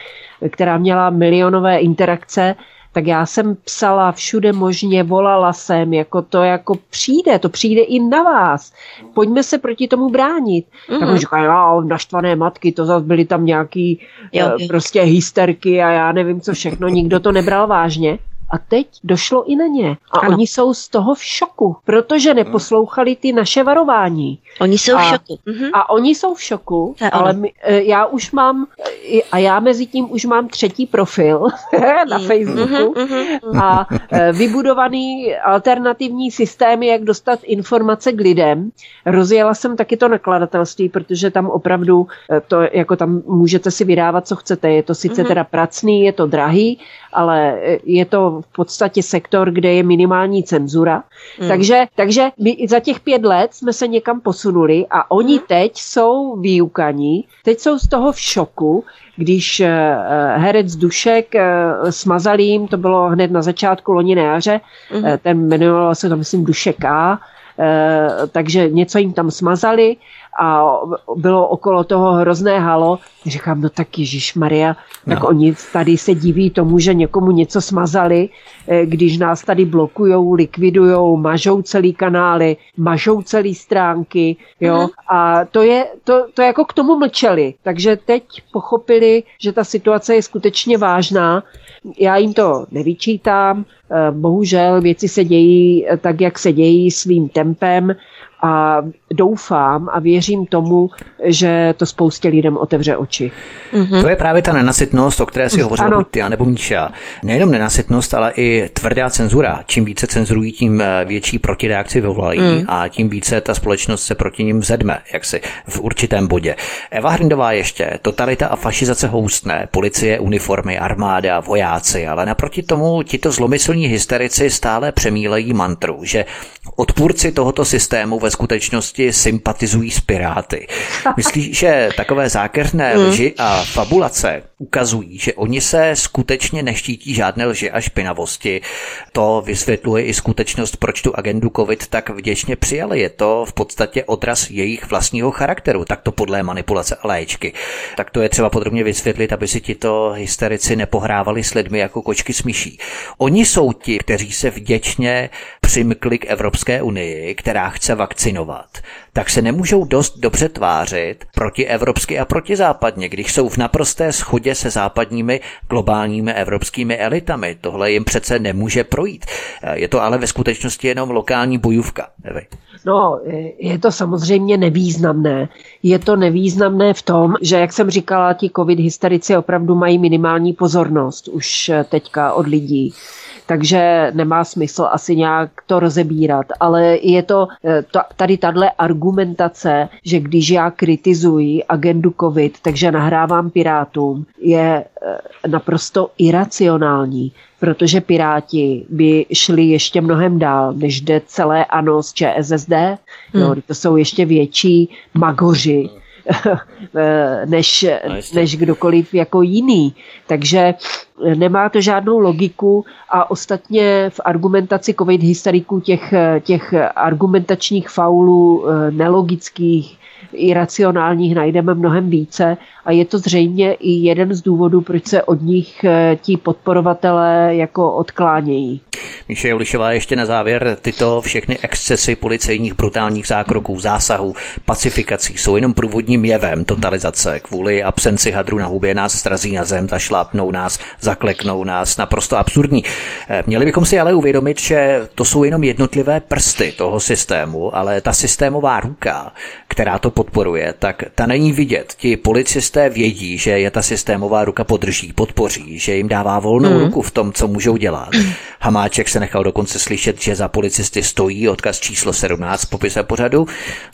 S3: která měla milionové interakce, tak já jsem psala všude možně, volala jsem, jako to jako přijde, to přijde i na vás. Pojďme se proti tomu bránit. Mm-hmm. Tak on říká, jo, naštvané matky, to zase byly tam nějaký jo, uh, prostě hysterky a já nevím co všechno, nikdo to nebral vážně. A teď došlo i na ně. A ano. oni jsou z toho v šoku, protože neposlouchali ty naše varování.
S2: Oni jsou
S3: a,
S2: v šoku. Mhm.
S3: A oni jsou v šoku, ale my, e, já už mám, e, a já mezi tím už mám třetí profil na mhm. Facebooku mhm, a e, vybudovaný alternativní systém, jak dostat informace k lidem. Rozjela jsem taky to nakladatelství, protože tam opravdu to, jako tam můžete si vydávat, co chcete. Je to sice teda pracný, je to drahý, ale je to v podstatě sektor, kde je minimální cenzura. Mm. Takže, takže my za těch pět let jsme se někam posunuli a oni mm. teď jsou vyukaní, teď jsou z toho v šoku, když uh, herec Dušek smazal jim, to bylo hned na začátku loni na jaře, mm. ten jmenoval se to myslím Dušek A, takže něco jim tam smazali a bylo okolo toho hrozné halo. Říkám, no tak Ježíš Maria, tak no. oni tady se diví tomu, že někomu něco smazali, eh, když nás tady blokujou, likvidujou, mažou celý kanály, mažou celý stránky, jo. Mm. A to je, to, to jako k tomu mlčeli. Takže teď pochopili, že ta situace je skutečně vážná. Já jim to nevyčítám, eh, bohužel věci se dějí tak, jak se dějí svým tempem a doufám a věřím tomu, že to spoustě lidem otevře oči.
S1: Mm-hmm. To je právě ta nenasytnost, o které si hovořila buď ty, nebo Míša. Nejenom nenasytnost, ale i tvrdá cenzura. Čím více cenzurují, tím eh, větší protireakci vyvolají mm. a tím více ta společnost se proti ním zedme, jak si v určitém bodě. Eva Hrindová ještě, totalita a fašizace houstné, policie, uniformy, armáda, vojáci, ale naproti tomu tito zlomyslní hysterici stále přemílejí mantru, že odpůrci tohoto systému ve skutečnosti sympatizují s Piráty. Myslíš, že takové zákeřné hmm. lži a fabulace ukazují, že oni se skutečně neštítí žádné lži a špinavosti. To vysvětluje i skutečnost, proč tu agendu COVID tak vděčně přijali. Je to v podstatě odraz jejich vlastního charakteru, tak to podle manipulace a léčky. Tak to je třeba podrobně vysvětlit, aby si tito hysterici nepohrávali s lidmi jako kočky s myší. Oni jsou ti, kteří se vděčně přimkli k Evropské unii, která chce vakcinovat, tak se nemůžou dost dobře tvářit proti evropsky a proti západně, když jsou v naprosté schodě se západními globálními evropskými elitami. Tohle jim přece nemůže projít. Je to ale ve skutečnosti jenom lokální bojůvka.
S3: No, je to samozřejmě nevýznamné. Je to nevýznamné v tom, že, jak jsem říkala, ti covid hysterici opravdu mají minimální pozornost už teďka od lidí takže nemá smysl asi nějak to rozebírat, ale je to eh, tady tahle argumentace, že když já kritizuji agendu COVID, takže nahrávám Pirátům, je eh, naprosto iracionální, protože Piráti by šli ještě mnohem dál, než jde celé ANO z ČSSD. Hmm. No, to jsou ještě větší magoři než, no, než kdokoliv jako jiný. Takže nemá to žádnou logiku a ostatně v argumentaci covid hysteriků těch, těch argumentačních faulů eh, nelogických, iracionálních najdeme mnohem více a je to zřejmě i jeden z důvodů, proč se od nich eh, ti podporovatelé jako odklánějí.
S1: Míše Julišová ještě na závěr, tyto všechny excesy policejních brutálních zákroků, zásahů, pacifikací jsou jenom průvodním jevem totalizace. Kvůli absenci hadru na hubě nás strazí na zem, zašlápnou nás, zakleknou nás, naprosto absurdní. Eh, měli bychom si ale uvědomit, že to jsou jenom jednotlivé prsty toho systému, ale ta systémová ruka, která to podporuje, tak ta není vidět. Ti policisté vědí, že je ta systémová ruka podrží, podpoří, že jim dává volnou mm. ruku v tom, co můžou dělat. Hamáček se nechal dokonce slyšet, že za policisty stojí odkaz číslo 17 v popise pořadu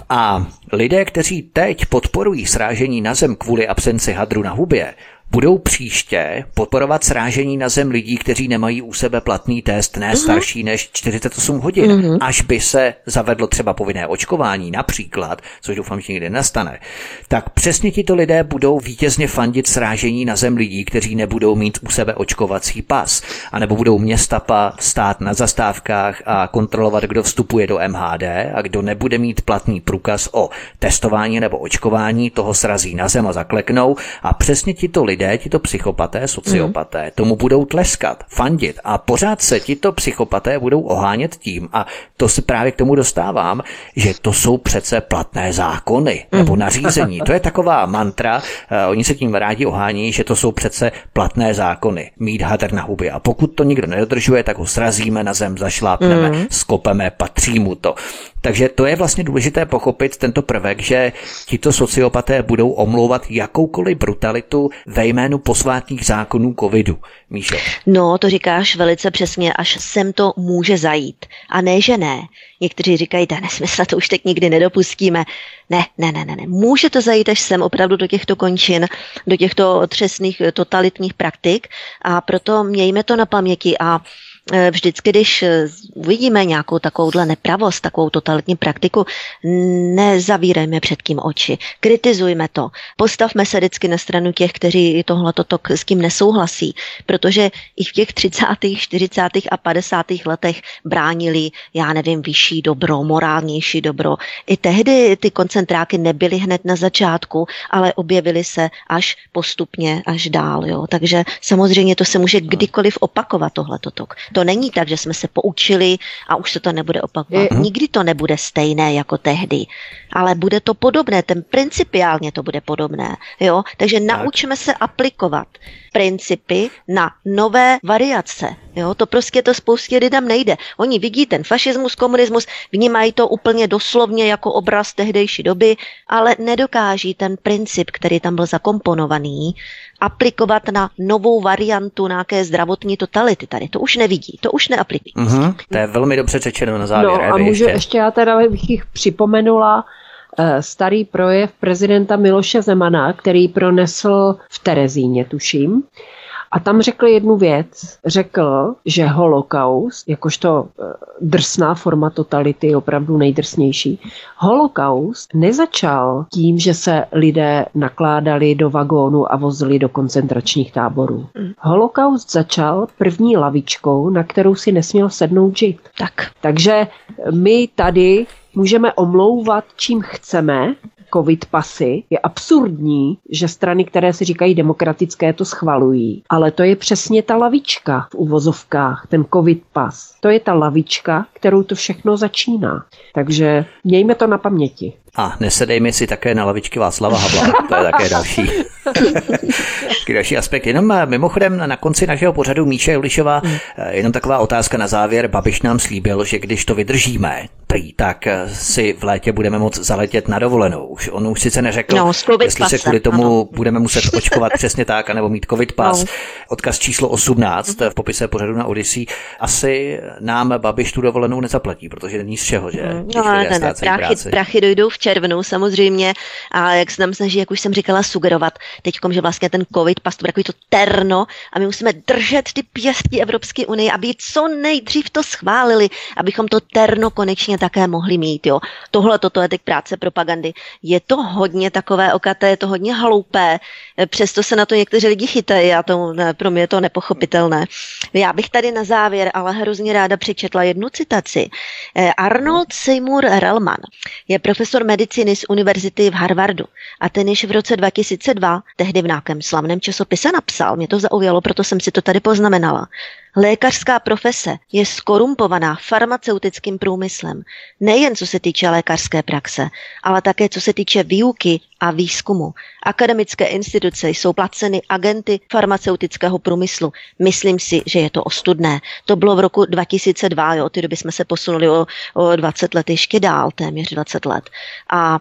S1: a lidé, kteří teď podporují srážení na zem kvůli absenci hadru na hubě, budou příště podporovat srážení na zem lidí, kteří nemají u sebe platný test ne uh-huh. starší než 48 hodin. Uh-huh. Až by se zavedlo třeba povinné očkování například, což doufám, že nikdy nastane, tak přesně tito lidé budou vítězně fandit srážení na zem lidí, kteří nebudou mít u sebe očkovací pas, anebo budou městapa stát na zastávkách a kontrolovat, kdo vstupuje do MHD a kdo nebude mít platný průkaz o testování nebo očkování, toho srazí na zem a zakleknou a přesně tito lidé lidé, tito psychopaté, sociopaté, mm. tomu budou tleskat, fandit a pořád se tito psychopaté budou ohánět tím a to se právě k tomu dostávám, že to jsou přece platné zákony nebo mhm. nařízení. To je taková mantra, uh, oni se tím rádi ohání, že to jsou přece platné zákony, mít hadr na huby a pokud to nikdo nedodržuje, tak ho srazíme na zem, zašlápneme, mm. skopeme, patří mu to. Takže to je vlastně důležité pochopit tento prvek, že tito sociopaté budou omlouvat jakoukoliv brutalitu ve jménu posvátných zákonů covidu. Míšo.
S2: No, to říkáš velice přesně, až sem to může zajít. A ne, že ne. Někteří říkají, to nesmysl, to už teď nikdy nedopustíme. Ne, ne, ne, ne, ne. Může to zajít až sem opravdu do těchto končin, do těchto třesných totalitních praktik a proto mějme to na paměti a vždycky, když eh, uvidíme nějakou takovouhle nepravost, takovou totalitní praktiku, nezavírejme před tím oči, kritizujme to, postavme se vždycky na stranu těch, kteří tohle toto s tím nesouhlasí, protože i v těch 30., 40. a 50. letech bránili, já nevím, vyšší dobro, morálnější dobro. I tehdy ty koncentráky nebyly hned na začátku, ale objevily se až postupně, až dál. Jo. Takže samozřejmě to se může kdykoliv opakovat tohle tok. To není tak, že jsme se poučili a už se to nebude opakovat. Je... Nikdy to nebude stejné jako tehdy, ale bude to podobné, ten principiálně to bude podobné. Jo? Takže tak. naučme se aplikovat principy na nové variace. Jo? To prostě to spoustě lidem nejde. Oni vidí ten fašismus, komunismus, vnímají to úplně doslovně jako obraz tehdejší doby, ale nedokáží ten princip, který tam byl zakomponovaný, aplikovat na novou variantu nějaké zdravotní totality. Tady to už nevidí, to už neaplikují.
S1: Mm-hmm, to je velmi dobře řečeno na závěr.
S3: No a můžu ještě, ještě já teda bych jich připomenula, eh, starý projev prezidenta Miloše Zemana, který pronesl v Terezíně, tuším. A tam řekl jednu věc. Řekl, že holokaust, jakožto eh, drsná forma totality, opravdu nejdrsnější, holokaust nezačal tím, že se lidé nakládali do vagónu a vozili do koncentračních táborů. Mm. Holokaust začal první lavičkou, na kterou si nesměl sednout žid.
S2: Tak.
S3: Takže my tady můžeme omlouvat, čím chceme, covid pasy. Je absurdní, že strany, které si říkají demokratické, to schvalují. Ale to je přesně ta lavička v uvozovkách, ten covid pas. To je ta lavička, kterou to všechno začíná. Takže mějme to na paměti.
S1: A nesedejme si také na lavičky Václava Havla. To je také další, další aspekt. Jenom eh, mimochodem na konci našeho pořadu Míše Julišová, hmm. eh, jenom taková otázka na závěr. Babiš nám slíbil, že když to vydržíme, prý, tak eh, si v létě budeme moct zaletět na dovolenou. Už on už sice neřekl, no, jestli se kvůli tomu ano. budeme muset očkovat přesně tak, anebo mít covid pas. No. Odkaz číslo 18 v popise pořadu na Odyssey. Asi nám Babiš tu dovolenou nezaplatí, protože není z čeho, že?
S2: No, ne, ne, ne. Prachy, prachy dojdou v červnu samozřejmě a jak se nám snaží, jak už jsem říkala, sugerovat teď, že vlastně ten covid pas to takový to terno a my musíme držet ty pěstí Evropské unie, aby co nejdřív to schválili, abychom to terno konečně také mohli mít. Jo. Tohle toto je teď práce propagandy. Je to hodně takové okaté, je to hodně hloupé, přesto se na to někteří lidi chytají a to, ne, pro mě je to nepochopitelné. Já bych tady na závěr ale hrozně ráda přečetla jednu citaci. Eh, Arnold Seymour Relman je profesor medicíny z univerzity v Harvardu a ten již v roce 2002 tehdy v nějakém slavném časopise napsal, mě to zaujalo, proto jsem si to tady poznamenala. Lékařská profese je skorumpovaná farmaceutickým průmyslem, nejen co se týče lékařské praxe, ale také co se týče výuky a výzkumu. Akademické instituce jsou placeny agenty farmaceutického průmyslu. Myslím si, že je to ostudné. To bylo v roku 2002, jo, ty doby jsme se posunuli o, o 20 let ještě dál, téměř 20 let. A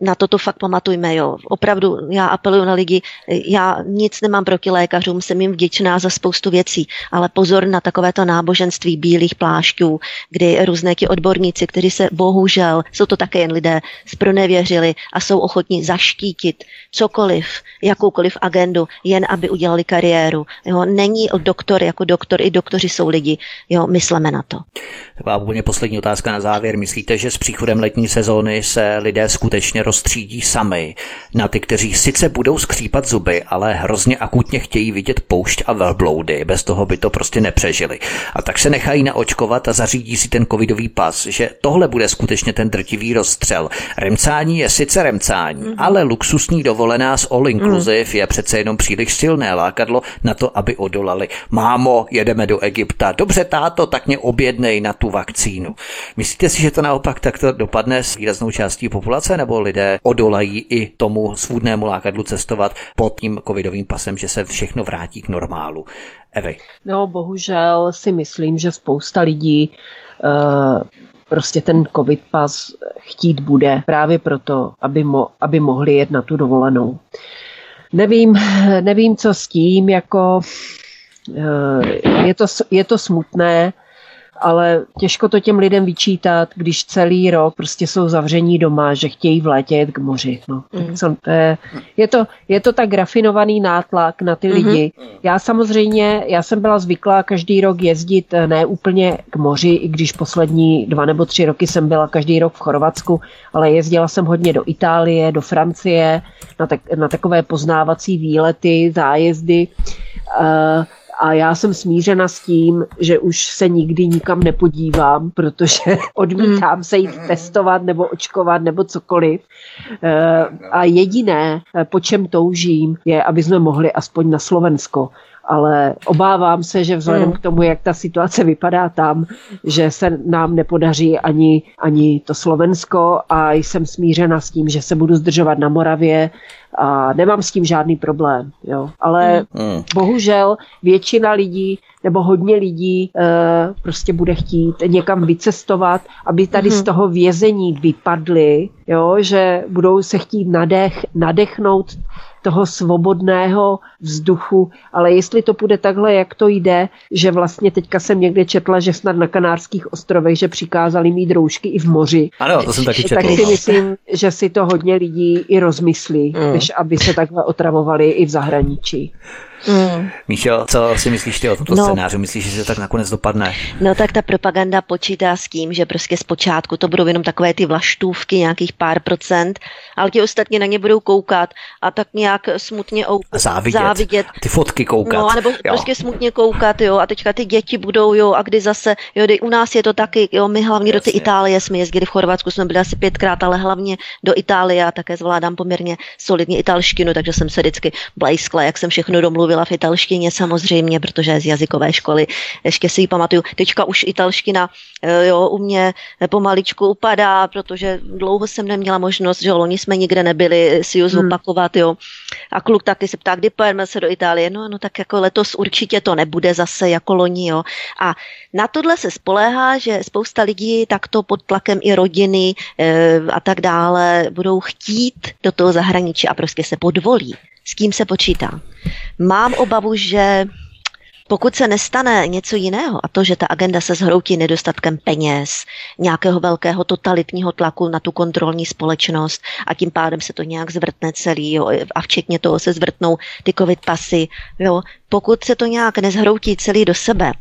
S2: na toto fakt pamatujme, jo. Opravdu já apeluju na lidi, já nic nemám proti lékařům, jsem jim vděčná za spoustu věcí, ale pozor na takovéto náboženství bílých plášťů, kdy různé ti odborníci, kteří se bohužel, jsou to také jen lidé, zpronevěřili a jsou ochotní zaštítit cokoliv, jakoukoliv agendu, jen aby udělali kariéru. Jo, není doktor jako doktor, i doktoři jsou lidi. Jo, myslíme na to.
S1: Taková úplně poslední otázka na závěr. Myslíte, že s příchodem letní sezóny se lidé skutečně rozstřídí sami na ty, kteří sice budou skřípat zuby, ale hrozně akutně chtějí vidět poušť a velbloudy. Bez toho by to prostě nepřežili. A tak se nechají naočkovat a zařídí si ten covidový pas, že tohle bude skutečně ten drtivý rozstřel. Remcání je sice remcání, mm-hmm. ale luxusní dovolená s all inclusive mm. je přece jenom příliš silné lákadlo na to, aby odolali. Mámo, jedeme do Egypta. Dobře, táto, tak mě objednej na tu vakcínu. Myslíte si, že to naopak takto dopadne s výraznou částí populace, nebo lidé odolají i tomu svůdnému lákadlu cestovat pod tím covidovým pasem, že se všechno vrátí k normálu? Evy.
S3: No, bohužel si myslím, že spousta lidí uh, prostě ten covid pas chtít bude právě proto, aby, mo, aby mohli jet na tu dovolenou. Nevím, nevím, co s tím, jako uh, je to, je to smutné, ale těžko to těm lidem vyčítat, když celý rok prostě jsou zavření doma, že chtějí v létě jet k moři. No. Mm. Co, to je, je, to, je to tak rafinovaný nátlak na ty mm-hmm. lidi. Já samozřejmě, já jsem byla zvyklá každý rok jezdit eh, ne úplně k moři, i když poslední dva nebo tři roky jsem byla každý rok v Chorvatsku, ale jezdila jsem hodně do Itálie, do Francie, na, tak, na takové poznávací výlety, zájezdy. Uh, a já jsem smířena s tím, že už se nikdy nikam nepodívám, protože odmítám se jít testovat nebo očkovat nebo cokoliv. Eh, a jediné, eh, po čem toužím, je, aby jsme mohli aspoň na Slovensko ale obávám se, že vzhledem hmm. k tomu, jak ta situace vypadá tam, že se nám nepodaří ani, ani to Slovensko a jsem smířena s tím, že se budu zdržovat na Moravě a nemám s tím žádný problém. Jo. Ale hmm. bohužel většina lidí nebo hodně lidí e, prostě bude chtít někam vycestovat, aby tady hmm. z toho vězení vypadli, jo, že budou se chtít nadech, nadechnout toho svobodného vzduchu, ale jestli to bude takhle, jak to jde, že vlastně teďka jsem někde četla, že snad na Kanárských ostrovech, že přikázali mít roušky i v moři.
S1: Ano, to jsem taky četl.
S3: Tak si myslím, že si to hodně lidí i rozmyslí, mm. než aby se takhle otravovali i v zahraničí.
S1: Mm. Míšo, co si myslíš ty o tomto no, scénáři? Myslíš, že se tak nakonec dopadne?
S2: No tak ta propaganda počítá s tím, že prostě zpočátku to budou jenom takové ty vlaštůvky, nějakých pár procent, ale ti ostatní na ně budou koukat a tak nějak smutně ou-
S1: závidět. závidět. Ty fotky koukat.
S2: No, nebo jo. prostě smutně koukat, jo, a teďka ty děti budou, jo, a kdy zase, jo, u nás je to taky, jo, my hlavně Jasně. do té Itálie jsme jezdili v Chorvatsku, jsme byli asi pětkrát, ale hlavně do Itálie a také zvládám poměrně solidně italštinu, takže jsem se vždycky blajskla, jak jsem všechno domluvila mluvila v italštině samozřejmě, protože z jazykové školy ještě si ji pamatuju. Teďka už italština eh, jo, u mě pomaličku upadá, protože dlouho jsem neměla možnost, že loni jsme nikde nebyli si ji hmm. zopakovat, jo. A kluk taky se ptá, kdy pojedeme se do Itálie. No, no tak jako letos určitě to nebude zase jako loni, jo. A na tohle se spoléhá, že spousta lidí takto pod tlakem i rodiny e, a tak dále budou chtít do toho zahraničí a prostě se podvolí s kým se počítá. Mám obavu, že pokud se nestane něco jiného, a to, že ta agenda se zhroutí nedostatkem peněz, nějakého velkého totalitního tlaku na tu kontrolní společnost a tím pádem se to nějak zvrtne celý, jo, a včetně toho se zvrtnou ty covid pasy, jo, pokud se to nějak nezhroutí celý do sebe,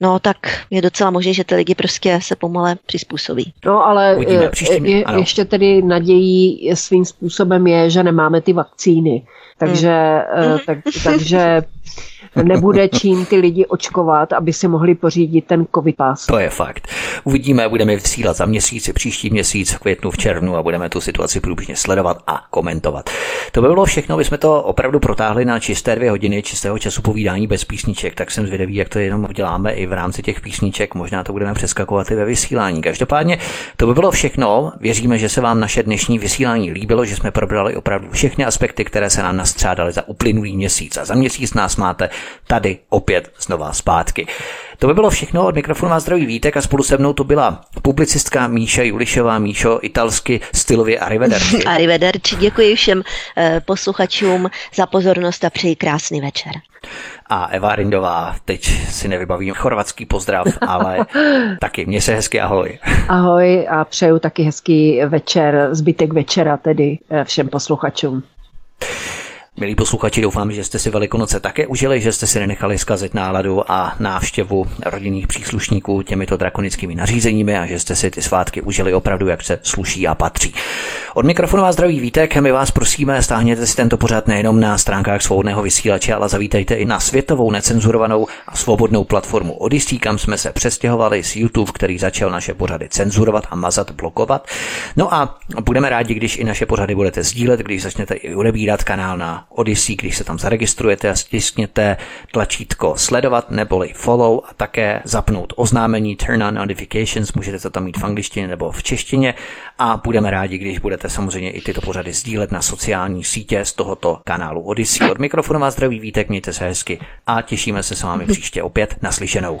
S2: No tak je docela možné, že ty lidi prostě se pomale přizpůsobí.
S3: No ale Uvidíme, je, ještě tedy nadějí svým způsobem je, že nemáme ty vakcíny. Takže, mm. tak, takže nebude čím ty lidi očkovat, aby si mohli pořídit ten covid pas.
S1: To je fakt. Uvidíme, budeme vysílat za měsíc, příští měsíc, v květnu, v červnu a budeme tu situaci průběžně sledovat a komentovat. To by bylo všechno, my jsme to opravdu protáhli na čisté dvě hodiny čistého času povídání bez písniček, tak jsem zvědavý, jak to jenom uděláme i v rámci těch písniček, možná to budeme přeskakovat i ve vysílání. Každopádně to by bylo všechno. Věříme, že se vám naše dnešní vysílání líbilo, že jsme probrali opravdu všechny aspekty, které se nám nastřádaly za uplynulý měsíc. A za měsíc nás máte tady opět znova zpátky. To by bylo všechno od mikrofonu vás zdraví Vítek a spolu se mnou to byla publicistka Míša Julišová. Míšo, italsky stylově arrivederci.
S2: arrivederci, děkuji všem eh, posluchačům za pozornost a přeji krásný večer.
S1: A Eva Rindová, teď si nevybavím chorvatský pozdrav, ale taky mě se hezky ahoj.
S3: Ahoj a přeju taky hezký večer, zbytek večera tedy eh, všem posluchačům.
S1: Milí posluchači, doufám, že jste si Velikonoce také užili, že jste si nenechali zkazit náladu a návštěvu rodinných příslušníků těmito drakonickými nařízeními a že jste si ty svátky užili opravdu, jak se sluší a patří. Od mikrofonu vás zdraví Vítek, my vás prosíme, stáhněte si tento pořad nejenom na stránkách svobodného vysílače, ale zavítejte i na světovou necenzurovanou a svobodnou platformu Odyssey, kam jsme se přestěhovali z YouTube, který začal naše pořady cenzurovat a mazat, blokovat. No a budeme rádi, když i naše pořady budete sdílet, když začnete i odebírat kanál Odyssey, když se tam zaregistrujete a stiskněte tlačítko sledovat neboli follow a také zapnout oznámení turn on notifications, můžete to tam mít v angličtině nebo v češtině a budeme rádi, když budete samozřejmě i tyto pořady sdílet na sociální sítě z tohoto kanálu Odyssey. Od mikrofonu vás zdraví Vítek, mějte se hezky a těšíme se s vámi příště opět naslyšenou.